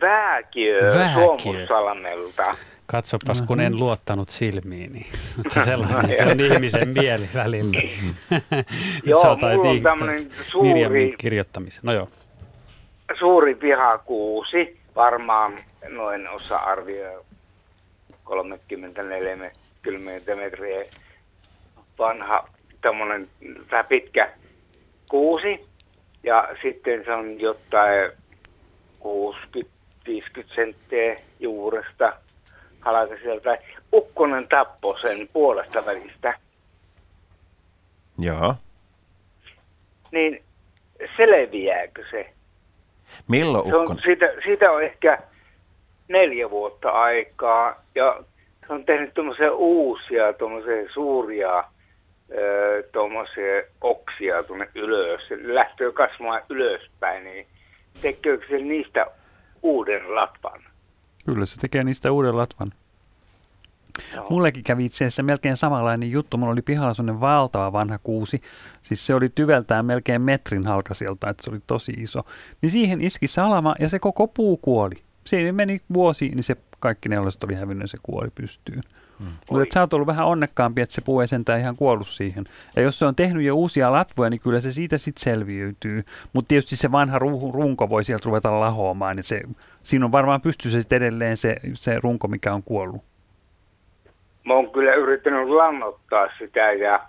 Vääkiö, Vääkiö. Suomussalmelta. Katsopas, kun en luottanut silmiini. Mutta sellainen se on ihmisen mieli välillä. joo, mulla on tämmöinen suuri... kirjoittamisen. No joo. Suuri pihakuusi, varmaan noin osa arvioi 34 metriä vanha tämmöinen pitkä kuusi. Ja sitten se on jotain 60-50 senttiä juuresta halata sieltä. Ukkonen tappoi sen puolesta välistä. Joo. Niin selviääkö se? Milloin ukkonen? Se on, siitä, siitä on ehkä neljä vuotta aikaa ja se on tehnyt tuommoisia uusia, tuommoisia suuria tuommoisia oksia tuonne ylös. Se lähtee kasvamaan ylöspäin, niin tekeekö se niistä uuden latvan? Kyllä se tekee niistä uuden latvan. Joo. Mullekin kävi itse asiassa melkein samanlainen juttu. Mulla oli pihalla sellainen valtava vanha kuusi. Siis se oli tyveltään melkein metrin halkaiselta, että se oli tosi iso. Niin siihen iski salama ja se koko puu kuoli. Siinä meni vuosi, niin se kaikki neulaset oli hävinnyt ja se kuoli pystyyn. Hmm. Mutta sä oot ollut vähän onnekkaampi, että se puu ei sentään ihan kuollut siihen. Ja jos se on tehnyt jo uusia latvoja, niin kyllä se siitä sitten selviytyy. Mutta tietysti se vanha runko voi sieltä ruveta lahoamaan. Niin se, siinä on varmaan pystyssä sitten edelleen se, se runko, mikä on kuollut. Mä oon kyllä yrittänyt lannottaa sitä ja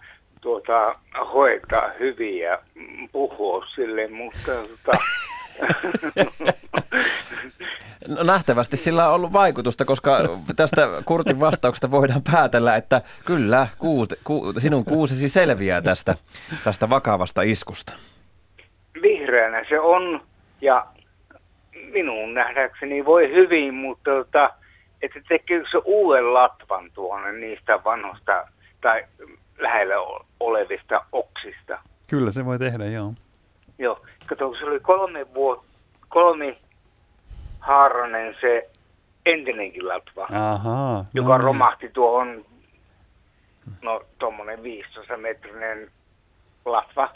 tuota, hoitaa hyvin ja puhua sille, mutta tuota, No nähtävästi sillä on ollut vaikutusta, koska tästä Kurtin vastauksesta voidaan päätellä, että kyllä, kuut, ku, sinun kuusesi selviää tästä, tästä vakavasta iskusta. Vihreänä se on, ja minun nähdäkseni voi hyvin, mutta tota, että tekeekö se uuden latvan tuonne niistä vanhoista tai lähellä olevista oksista? Kyllä se voi tehdä, joo. Joo, kato, se oli kolme vuotta, kolmi haaranen se entinenkin latva, Aha, joka no, romahti tuohon, no tuommoinen 15 metrinen latva,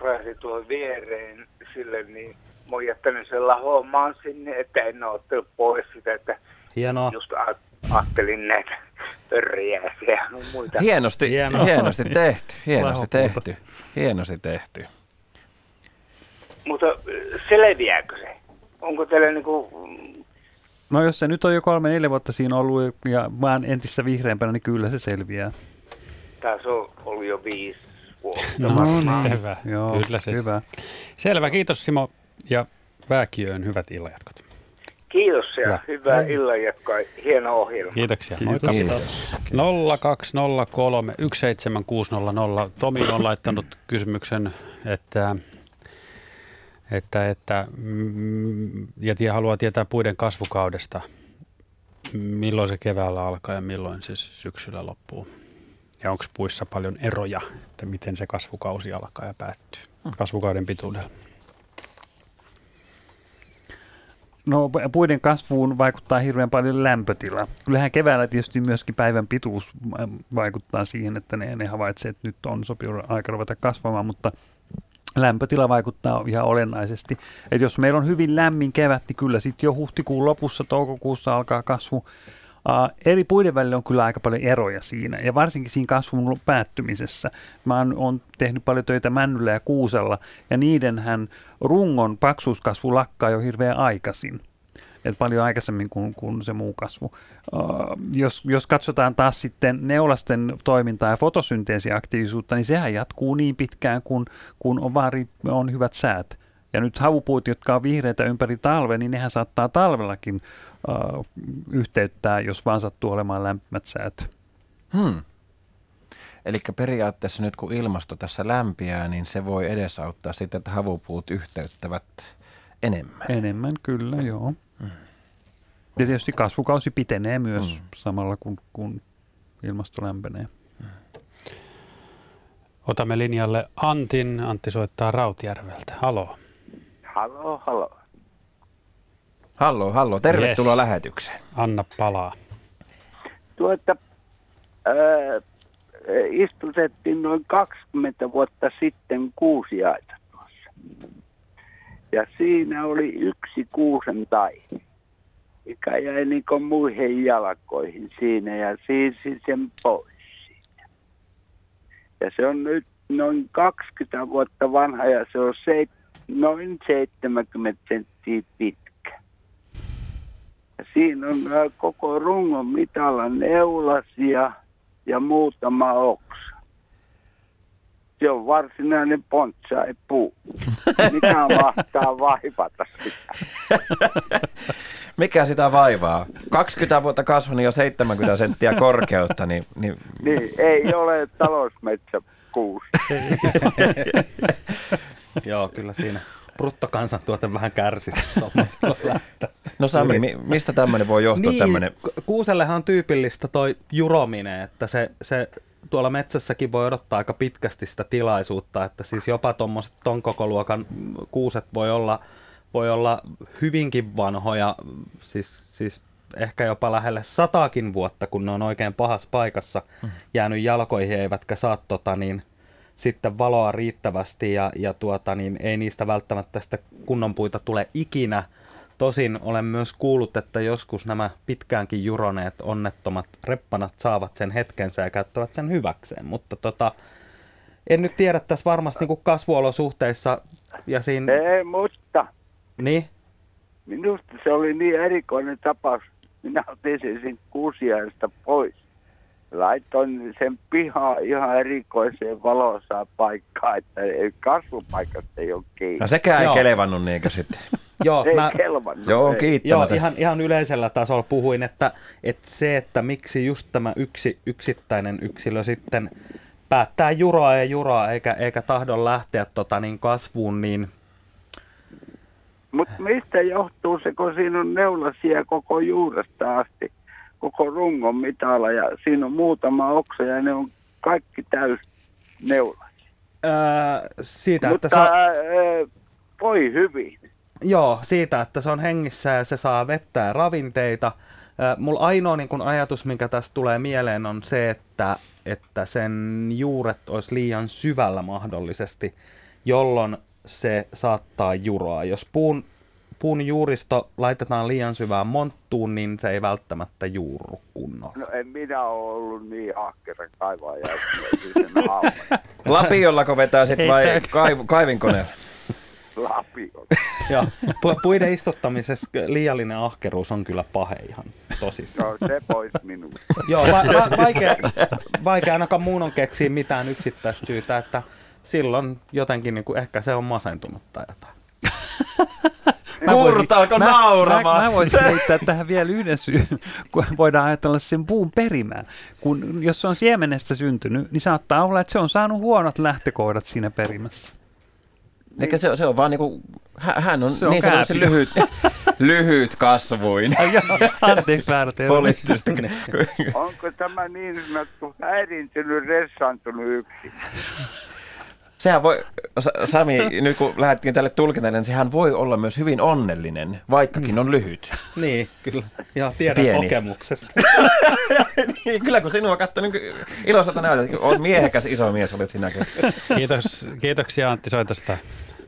rajasi tuohon viereen sille, niin mä oon jättänyt sen lahoamaan sinne, että en ole ottanut pois sitä, että Hienoa. just ajattelin näitä pörriäisiä ja muita. Hienosti, Hienoa. hienosti tehty, hienosti tehty, hienosti tehty. Mutta selviääkö se? onko teillä niin kuin... No jos se nyt on jo kolme, neljä vuotta siinä ollut ja vaan entistä vihreämpänä, niin kyllä se selviää. Tässä on ollut jo viisi vuotta. No, niin. Hyvä. Joo, kyllä se. Hyvä. Selvä, kiitos Simo ja Vääkiöön hyvät illanjatkot. Kiitos ja hyvä. hyvää illanjatkoa. Hieno ohjelma. Kiitoksia. Kiitos. Kiitos. 0203 17600. Tomi on laittanut kysymyksen, että että, että, mm, ja tie, haluaa tietää puiden kasvukaudesta, milloin se keväällä alkaa ja milloin se syksyllä loppuu. Ja onko puissa paljon eroja, että miten se kasvukausi alkaa ja päättyy kasvukauden pituudella? No puiden kasvuun vaikuttaa hirveän paljon lämpötila. Kyllähän keväällä tietysti myöskin päivän pituus vaikuttaa siihen, että ne, ne havaitsee, että nyt on sopiva aika ruveta kasvamaan, mutta lämpötila vaikuttaa ihan olennaisesti. Et jos meillä on hyvin lämmin kevät, niin kyllä sitten jo huhtikuun lopussa, toukokuussa alkaa kasvu Uh, eri puiden välillä on kyllä aika paljon eroja siinä, ja varsinkin siinä kasvun päättymisessä. Mä oon, oon tehnyt paljon töitä männyllä ja kuusella, ja niidenhän rungon paksuuskasvu lakkaa jo hirveän aikaisin. Et paljon aikaisemmin kuin, kuin se muu kasvu. Uh, jos, jos katsotaan taas sitten neulasten toimintaa ja fotosynteesiaktiivisuutta, niin sehän jatkuu niin pitkään, kun, kun on, vaan, on hyvät säät. Ja nyt havupuut, jotka on vihreitä ympäri talve, niin nehän saattaa talvellakin uh, yhteyttää, jos vaan sattuu olemaan lämpimät säät. Hmm. Eli periaatteessa nyt kun ilmasto tässä lämpiää, niin se voi edesauttaa sitä, että havupuut yhteyttävät enemmän. Enemmän, kyllä, joo. Ja tietysti kasvukausi pitenee myös hmm. samalla, kun, kun ilmasto lämpenee. Otamme linjalle Antin. Antti soittaa Rautjärveltä. Halo. Halo, halo. Hallo, hallo. Tervetuloa yes. lähetykseen. Anna palaa. Tuota, ää, istutettiin noin 20 vuotta sitten kuusiaita tuossa. Ja siinä oli yksi kuusen tai, mikä jäi niin kuin muihin jalkoihin siinä ja siirsin sen pois siitä. Ja se on nyt noin 20 vuotta vanha ja se on se, noin 70 senttiä pitkä. Siinä on äh, koko rungon mitalla neulasia ja muutama oksa. Se on varsinainen puu. Mikä mahtaa vaivata sitä? Mikä sitä vaivaa? 20 vuotta kasvanut jo 70 senttiä korkeutta, niin... Niin, niin ei ole talousmetsäkuusi. Joo, kyllä siinä bruttokansantuote vähän kärsi. no Sami, mi- mistä tämmöinen voi johtua? Niin, tämmönen? Kuusellehan on tyypillistä toi jurominen, että se, se tuolla metsässäkin voi odottaa aika pitkästi sitä tilaisuutta, että siis jopa tuommoiset ton koko luokan kuuset voi olla, voi olla hyvinkin vanhoja, siis, siis ehkä jopa lähelle satakin vuotta, kun ne on oikein pahassa paikassa mm. jäänyt jalkoihin, eivätkä saa tota niin, sitten valoa riittävästi ja, ja tuota, niin ei niistä välttämättä sitä kunnon puita tule ikinä. Tosin olen myös kuullut, että joskus nämä pitkäänkin juroneet onnettomat reppanat saavat sen hetkensä ja käyttävät sen hyväkseen, mutta tota, en nyt tiedä tässä varmasti niin kasvuolosuhteissa ja siinä... Ei, mutta... Niin? Minusta se oli niin erikoinen tapaus. Minä otin sen kuusiaista pois laitoin sen pihaa ihan erikoiseen valossa paikkaan, että kasvupaikasta ei ole kiinni. No sekään Joo. ei kelevannut niinkö sitten. Joo, mä, Joo, Joo, ihan, ihan yleisellä tasolla puhuin, että, että se, että miksi just tämä yksi yksittäinen yksilö sitten päättää juroa ja juroa eikä, eikä tahdon lähteä tota, niin kasvuun, niin mutta mistä johtuu se, kun siinä on neulasia koko juuresta asti? koko rungon mitalla ja siinä on muutama oksa ja ne on kaikki täys neula. Öö, siitä, Mutta että se on... öö, voi hyvin. Joo, siitä, että se on hengissä ja se saa vettä ja ravinteita. Mulla ainoa niin kun ajatus, mikä tästä tulee mieleen, on se, että, että sen juuret olisi liian syvällä mahdollisesti, jolloin se saattaa juroa. Jos puun puun juuristo laitetaan liian syvään monttuun, niin se ei välttämättä juurru kunnolla. No en minä ole ollut niin ahkera kaivaaja. Lapiollako vetää sitten vai kaiv- kaivinkoneella? Joo, pu- puiden istuttamisessa liiallinen ahkeruus on kyllä pahe ihan tosissaan. No se pois minusta. Joo, va- va- vaikea, vaikea ainakaan muun on keksiä mitään yksittäistä syytä, että silloin jotenkin niin kuin, ehkä se on masentunut tai jotain. Kurtaako nauramaan? Mä, mä voisin heittää tähän vielä yhden syyn, kun voidaan ajatella sen puun perimään. Kun, jos se on siemenestä syntynyt, niin saattaa olla, että se on saanut huonot lähtökohdat siinä perimässä. Eikä se, se on vaan niinku, hän on se niin sanotusti lyhyt, lyhyt kasvuin. Anteeksi väärä. Poliittisesti. Onko tämä niin sanottu häirintynyt, ressantunut yksi? Sehän voi, Sa- Sami, nyt kun lähdettiin tälle tulkintalle, niin sehän voi olla myös hyvin onnellinen, vaikkakin on lyhyt. Niin, kyllä. Ja tiedän Pieni. kokemuksesta. niin, kyllä kun sinua katsoo, niin iloiselta näytät, kun olet miehekäs iso mies, olet sinäkin. Kiitos, kiitoksia Antti soitosta.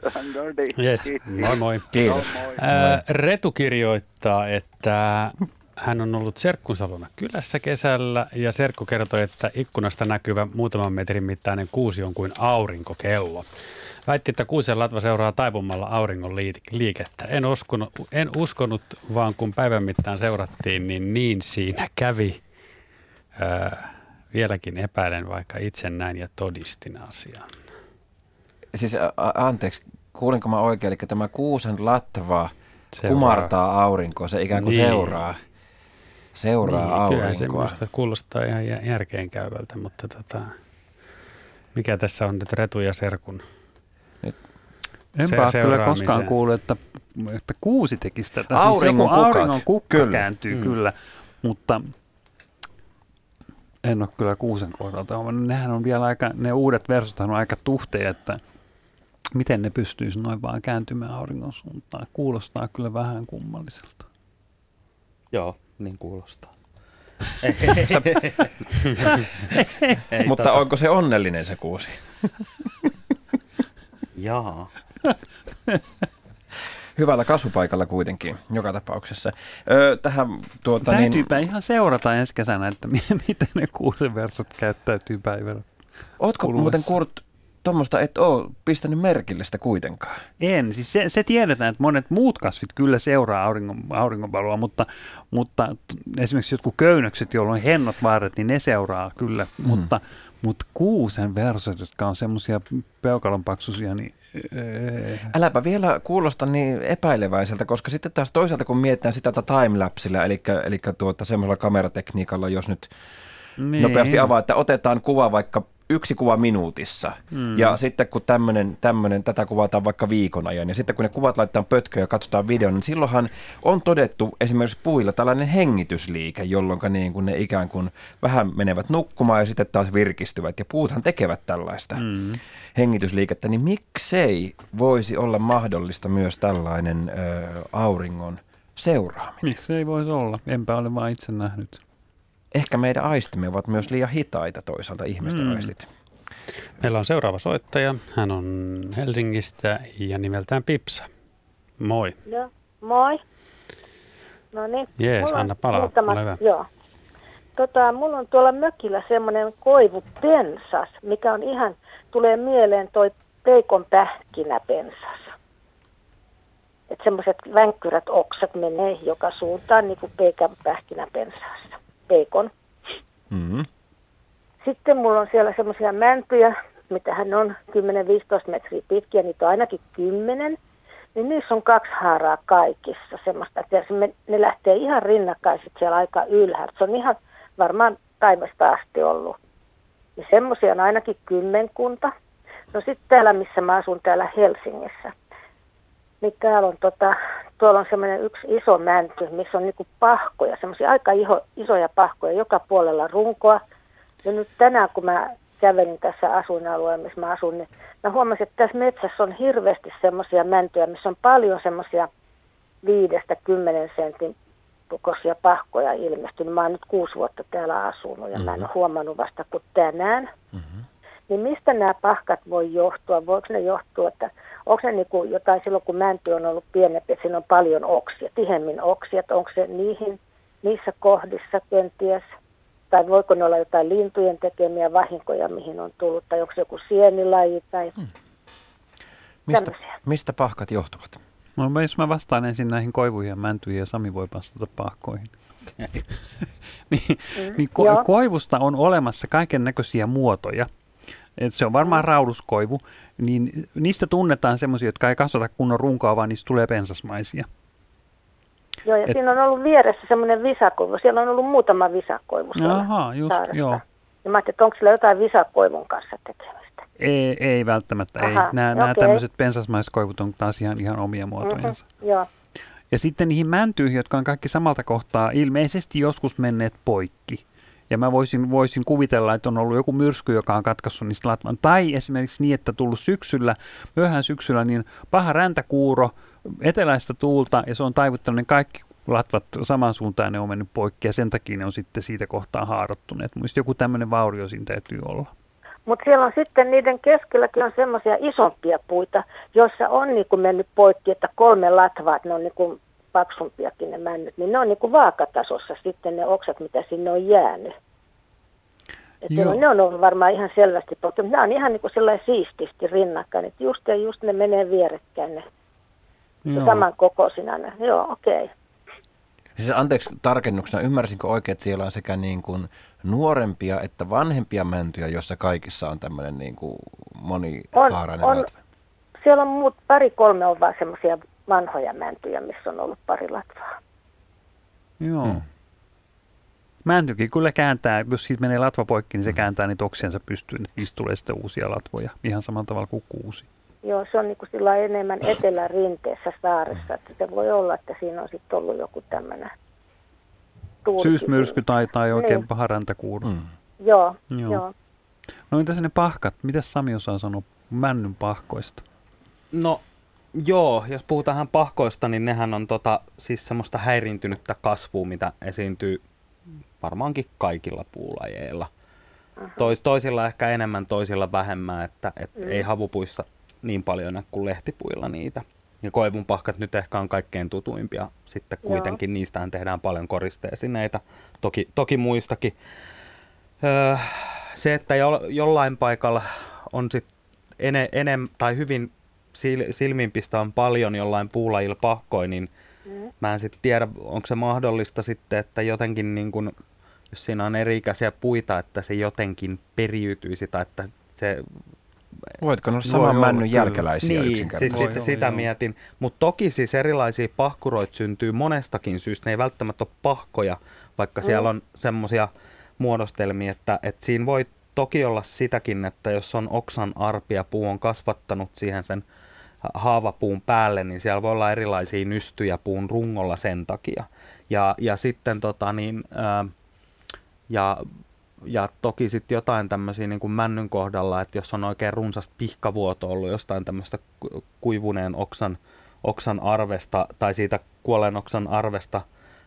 No niin. Yes. Moi moi. Kiitos. Ää, Retu kirjoittaa, että hän on ollut serkkunsa luona kylässä kesällä ja serkku kertoi, että ikkunasta näkyvä muutaman metrin mittainen kuusi on kuin aurinkokello. Väitti, että kuusen latva seuraa taipumalla auringon liik- liikettä. En uskonut, en uskonut, vaan kun päivän mittaan seurattiin, niin niin siinä kävi. Ää, vieläkin epäilen, vaikka itse näin ja todistin asian. Siis a- anteeksi, kuulinko mä oikein, eli tämä kuusen latva Seuraa. kumartaa aurinkoa, se ikään kuin Niin. seuraa, seuraa Niin, kyllä se aurinkoa. minusta kuulostaa ihan jä- järkeenkäyvältä, mutta tota, mikä tässä on nyt Retu ja Serkun? Enpä Se- kyllä koskaan kuullut, että, että kuusi tekisi tätä. Auringon siis joku kukat. auringon kukka Kyllä. kääntyy Mm. kyllä, mutta en ole kyllä kuusen kohdalta. Nehän on vielä aika, ne uudet versot on aika tuhteja, että miten ne pystyisi noin vaan kääntymään auringon suuntaan. Kuulostaa kyllä vähän kummalliselta. Joo, niin kuulostaa. Ei, Mutta tota- onko se onnellinen se kuusi? Jaa. Hyvällä kasvupaikalla kuitenkin, joka tapauksessa. Öö, tähän tuota, niin, Täytyypä ihan seurata ensi kesänä, että mi- miten ne kuusen versot käyttäytyy päivällä. Ootko kuluessa. muuten Kurt tuommoista et ole pistänyt merkille sitä kuitenkaan? En, siis se, se tiedetään, että monet muut kasvit kyllä seuraa auringon, auringonvaloa, mutta, mutta esimerkiksi jotkut köynnökset, joilla on hennot vaaret, niin ne seuraa kyllä, mm. mutta, mutta kuusen versot, jotka on semmoisia peukalonpaksuisia, niin ee. Äläpä vielä kuulosta niin epäileväiseltä, koska sitten taas toisaalta kun mietitään sitä tätä timelapsilla, eli, eli tuota, semmoisella kameratekniikalla, jos nyt niin. nopeasti avaa, että otetaan kuva vaikka yksi kuva minuutissa. Mm. Ja sitten kun tämmönen, tämmönen, tätä kuvataan vaikka viikon ajan, ja sitten kun ne kuvat laitetaan pötköön ja katsotaan videon, niin silloinhan on todettu esimerkiksi puilla tällainen hengitysliike, jolloin niin kuin ne ikään kuin vähän menevät nukkumaan ja sitten taas virkistyvät. Ja puuthan tekevät tällaista Mm. hengitysliikettä, niin miksei voisi olla mahdollista myös tällainen ö, auringon seuraaminen? Miksi ei voisi olla? Enpä ole vaan itse nähnyt. Ehkä meidän aistimme ovat myös liian hitaita toisaalta ihmisten Mm. aistit. Meillä on seuraava soittaja. Hän on Helsingistä ja nimeltään Pipsa. Moi. Joo, moi. No niin. Jees, mulla anna palaa, muutama- ole hyvä. Joo. Tota, mulla on tuolla mökillä semmoinen koivupensas, mikä on ihan, tulee mieleen toi peikon pähkinäpensas. Että semmoiset vänkkyrät oksat menee joka suuntaan, niin kuin peikan pähkinäpensaassa. Peikon. Mm. Sitten mulla on siellä semmoisia mäntyjä, mitä hän on 10-15 metriä pitkiä, niitä on ainakin 10. Niin niissä on kaksi haaraa kaikissa semmoista. että ne lähtee ihan rinnakkaiset siellä aika ylhäältä. Se on ihan varmaan taivasta asti ollut. Niin semmoisia on ainakin kymmenkunta. No sitten täällä, missä mä asun täällä Helsingissä, niin täällä on tota, tuolla on semmoinen yksi iso mänty, missä on niinku pahkoja, semmoisia aika iho, isoja pahkoja joka puolella runkoa. Ja nyt tänään, kun mä kävelin tässä asuinalueella, missä mä asun, niin mä huomasin, että tässä metsässä on hirveästi semmoisia mäntyjä, missä on paljon semmoisia viidestä kymmenen sentin kokoisia pahkoja ilmestynyt. Mä oon nyt kuusi vuotta täällä asunut ja mä en ole huomannut vasta kuin tänään. Niin mistä nämä pahkat voi johtua? Voiko ne johtua, että onko ne niinku jotain silloin, kun mänty on ollut pienempi, että siinä on paljon oksia, tihemmin oksia, että onko se niihin, niissä kohdissa kenties? Tai voiko ne olla jotain lintujen tekemiä vahinkoja, mihin on tullut, tai onko se joku sienilaji tai Mistä, tämmöisiä. mistä pahkat johtuvat? No jos mä vastaan ensin näihin koivuihin ja mäntyihin ja Sami voi vastata pahkoihin. niin, Mm, niin ko- joo. koivusta on olemassa kaiken näköisiä muotoja. Se on varmaan rauduskoivu, niin niistä tunnetaan semmoisia, jotka ei kasvata kunnon runkoa, vaan niistä tulee pensasmaisia. Joo, ja Et- siinä on ollut vieressä semmoinen visakoivu. Siellä on ollut muutama visakoivu Ahaa, just, saaressa. joo. Ja mä ajattelin, että onko sillä jotain visakoivun kanssa tekemistä. Ei, ei välttämättä, ei. Aha, Nämä, nämä okei. tämmöiset pensasmaiskoivut on taas ihan, ihan omia. Mhm, joo. Ja sitten niihin mäntyihin, jotka on kaikki samalta kohtaa ilmeisesti joskus menneet poikki. Ja mä voisin, voisin kuvitella, että on ollut joku myrsky, joka on katkaissut niistä latvan. Tai esimerkiksi niin, että tullut syksyllä, myöhään syksyllä, niin paha räntäkuuro, eteläistä tuulta ja se on taivuttanut ne kaikki latvat samaan suuntaan, ne on mennyt poikki ja sen takia ne on sitten siitä kohtaa haarottuneet. Muista joku tämmöinen vaurio siinä täytyy olla. Mutta siellä on sitten niiden keskelläkin on semmoisia isompia puita, joissa on niinku mennyt poikki, että kolme latvaa, että ne on niinku paksumpiakin ne männyt, niin ne on niinku vaakatasossa sitten ne oksat, mitä sinne on jäänyt. Et Joo. ne on ollut varmaan ihan selvästi poikki, mutta nämä on ihan niinku sellainen siististi rinnakkain, että just ja just ne menee vierekkäin ne Joo. saman kokoisina. Ne. Joo, okei. Okay. Siis anteeksi tarkennuksena, ymmärsinkö oikein, että siellä on sekä niin kuin nuorempia että vanhempia mäntyjä, joissa kaikissa on tämmöinen niin kuin monihaarainen On- on-? Siellä on muut, pari kolme on vaan semmoisia vanhoja mäntyjä, missä on ollut pari latvaa. Joo. Hmm. Mäntykin kyllä kääntää, jos siitä menee latva poikki, niin se kääntää niitä oksiansa pystyyn, että niistä tulee sitten uusia latvoja, ihan samalla tavalla kuin kuusi. Joo, se on niin kuin sillä enemmän etelärinteessä saaressa, että se voi olla, että siinä on sitten ollut joku tämmöinen Syysmyrsky tai, tai oikein Niin. paha. Mm. Joo, Joo. joo. joo. No entäs ne pahkat? Mitä Sami osaa sanoa männyn pahkoista? No joo, jos puhutaan pahkoista, niin nehän on tota, siis semmoista häiriintynyttä kasvua, mitä esiintyy varmaankin kaikilla puulajeilla. Tois, toisilla ehkä enemmän, toisilla vähemmän, että et Mm. ei havupuissa niin paljon näy kuin lehtipuilla niitä. Ja koivun pahkat nyt ehkä on kaikkein tutuimpia. Sitten Joo. kuitenkin niistähän tehdään paljon koristeesineitä, toki, toki muistakin. Öö, se, että jo, jollain paikalla on sit ene, enem, tai hyvin sil, silmiinpistävän paljon jollain puulajilla pahkoi, niin Mm. mä en sitten tiedä, onko se mahdollista sitten, että jotenkin niin kun, jos siinä on eri-ikäisiä puita, että se jotenkin periytyisi tai että se... Voitko olla Voi saman olla, männyn jälkeläisiä Niin, siis yksinkertaisesti? sitä, olla, sitä joo. mietin. Mutta toki siis erilaisia pahkuroita syntyy monestakin syystä. Ne ei välttämättä ole pahkoja, vaikka siellä on semmoisia muodostelmia, että, että siinä voi toki olla sitäkin, että jos on oksan arpi ja puu on kasvattanut siihen sen haavapuun päälle, niin siellä voi olla erilaisia nystyjä puun rungolla sen takia. Ja, ja sitten tota niin, ää, ja, ja toki sitten jotain tämmöisiä niin kuin männyn kohdalla, että jos on oikein runsasta pihkavuoto ollut jostain tämmöistä ku- kuivuneen oksan, oksan arvesta tai siitä kuolleen oksan arvesta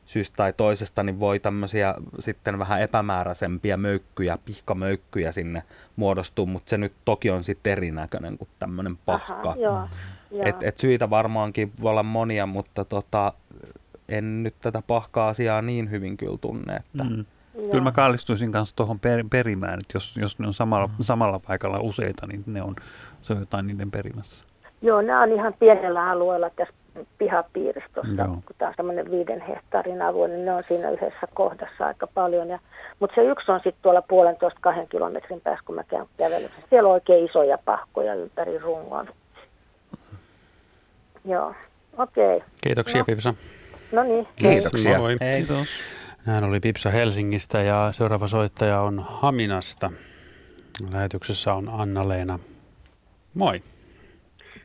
syystä tai toisesta, niin voi tämmöisiä sitten vähän epämääräisempiä möykkyjä, pihkamöykkyjä sinne muodostuu, mutta se nyt toki on sitten erinäköinen kuin tämmöinen pahka. Aha, joo, joo. Et, et syitä varmaankin voi olla monia, mutta tota, en nyt tätä pahka-asiaa niin hyvin kyllä tunne. Että, Mm. joo. Kyllä mä kallistuisin kanssa tuohon per, perimään, että jos, jos ne on samalla, samalla paikalla useita, niin ne on, se on jotain niiden perimässä. Joo, nämä on ihan pienellä alueella tässä pihapiirissä tuossa, Joo. kun tämä on semmoinen viiden hehtaarin alue, niin ne on siinä yhdessä kohdassa aika paljon. Ja, mutta se yksi on sitten tuolla puolentoista kahden kilometrin päässä, kun mä käyn kävelyssä. Siellä on oikein isoja pahkoja ympäri rungon. Joo, okei. Okay. Kiitoksia No. Pipsa. No niin. Kiitoksia. Moi. Kiitos. Näin oli Pipsa Helsingistä ja seuraava soittaja on Haminasta. Lähetyksessä on Anna-Leena. Moi.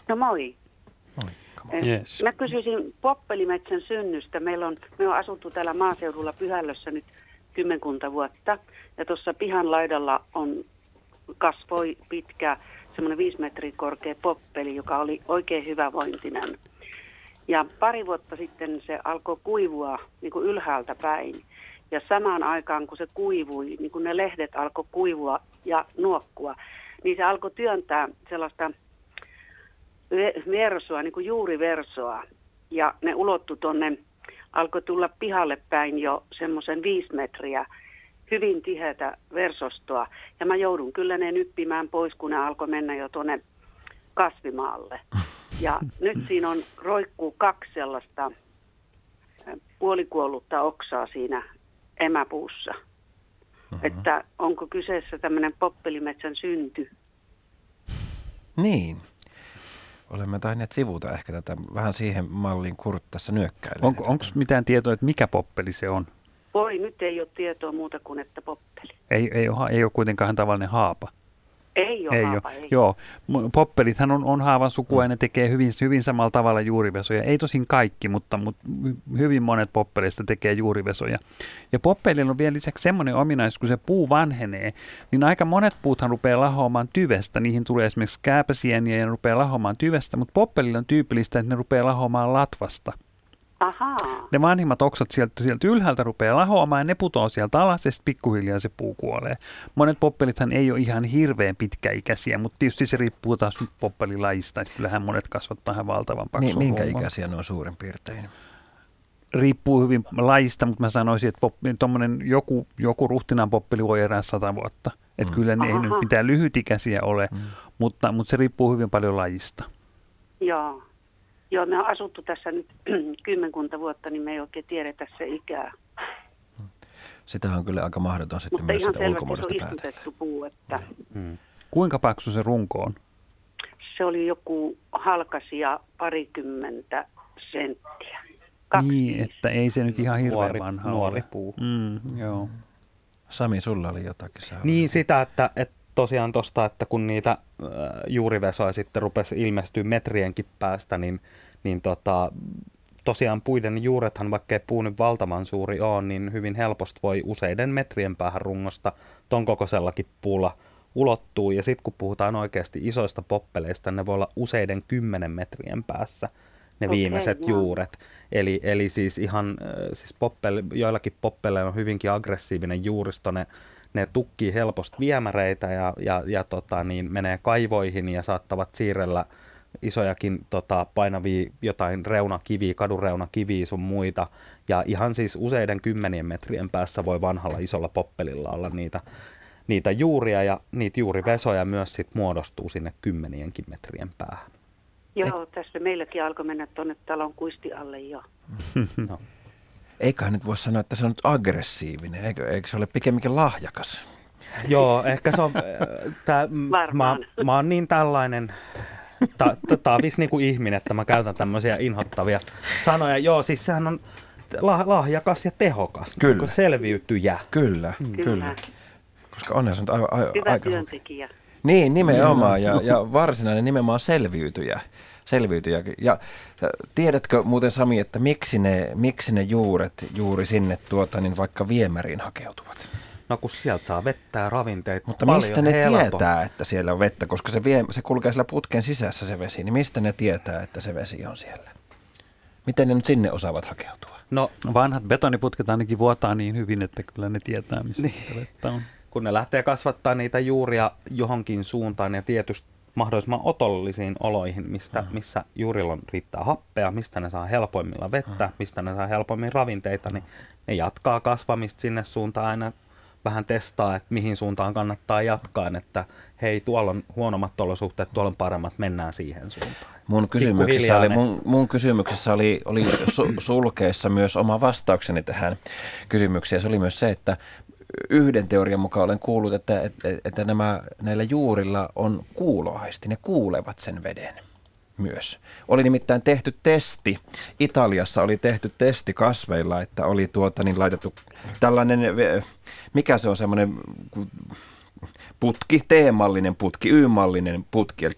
No moi. Eh, Yes. Mä kysyisin Poppelimetsän synnystä. Meillä on, me on asuttu täällä maaseudulla Pyhällössä nyt kymmenkunta vuotta. Ja tuossa pihan laidalla on kasvoi pitkä, semmoinen viisi metriä korkea poppeli, joka oli oikein hyvävointinen. Ja pari vuotta sitten se alkoi kuivua niin kuin ylhäältä päin. Ja samaan aikaan, kun se kuivui, niin kun ne lehdet alkoi kuivua ja nuokkua, niin se alkoi työntää sellaista versoa, niin kuin juuriversoa. Ja ne ulottu tuonne, alkoi tulla pihalle päin jo semmoisen viisi metriä hyvin tiheätä versostoa. Ja mä joudun kyllä ne nyppimään pois, kun ne alkoi mennä jo tuonne kasvimaalle. Ja nyt siinä on roikkuu kaksi sellaista puolikuollutta oksaa siinä emäpuussa. Että onko kyseessä tämmöinen poppelimetsän synty? Niin. Olemme tainneet sivuta ehkä tätä vähän siihen malliin Kurt tässä nyökkäilee. Onko onks mitään tietoa, että mikä poppeli se on? Voi, nyt ei ole tietoa muuta kuin että poppeli. Ei, ei, ole, ei ole kuitenkaan tavallinen haapa. Ei ole ei haava, ole. ei. Joo, poppelithan on, on haavan sukua ja ne tekee hyvin, hyvin samalla tavalla juurivesoja. Ei tosin kaikki, mutta, mutta hy- hyvin monet poppeleista tekee juurivesoja. Ja poppelilla on vielä lisäksi semmoinen ominaisuus, kun se puu vanhenee, niin aika monet puuthan rupeaa lahoamaan tyvestä. Niihin tulee esimerkiksi kääpäsieniä ja ne rupeaa lahoamaan tyvestä, mutta poppelilla on tyypillistä, että ne rupeaa lahoamaan latvasta. Ahaa. Ne vanhimmat oksat sieltä, sieltä ylhäältä rupeaa lahoamaan ja ne putoaa sieltä alas ja sitten pikkuhiljaa se puu kuolee. Monet poppelithan ei ole ihan hirveän pitkäikäisiä, mutta tietysti se riippuu taas nyt poppelilajista, että kyllähän monet kasvattaa ihan valtavan Niin, paksun minkä homman. ikäisiä ne on suurin piirtein? Riippuu hyvin lajista, mutta mä sanoisin, että poppi, tommonen joku, joku ruhtinaan poppeli voi elää sata vuotta. Että Mm. kyllä ne ei Aha. nyt mitään lyhytikäisiä ole, Mm. mutta, mutta se riippuu hyvin paljon lajista. Joo. Joo, me on asuttu tässä nyt kymmenkunta vuotta, niin me ei oikein tiedetä se ikää. Sitähän on kyllä aika mahdoton sitten Mutta myös sitä ulkomuodosta on päätellä. puu, että Mm. Kuinka paksu se runko on? se oli joku halkasia parikymmentä senttiä. Kaksi Niin, että ei se nyt ihan hirveän Nuori- vanha nuori puu. Mm, joo. Sami, sulla oli jotakin. Sä Niin sitä, että, että tosiaan tuosta, että kun niitä juurivesoja sitten rupesi ilmestyä metrienkin päästä, niin, niin tota, tosiaan puiden juurethan, vaikka ei puu nyt valtavan suuri ole, niin hyvin helposti voi useiden metrien päähän rungosta ton kokoisellakin puulla ulottuu. Ja sitten kun puhutaan oikeasti isoista poppeleista, ne voi olla useiden kymmenen metrien päässä ne Okei, viimeiset joo. juuret. Eli, eli siis ihan, siis poppele, joillakin poppeleilla on hyvinkin aggressiivinen juuristo, ne, ne tukkii helposti viemäreitä ja, ja, ja tota, niin menee kaivoihin ja saattavat siirrellä isojakin tota, painavia jotain reunakiviä, kadunreunakiviä sun muita. Ja ihan siis useiden kymmenien metrien päässä voi vanhalla isolla poppelilla olla niitä, niitä juuria ja niitä juurivesoja myös sit muodostuu sinne kymmenienkin metrien päähän. Joo, tässä meilläkin alkoi mennä tuonne talon kuisti alle jo. No. Eiköhän nyt voi sanoa, että se on nyt aggressiivinen, eikö, eikö se ole pikemminkin lahjakas? Joo, ehkä se on, äh, tää, mä, mä oon niin tällainen ta, ta, taavis niin kuin ihminen, että mä käytän tämmöisiä inhottavia sanoja. Joo, siis sehän on lah, lahjakas ja tehokas, Kyllä. niin selviytyjä. Kyllä, Kyllä. kyllä. Koska onhan se nyt aivan, aivan, Hyvä aika... työntekijä. Niin, nimenomaan. Ja, ja varsinainen nimenomaan selviytyjä. Selviytyjä. Ja tiedätkö muuten Sami, että miksi ne, miksi ne juuret juuri sinne tuota, niin vaikka viemäriin hakeutuvat? No kun sieltä saa vettä ja ravinteita Mutta paljon mistä ne helpommin. tietää, että siellä on vettä, koska se, vie, se kulkee siellä putken sisässä se vesi, niin mistä ne tietää, että se vesi on siellä? Miten ne nyt sinne osaavat hakeutua? No Vanhat betoniputket ainakin vuotaa niin hyvin, että kyllä ne tietää, missä niin. sitä vettä on. kun ne lähtee kasvattaa niitä juuria johonkin suuntaan ja tietysti mahdollisimman otollisiin oloihin, mistä, missä juurilla riittää happea, mistä ne saa helpoimmilla vettä, mistä ne saa helpoimmin ravinteita, niin ne jatkaa kasvamista sinne suuntaan aina vähän testaa, että mihin suuntaan kannattaa jatkaa, että hei, tuolla on huonommat olosuhteet, tuolla on paremmat, mennään siihen suuntaan. Mun kysymyksessä, oli, mun, mun kysymyksessä oli, oli su, sulkeessa myös oma vastaukseni tähän kysymykseen. Se oli myös se, että yhden teorian mukaan olen kuullut, että, että, että nämä, näillä juurilla on kuuloaisti. Ne kuulevat sen veden myös. Oli nimittäin tehty testi. Italiassa oli tehty testi kasveilla, että oli tuota niin laitettu tällainen, mikä se on semmoinen putki, T-mallinen putki, Y-mallinen putki, eli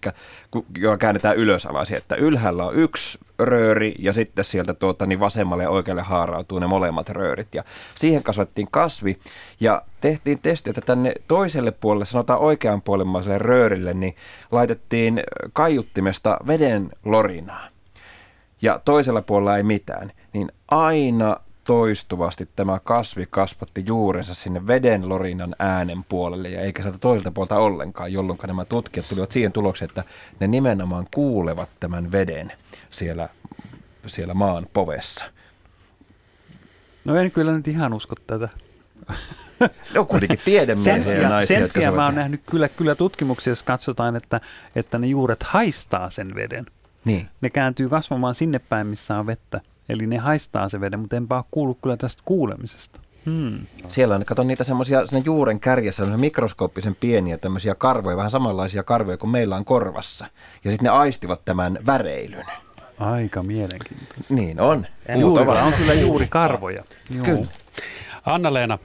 joka käännetään ylös että ylhäällä on yksi rööri ja sitten sieltä tuota, niin vasemmalle ja oikealle haarautuu ne molemmat röörit. Ja siihen kasvattiin kasvi ja tehtiin testi, että tänne toiselle puolelle, sanotaan oikean puolemmaiselle röörille, niin laitettiin kaiuttimesta veden lorinaa ja toisella puolella ei mitään, niin aina toistuvasti tämä kasvi kasvatti juurensa sinne veden lorinan äänen puolelle ja eikä sieltä toiselta puolta ollenkaan, jolloin nämä tutkijat tulivat siihen tulokseen, että ne nimenomaan kuulevat tämän veden siellä, siellä maan povessa. No en kyllä nyt ihan usko tätä. Ne on kuitenkin tiedemiehiä Sen ja sijaan, naisia, sen sijaan mä oon nähnyt kyllä, kyllä tutkimuksia, jos katsotaan, että, että ne juuret haistaa sen veden. Niin. Ne kääntyy kasvamaan sinne päin, missä on vettä. Eli ne haistaa se veden, mutta enpä ole kuullut kyllä tästä kuulemisesta. Hmm. Siellä on, kato niitä semmoisia siinä juuren kärjessä, semmoisia mikroskooppisen pieniä tämmöisiä karvoja, vähän samanlaisia karvoja kuin meillä on korvassa. Ja sitten ne aistivat tämän väreilyn. Aika mielenkiintoista. Niin on. Juurilla ovat- on kyllä juuri karvoja. Joo. Kyllä. Anna-Leena,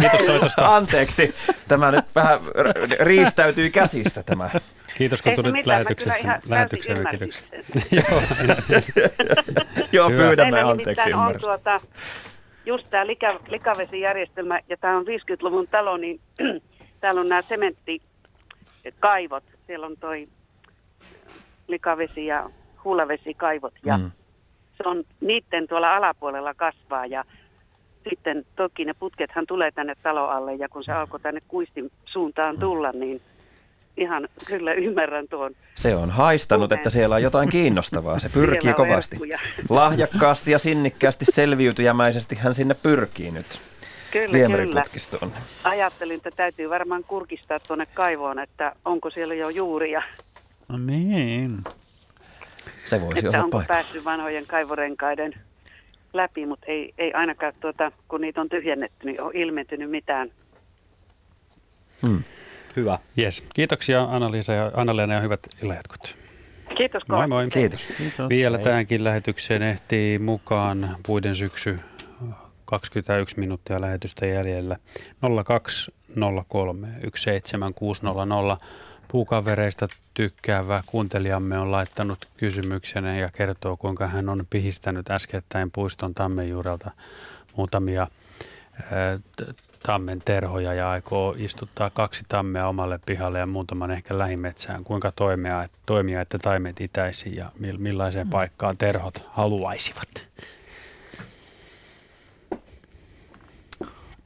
Kiitos soitosta. Anteeksi, tämä nyt vähän r- riistäytyi käsistä tämä. Kiitos kun tulit lähetyksessä. lähetykseen. Kiitoksia. Joo, Hyvä. pyydämme anteeksi ymmärrystä. tuota, just tämä lika, likavesijärjestelmä, ja tämä on 50-luvun talo, niin täällä on nämä sementtikaivot. Siellä on toi likavesi ja huulavesikaivot, ja Mm. se on niiden tuolla alapuolella kasvaa, ja sitten toki ne putkethan tulee tänne talo alle, ja kun se alkoi tänne kuistin suuntaan tulla, niin ihan kyllä ymmärrän tuon. Se on haistanut, että siellä on jotain kiinnostavaa. Se pyrkii on kovasti. herkkuja. Lahjakkaasti ja sinnikkäästi selviytyjämäisesti hän sinne pyrkii nyt Kyllä, kyllä. Ajattelin, että täytyy varmaan kurkistaa tuonne kaivoon, että onko siellä jo juuria, No niin. Se voisi että olla onko paikka. päässyt vanhojen kaivorenkaiden läpi, mutta ei, ei ainakaan, tuota, kun niitä on tyhjennetty, niin ole ilmentynyt mitään. Hmm. Hyvä. Yes. Kiitoksia Anna-Liisa ja Anna-Leena ja hyvät illanjatkot. Kiitos Moi kovasti. moi. Kiitos. Kiitos. Vielä tähänkin lähetykseen ehtii mukaan puiden syksy 21 minuuttia lähetystä jäljellä 0203 17600. Puukavereista tykkäävä kuuntelijamme on laittanut kysymyksen ja kertoo, kuinka hän on pihistänyt äskettäin puiston tammen juurelta muutamia tammen terhoja ja aikoo istuttaa kaksi tammea omalle pihalle ja muutaman ehkä lähimetsään. Kuinka toimia, toimia että taimet itäisi ja mil- millaiseen paikkaan terhot haluaisivat?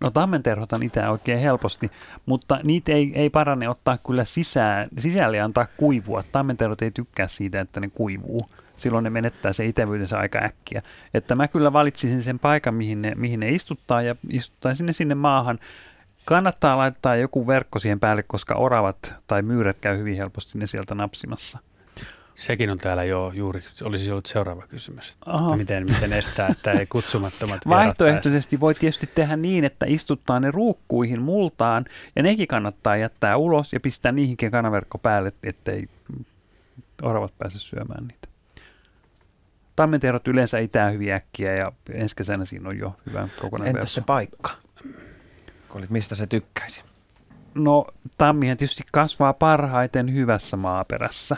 No tammenterhotan itää oikein helposti, mutta niitä ei, ei parane ottaa kyllä sisään, sisälle antaa kuivua. Tammenterhot ei tykkää siitä, että ne kuivuu. Silloin ne menettää se itävyytensä aika äkkiä. Että mä kyllä valitsisin sen paikan, mihin ne, mihin ne istuttaa ja istuttaisin ne sinne maahan. Kannattaa laittaa joku verkko siihen päälle, koska oravat tai myyrät käy hyvin helposti ne sieltä napsimassa. Sekin on täällä jo juuri, olisi ollut seuraava kysymys. Aha. Miten, miten estää, että ei kutsumattomat? Vaihtoehtoisesti voi tietysti tehdä niin, että istuttaa ne ruukkuihin multaan ja nekin kannattaa jättää ulos ja pistää niihinkin kanaverkko päälle, ettei oravat pääse syömään niitä. Tammenterot yleensä itää hyvin äkkiä ja ensi kesänä siinä on jo hyvä kokonainen Entäs se paikka? Olit, mistä se tykkäisi? No tammihan tietysti kasvaa parhaiten hyvässä maaperässä.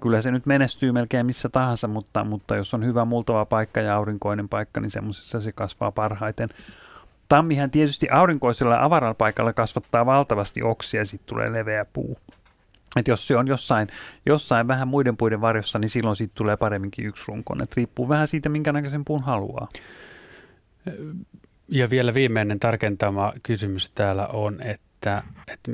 Kyllä se nyt menestyy melkein missä tahansa, mutta, mutta jos on hyvä multava paikka ja aurinkoinen paikka, niin semmoisessa se kasvaa parhaiten. Tammihan tietysti aurinkoisella avaralla paikalla kasvattaa valtavasti oksia ja sitten tulee leveä puu. Et jos se on jossain, jossain vähän muiden puiden varjossa, niin silloin siitä tulee paremminkin yksi runkon. Et riippuu vähän siitä, minkä näköisen puun haluaa. Ja vielä viimeinen tarkentama kysymys täällä on, että, että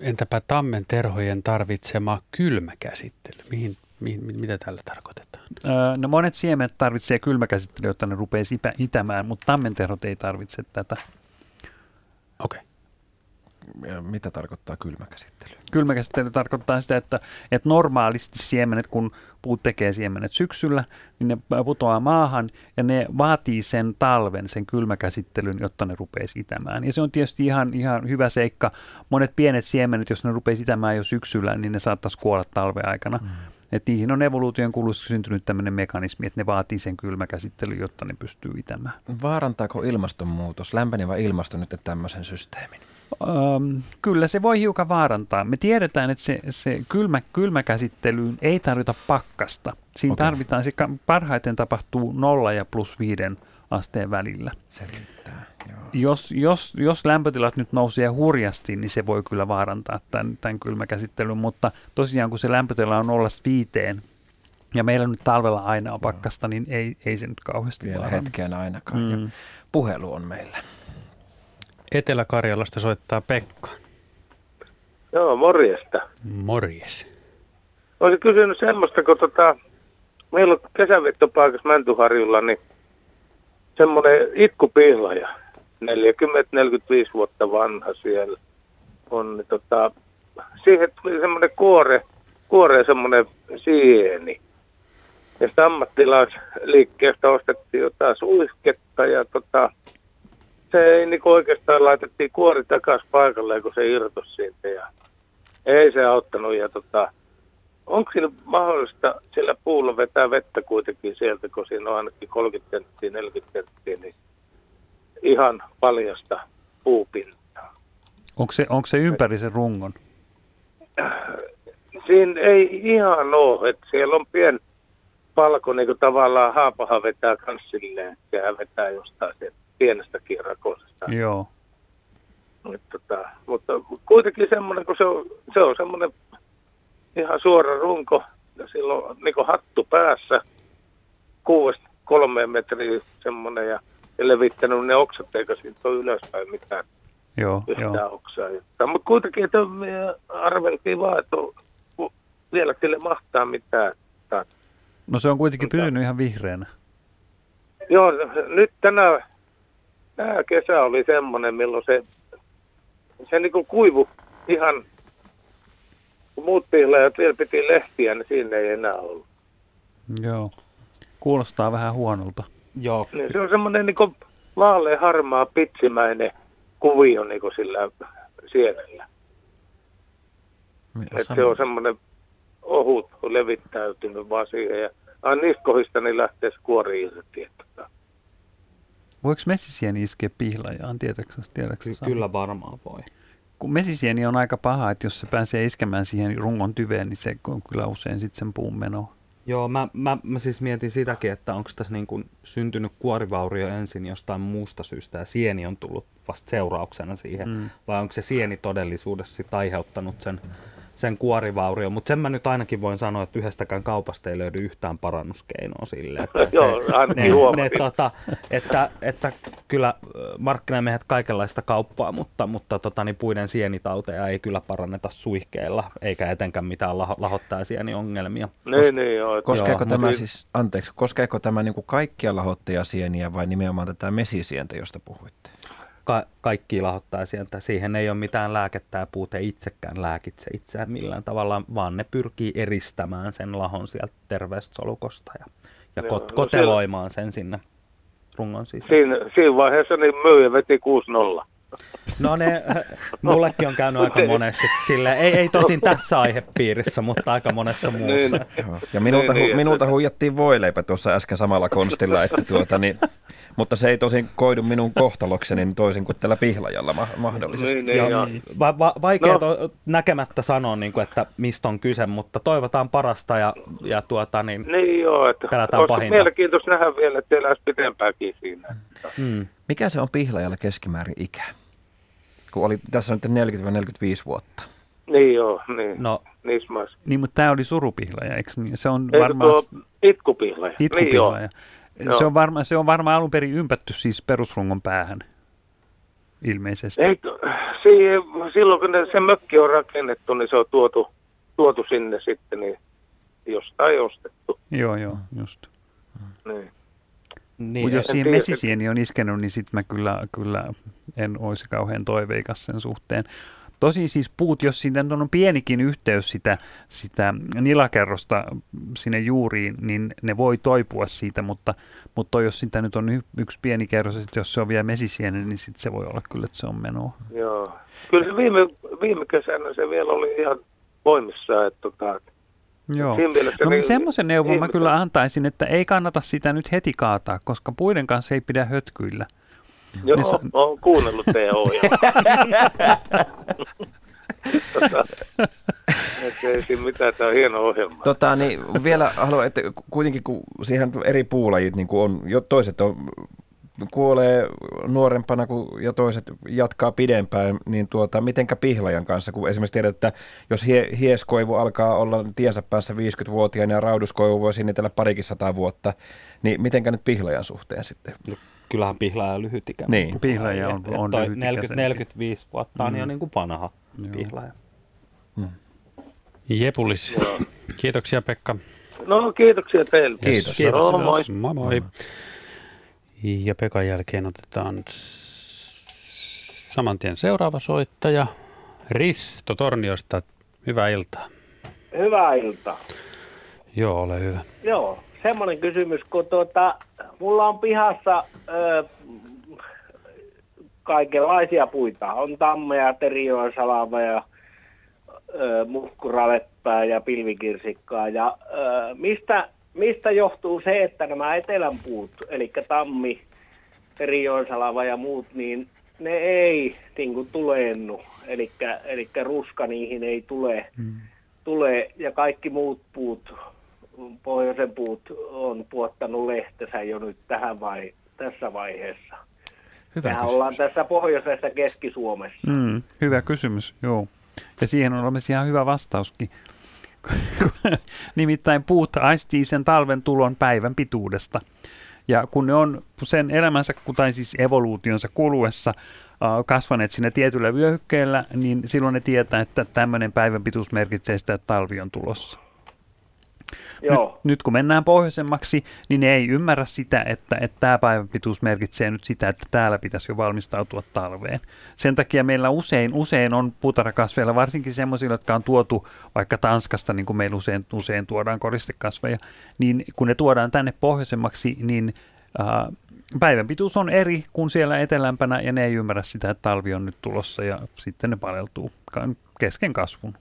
entäpä tammen terhojen tarvitsema kylmäkäsittely? Mihin, mihin, mitä tällä tarkoitetaan? Öö, no monet siemenet tarvitsee kylmäkäsittelyä, jotta ne rupeaa itämään, mutta tammenterhot ei tarvitse tätä. Okei. Ja Mitä tarkoittaa kylmäkäsittely? Kylmäkäsittely tarkoittaa sitä, että, että normaalisti siemenet, kun puut tekee siemenet syksyllä, niin ne putoaa maahan ja ne vaatii sen talven, sen kylmäkäsittelyn, jotta ne rupeaa itämään. Ja se on tietysti ihan, ihan hyvä seikka. Monet pienet siemenet, jos ne rupeaa itämään jo syksyllä, niin ne saattaisi kuolla talven aikana. Mm. Et niihin on evoluution kulussa syntynyt tämmöinen mekanismi, että ne vaatii sen kylmäkäsittelyn, jotta ne pystyy itämään. Vaarantaako ilmastonmuutos, lämpenevä ilmasto nyt tämmöisen systeemin? Öm, kyllä se voi hiukan vaarantaa. Me tiedetään, että se, se kylmä, kylmäkäsittelyyn ei tarvita pakkasta. Siinä okay. tarvitaan, se parhaiten tapahtuu nolla ja plus viiden asteen välillä. Se riittää. Joo. Jos, jos, jos lämpötilat nyt nousee hurjasti, niin se voi kyllä vaarantaa tämän, tämän kylmäkäsittelyn, mutta tosiaan kun se lämpötila on nollasta viiteen, ja meillä nyt talvella aina on pakkasta, niin ei, ei se nyt kauheasti Vielä vaaranna. hetken ainakaan. Mm. Mm. Puhelu on meillä. Etelä-Karjalasta soittaa Pekka. Joo, morjesta. Morjes. Olisin kysynyt semmoista, kun tota, meillä on kesävettopaikassa Mäntyharjulla, niin semmoinen itkupihlaja, 40-45 vuotta vanha siellä on, niin tota, siihen tuli semmoinen kuore, kuore semmoinen sieni. Ja sitten ammattilaisliikkeestä ostettiin jotain suisketta ja tota, se ei niin oikeastaan laitettiin kuori takaisin paikalle, kun se irtosi siitä ja ei se auttanut. Ja tota, onko siinä mahdollista sillä puulla vetää vettä kuitenkin sieltä, kun siinä on ainakin 30 senttiä, 40 senttiä, niin ihan paljasta puupintaa. Onko se, onko se ympäri sen rungon? Siinä ei ihan ole, että siellä on pien palko, niin kuin tavallaan haapahan vetää kans silleen, vetää jostain se pienestäkin rakosesta. Joo. Et tota, mutta kuitenkin semmoinen, kun se on, se on semmoinen ihan suora runko, ja silloin niin kuin hattu päässä, kuudesta kolmeen metriä semmoinen, ja, ja levittänyt ne oksat, eikä siitä ole ylöspäin mitään Joo, yhtään joo. oksaa. Mutta kuitenkin, että arveltiin vaan, että vielä sille mahtaa mitään. No se on kuitenkin pysynyt ihan vihreänä. Joo, nyt tänä, tämä kesä oli semmoinen, milloin se, se niin kuin kuivu ihan, kun muut pihlajat vielä piti lehtiä, niin siinä ei enää ollut. Joo. Kuulostaa vähän huonolta. Joo. Niin se on semmoinen niin kuin vaalean harmaa pitsimäinen kuvio niin kuin sillä sienellä. Et se on semmoinen ohut levittäytynyt vaan siihen ja aina niistä kohdista niin lähtee se kuori irti. Että, Voiko mesisieni iskeä pihlajaan, tietääkö, tiedätkö Ky- kyllä varmaan voi. Kun mesisieni on aika paha, että jos se pääsee iskemään siihen rungon tyveen, niin se on kyllä usein sitten sen puun meno. Joo, mä, mä, mä siis mietin sitäkin, että onko tässä niin kuin syntynyt kuorivaurio ensin jostain muusta syystä ja sieni on tullut vasta seurauksena siihen, mm. vai onko se sieni todellisuudessa sit aiheuttanut sen, sen kuorivaurion. Mutta sen mä nyt ainakin voin sanoa, että yhdestäkään kaupasta ei löydy yhtään parannuskeinoa sille. Että Joo, ainakin ne, ne, tota, että, että kyllä markkinamiehet kaikenlaista kauppaa, mutta, mutta tota, niin puiden sienitauteja ei kyllä paranneta suihkeilla, eikä etenkään mitään laho, lahottajasieniongelmia. niin, niin joo. että- Koskeeko Joo, tämä mutta- siis, anteeksi, koskeeko tämä niin kuin kaikkia lahottajasieniä vai nimenomaan tätä mesisientä, josta puhuitte? Ka- kaikki lahottaa sieltä. Siihen ei ole mitään lääkettä ja puute itsekään lääkitse itseään millään tavalla, vaan ne pyrkii eristämään sen lahon sieltä terveestä solukosta ja, ja Joo, kot- no koteloimaan sen sinne rungon sisään. Siinä, siinä vaiheessa niin myyjä veti 6-0. No ne, mullekin on käynyt aika monesti sille, ei, ei tosin tässä aihepiirissä, mutta aika monessa muussa. Niin. Ja minulta, Niin, hu, niin, minulta että- huijattiin voileipä tuossa äsken samalla konstilla, että tuota, niin, mutta se ei tosin koidu minun kohtalokseni toisin kuin tällä pihlajalla ma- mahdollisesti. Niin, niin, joo. va- va- vaikea No. to- näkemättä sanoa, niin kuin, että mistä on kyse, mutta toivotaan parasta ja, ja tuota, niin, Niin joo, että Pelätään olisi pahinta. mielenkiintoista nähdä vielä, että pitempäänkin siinä. mm, Mikä se on pihlajalla keskimäärin ikä? Kun oli, tässä on nyt 40-45 vuotta. Niin joo, niin. no Niissä maissa. Niin, mutta tämä oli surupihlaja, eikö niin? Se on Eikö varmaan tuo itkupihlaja? Niin joo. itkupihlaja. Se, on varma, se on varmaan alun perin ympätty siis perusrungon päähän, ilmeisesti. Ei, siihen, silloin kun se mökki on rakennettu, niin se on tuotu, tuotu sinne sitten, niin jostain ostettu. Joo, joo, just. Niin. Niin, jos en siihen tiedä. mesisieni on iskenyt, niin sitten mä kyllä, kyllä en olisi kauhean toiveikas sen suhteen. Tosi siis puut, jos siinä on pienikin yhteys sitä, sitä nilakerrosta sinne juuriin, niin ne voi toipua siitä, mutta, mutta jos sitä nyt on yksi pieni kerros, ja sit jos se on vielä mesisieni, niin sitten se voi olla kyllä, että se on menoa. Joo. Kyllä se viime, viime kesänä se vielä oli ihan voimissaan, että tota, Joo. No niin- semmoisen neuvon mä kyllä antaisin, että ei kannata sitä nyt heti kaataa, koska puiden kanssa ei pidä hötkyillä. joo, Ne sa- olen kuunnellut teidän ohjelmaa. tota, ei siinä mitään, tämä on hieno ohjelma. Tota, niin vielä haluan, että kuitenkin kun siihen eri puulajit niin on, jo toiset on, kuolee nuorempana kuin, ja toiset jatkaa pidempään, niin tuota, mitenkä pihlajan kanssa, kun esimerkiksi tiedät, että jos hie, hieskoivu alkaa olla tiensä päässä 50-vuotiaana ja rauduskoivu voi sinnitellä parikin sata vuotta, niin mitenkä nyt pihlajan suhteen sitten? kyllähän pihlaaja on lyhyt ikä. Niin. Pihlaaja on- on toi lyhytikäisempi. 40-45 vuotta on Mm. jo niin kuin vanha Joo. pihlaaja. Jepulis. Kiitoksia Pekka. No kiitoksia teille. Kiitos. Joo, moi. Moi moi. Ja Pekan jälkeen otetaan saman tien seuraava soittaja. Risto Torniosta. Hyvää iltaa. Hyvää iltaa. Joo, ole hyvä. Joo, semmoinen kysymys, kun tuota, mulla on pihassa ö, kaikenlaisia puita. On tammeja, terijoa, salavoja, ö, muhkuraleppää ja pilvikirsikkaa. Ja ö, mistä, mistä johtuu se, että nämä etelän puut, eli tammi, terijoen salava ja muut, niin ne ei niin kuin tuleennu, eli, eli ruska niihin ei tule, mm. tule, ja kaikki muut puut, pohjoisen puut on puottanut lehtensä jo nyt tähän vai, tässä vaiheessa. Hyvä Mehän kysymys. ollaan tässä pohjoisessa Keski-Suomessa. Mm, hyvä kysymys, joo. Ja siihen on olemassa ihan hyvä vastauskin. Nimittäin puut aistii sen talven tulon päivän pituudesta. Ja kun ne on sen elämänsä, tai siis evoluutionsa kuluessa kasvaneet sinne tietyllä vyöhykkeellä, niin silloin ne tietää, että tämmöinen päivän pituus merkitsee sitä, että talvi on tulossa. Joo. Nyt, nyt kun mennään pohjoisemmaksi, niin ne ei ymmärrä sitä, että, että tämä päivän pituus merkitsee nyt sitä, että täällä pitäisi jo valmistautua talveen. Sen takia meillä usein, usein on puutarhakasveilla, varsinkin semmoisilla, jotka on tuotu vaikka Tanskasta, niin kuin meillä usein, usein tuodaan koristekasveja, niin kun ne tuodaan tänne pohjoisemmaksi, niin äh, päivän pituus on eri kuin siellä etelämpänä, ja ne ei ymmärrä sitä, että talvi on nyt tulossa, ja sitten ne paleltuu kesken kasvun.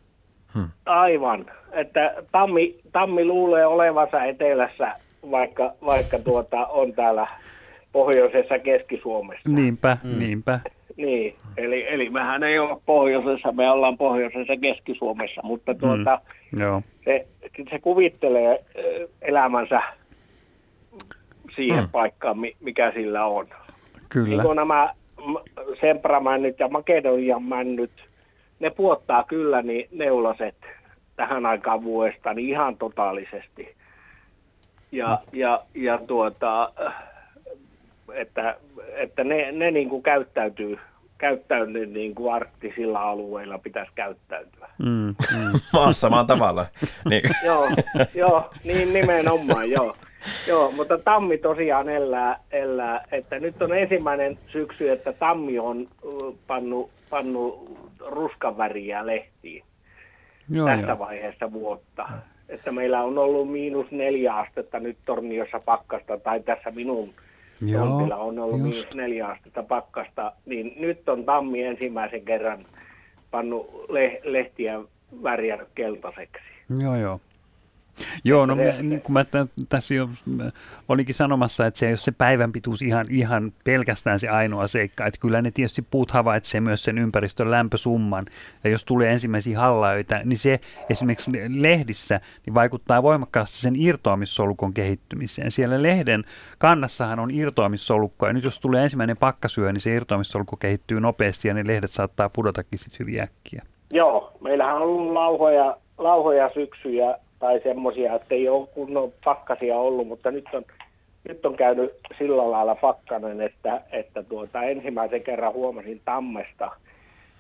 Aivan, että tammi, tammi luulee olevansa etelässä, vaikka, vaikka tuota, on täällä pohjoisessa Keski-Suomessa. Niinpä, mm. niinpä. Niin, eli, eli mehän ei ole pohjoisessa, me ollaan pohjoisessa Keski-Suomessa, mutta tuota, Joo. se, se kuvittelee elämänsä siihen Mm. paikkaan, mi- mikä sillä on. Kyllä. Niin kuin nämä sempramännit ja makedonian männyt, ne puottaa kyllä niin neulaset tähän aikaan vuodesta niin ihan totaalisesti. Ja, ja, ja tuota, että, että ne, ne niin kuin käyttäytyy, käyttäytyy niin kuin arktisilla alueilla pitäisi käyttäytyä. Mm, mm. Maassa maan tavalla. Niin. joo, joo, niin nimenomaan, joo. Joo, mutta tammi tosiaan elää, elää, että nyt on ensimmäinen syksy, että tammi on uh, pannu, pannu ruskan väriä lehtiin Joo, tässä joo. vaiheessa vuotta. Että meillä on ollut miinus neljä astetta nyt Torniossa pakkasta, tai tässä minun Joo, tontilla on ollut just. miinus neljä astetta pakkasta, niin nyt on tammi ensimmäisen kerran pannu le- lehtiä värjännyt keltaiseksi. Joo, joo. Joo, no niin kuin mä t- tässä jo olinkin sanomassa, että se ei ole se päivän pituus ihan, ihan pelkästään se ainoa seikka, että kyllä ne tietysti puut havaitsee myös sen ympäristön lämpösumman, ja jos tulee ensimmäisiä hallaöitä, niin se esimerkiksi lehdissä niin vaikuttaa voimakkaasti sen irtoamissolukon kehittymiseen. Siellä lehden kannassahan on irtoamissolukko, ja nyt jos tulee ensimmäinen pakkasyö, niin se irtoamissolukko kehittyy nopeasti, ja ne lehdet saattaa pudotakin sitten hyvin äkkiä. Joo, meillähän on ollut lauhoja, lauhoja syksyjä tai semmoisia, että ei ole kunnon pakkasia ollut, mutta nyt on, nyt on käynyt sillä lailla pakkanen, että, että tuota, ensimmäisen kerran huomasin tammesta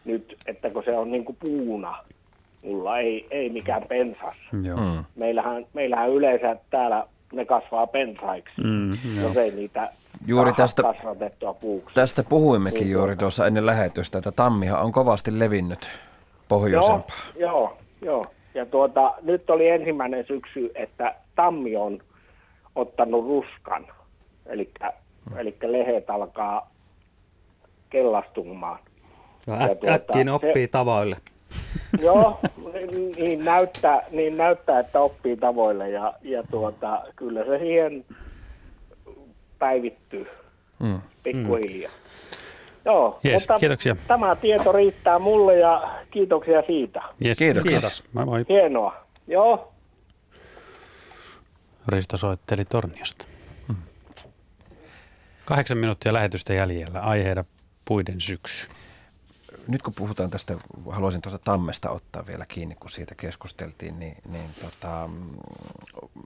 nyt, että kun se on niin kuin puuna, mulla ei, ei mikään pensas. Joo. Mm. Meillähän, meillähän yleensä täällä ne kasvaa pensaiksi, Mm, joo. jos ei niitä Juuri tästä- kasvatettua puuksi. Tästä puhuimmekin Niin, juuri tuota. tuossa ennen lähetystä, että tammihan on kovasti levinnyt pohjoisempaa. Joo, joo, joo. Ja tuota, nyt oli ensimmäinen syksy, että tammi on ottanut ruskan. Eli lehet alkaa kellastumaan. Ja äk- tuota, äkkiä ne oppii se- tavoille. Joo, niin- niin näyttää, niin näyttää, että oppii tavoille ja, ja tuota, kyllä se siihen päivittyy Mm. pikkuhiljaa. Joo, Jes, mutta kiitoksia. tämä tieto riittää mulle ja kiitoksia siitä. Yes. Kiitoksia. Kiitos. Moi moi. Hienoa. Joo, Risto soitteli Torniosta. Kahdeksan minuuttia lähetystä jäljellä. Aiheena puiden syksy. Nyt kun puhutaan tästä, haluaisin tuosta tammesta ottaa vielä kiinni, kun siitä keskusteltiin, niin, niin tota,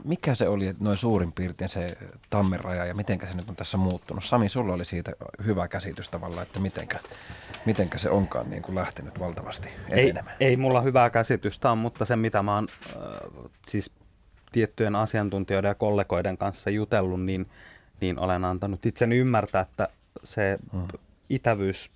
mikä se oli noin suurin piirtein se tammen raja ja mitenkä se nyt on tässä muuttunut? Sami, sulla oli siitä hyvä käsitys tavallaan, että mitenkä, mitenkä se onkaan niin kuin lähtenyt valtavasti Ei, etenemään. ei mulla hyvää käsitystä on, mutta se mitä mä oon äh, siis tiettyjen asiantuntijoiden ja kollegoiden kanssa jutellut, niin, niin olen antanut itseni ymmärtää, että se Mm. itävyys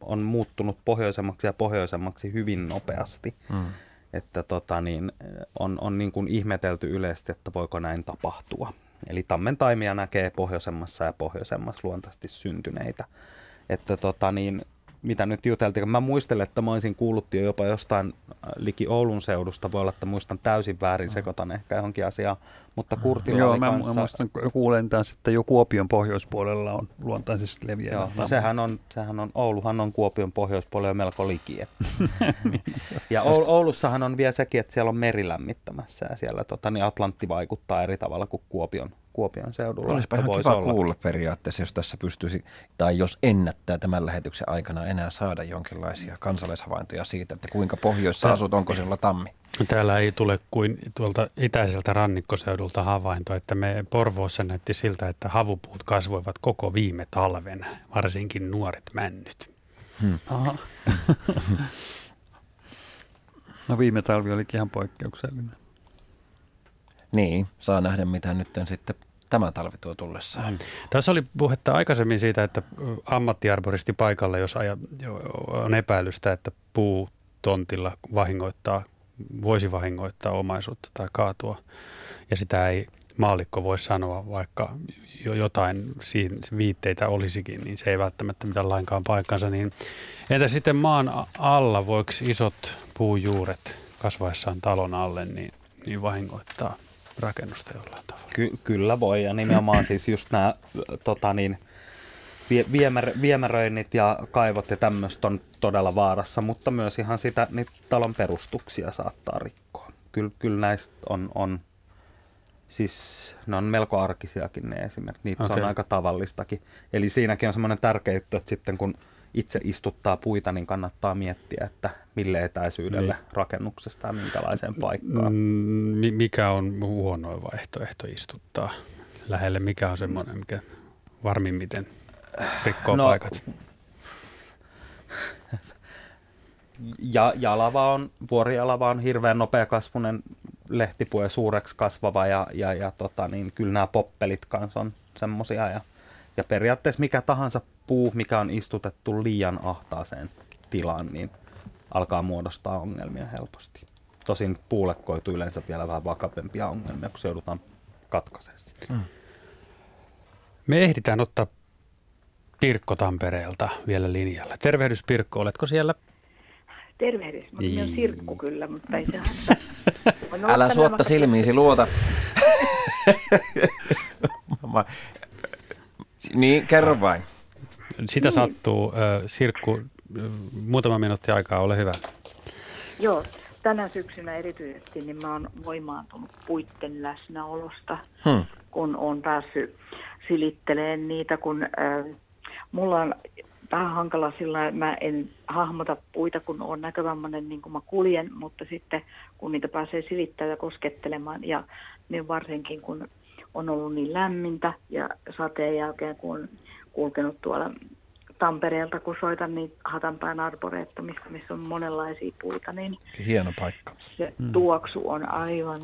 on muuttunut pohjoisemmaksi ja pohjoisemmaksi hyvin nopeasti. Mm. Että tota, niin, on, on niin kuin ihmetelty yleisesti, että voiko näin tapahtua. Eli tammen taimia näkee pohjoisemmassa ja pohjoisemmassa luontaisesti syntyneitä. Että tota, niin, mitä nyt juteltiin. Mä muistelen, että mä olisin kuullut jo jopa jostain liki Oulun seudusta. Voi olla, että muistan täysin väärin, mm. sekoitan ehkä johonkin asiaan. Mutta Kurtilla Joo, oli mä kanssa... muistan, kuulen taas, että jo Kuopion pohjoispuolella on luontaisesti leviävä. Joo, no sehän on, sehän on, Ouluhan on Kuopion pohjoispuolella melko liki. Ja Oul- Oulussahan on vielä sekin, että siellä on meri lämmittämässä ja siellä tota, niin Atlantti vaikuttaa eri tavalla kuin Kuopion, Kuopion seudulla. Olisipa ihan kiva olla. kuulla periaatteessa, jos tässä pystyisi, tai jos ennättää tämän lähetyksen aikana enää saada jonkinlaisia kansalaishavaintoja siitä, että kuinka pohjoissa asut, onko sinulla tammi. Täällä ei tule kuin tuolta itäiseltä rannikkoseudulta havainto, että me Porvoossa näytti siltä, että havupuut kasvoivat koko viime talven, varsinkin nuoret männyt. Hmm. Aha. no viime talvi olikin ihan poikkeuksellinen. Niin, saa nähdä mitä nyt sitten tämä talvi tuo tullessaan. Tässä oli puhetta aikaisemmin siitä, että ammattiarboristi paikalla, jos aja, on epäilystä, että puu tontilla vahingoittaa, voisi vahingoittaa omaisuutta tai kaatua. Ja sitä ei maallikko voi sanoa, vaikka jo jotain viitteitä olisikin, niin se ei välttämättä mitään lainkaan paikkansa. Niin entä sitten maan alla, voiko isot puujuuret kasvaessaan talon alle, niin, niin vahingoittaa rakennusta jollain tavalla? Ky- kyllä voi, ja nimenomaan siis just nämä tota niin, viemär- viemäröinnit ja kaivot ja tämmöistä on todella vaarassa, mutta myös ihan sitä, niitä talon perustuksia saattaa rikkoa. Kyllä, kyllä näistä on, on, siis ne on melko arkisiakin ne esimerkiksi, niitä okay. on aika tavallistakin. Eli siinäkin on semmoinen tärkeä juttu, että sitten kun itse istuttaa puita, niin kannattaa miettiä, että mille etäisyydelle Niin. rakennuksesta ja minkälaiseen paikkaan. Mm, mi- mikä on huonoin vaihtoehto istuttaa lähelle? Mikä on semmoinen, mikä varmimmiten rikkoo No, paikat? Ja jalava on, vuorijalava on hirveän nopea kasvunen lehtipuu ja suureksi kasvava ja, ja, ja tota, niin kyllä nämä poppelit kanssa on semmosia ja, ja periaatteessa mikä tahansa puu, mikä on istutettu liian ahtaaseen tilaan, niin alkaa muodostaa ongelmia helposti. Tosin puulle koituu yleensä vielä vähän vakavempia ongelmia, kun se joudutaan katkaisemaan. Mm. Me ehditään ottaa Pirkko Tampereelta vielä linjalle. Tervehdys Pirkko, oletko siellä? Tervehdys. Mä Niin. on Sirkku kyllä, mutta ei se haittaa. Älä suotta vaikka- silmiisi, luota. Mä- niin, kerro vain. Sitä Niin. sattuu. Sirkku, muutama minuutti aikaa, ole hyvä. Joo, tänä syksynä erityisesti niin mä oon voimaantunut puitten läsnäolosta, Hmm. kun on päässyt silittelemään niitä, kun äh, mulla on vähän hankala sillä että mä en hahmota puita, kun on näkövammainen, niin kuin mä kuljen, mutta sitten kun niitä pääsee silittämään ja koskettelemaan, ja niin varsinkin kun on ollut niin lämmintä ja sateen jälkeen, kun on kulkenut tuolla Tampereelta, kun soitan niin Hatanpään arboreetta, missä, on monenlaisia puita, niin Hieno paikka. se mm. tuoksu on aivan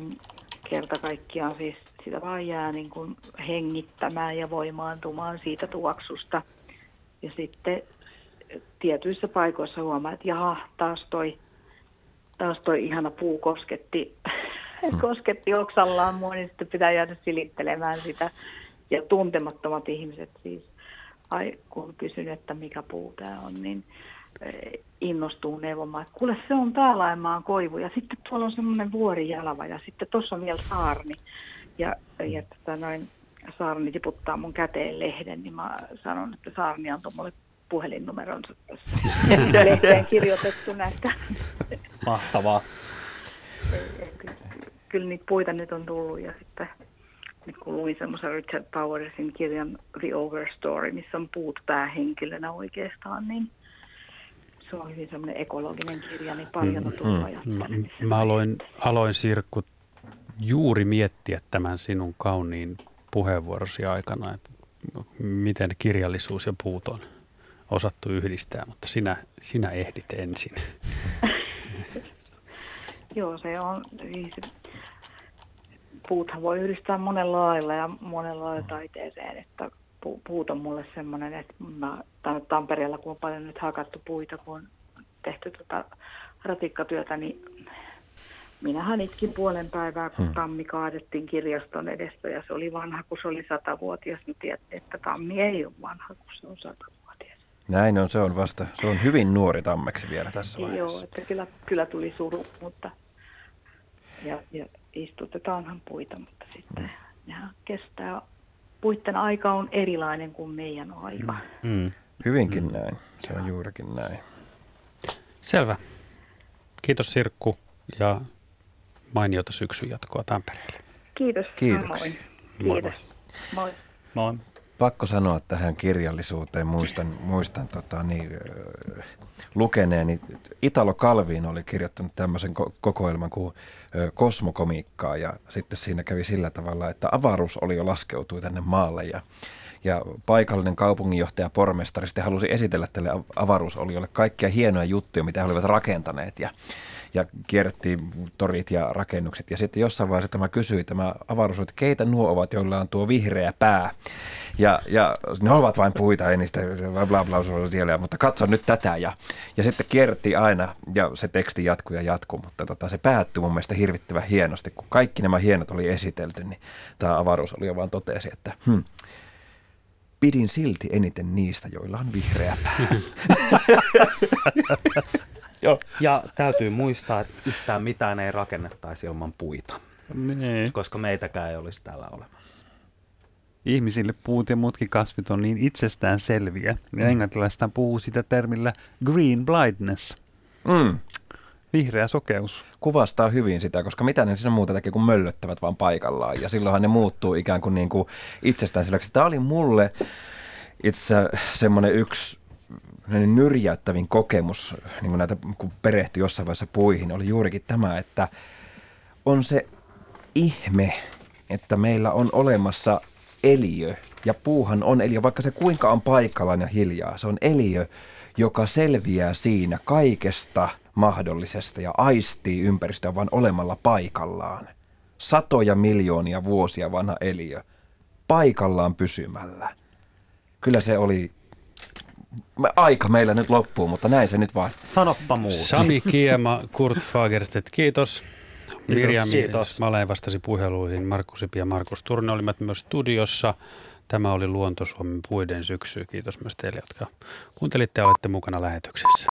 kerta kaikkiaan siis sitä vaan jää niin kuin hengittämään ja voimaantumaan siitä tuoksusta. Ja sitten tietyissä paikoissa huomaa, että jaha, taas toi, taas toi ihana puu kosketti, Hmm. kosketti oksallaan mua, niin sitten pitää jäädä silittelemään sitä. Ja tuntemattomat ihmiset siis, ai, kun kysyn, että mikä puu tämä on, niin eh, innostuu neuvomaan, että kuule se on Taalaimaan koivu ja sitten tuolla on semmoinen vuorijalava ja sitten tuossa on vielä saarni. Ja, ja tota noin, saarni tiputtaa mun käteen lehden, niin mä sanon, että saarni antoi mulle puhelinnumeronsa tässä lehteen kirjoitettuna, että Mahtavaa. kyllä niitä puita nyt on tullut ja sitten nyt kun luin semmoisen Richard Powersin kirjan The Overstory, missä on puut päähenkilönä oikeastaan, niin se on hyvin semmoinen ekologinen kirja, niin paljon on tullut ajattelemista. Mä, mä aloin, aloin Sirkku juuri miettiä tämän sinun kauniin puheenvuorosi aikana, että miten kirjallisuus ja puut on osattu yhdistää, mutta sinä, sinä ehdit ensin. Joo, se on siis, puuthan voi yhdistää monella lailla ja monella lailla taiteeseen, että pu- puut on mulle semmoinen, että mä, Tampereella kun on paljon nyt hakattu puita, kun on tehty tota ratikkatyötä, niin minähän itkin puolen päivää, kun Hmm. tammi kaadettiin kirjaston edestä ja se oli vanha, kun se oli satavuotias, niin tiedätte, että tammi ei ole vanha, kun se on satavuotias. Näin on, se on vasta. Se on hyvin nuori tammeksi vielä tässä vaiheessa. Joo, että kyllä, kyllä tuli suru, mutta ja, ja istutetaanhan puita, mutta sitten mm. nehän kestää, puitten aika on erilainen kuin meidän aika. Mm. Hyvinkin mm. näin, se on juurikin näin. Selvä. Kiitos Sirkku ja mainiota syksyn jatkoa Tampereelle. Kiitos. Kiitoksia. Kiitos. Moi. Moi. Pakko sanoa tähän kirjallisuuteen, muistan, muistan tota, niin, lukeneeni. Italo Kalviin oli kirjoittanut tämmöisen ko- kokoelman kuin kosmokomiikkaa ja sitten siinä kävi sillä tavalla, että avaruus oli jo laskeutui tänne maalle ja ja paikallinen kaupunginjohtaja pormestari sitten halusi esitellä tälle avaruusoliolle kaikkia hienoja juttuja, mitä he olivat rakentaneet. Ja ja kierrettiin torit ja rakennukset. Ja sitten jossain vaiheessa tämä kysyi, tämä avaruus, että keitä nuo ovat, joilla on tuo vihreä pää. Ja, ja ne ovat vain puita, ei niistä bla bla bla siellä, mutta katso nyt tätä. Ja, ja sitten kierti aina ja se teksti jatkuu ja jatkuu, mutta tota, se päättyi mun mielestä hirvittävän hienosti. Kun kaikki nämä hienot oli esitelty, niin tämä avaruus oli jo vaan totesi, että hmm, pidin silti eniten niistä, joilla on vihreä pää. Joo. Ja täytyy muistaa, että yhtään mitään ei rakennettaisi ilman puita. Nee. Koska meitäkään ei olisi täällä olemassa. Ihmisille puut ja muutkin kasvit on niin itsestään selviä. Ja mm. englantilaista puhuu sitä termillä green blindness. Mm. Vihreä sokeus. Kuvastaa hyvin sitä, koska mitä ne siinä muuta tekee kuin möllöttävät vaan paikallaan. Ja silloinhan ne muuttuu ikään kuin, niin kuin itsestään selväksi. Tämä oli mulle itse semmoinen yksi nyrjäyttävin kokemus, niin kuin näitä, kun perehtyi jossain vaiheessa puihin, oli juurikin tämä, että on se ihme, että meillä on olemassa eliö, ja puuhan on eliö, vaikka se kuinka on paikallaan ja hiljaa, se on eliö, joka selviää siinä kaikesta mahdollisesta ja aistii ympäristöä vain olemalla paikallaan. Satoja miljoonia vuosia vanha eliö, paikallaan pysymällä. Kyllä se oli aika meillä nyt loppuu, mutta näin se nyt vaan. Sanoppa muuta. Sami Kiema, Kurt Fagerstedt, kiitos. Mirjam Male vastasi puheluihin. Markus ja Markus Turne olivat myös studiossa. Tämä oli Luonto Suomen puiden syksy. Kiitos myös teille, jotka kuuntelitte ja olette mukana lähetyksessä.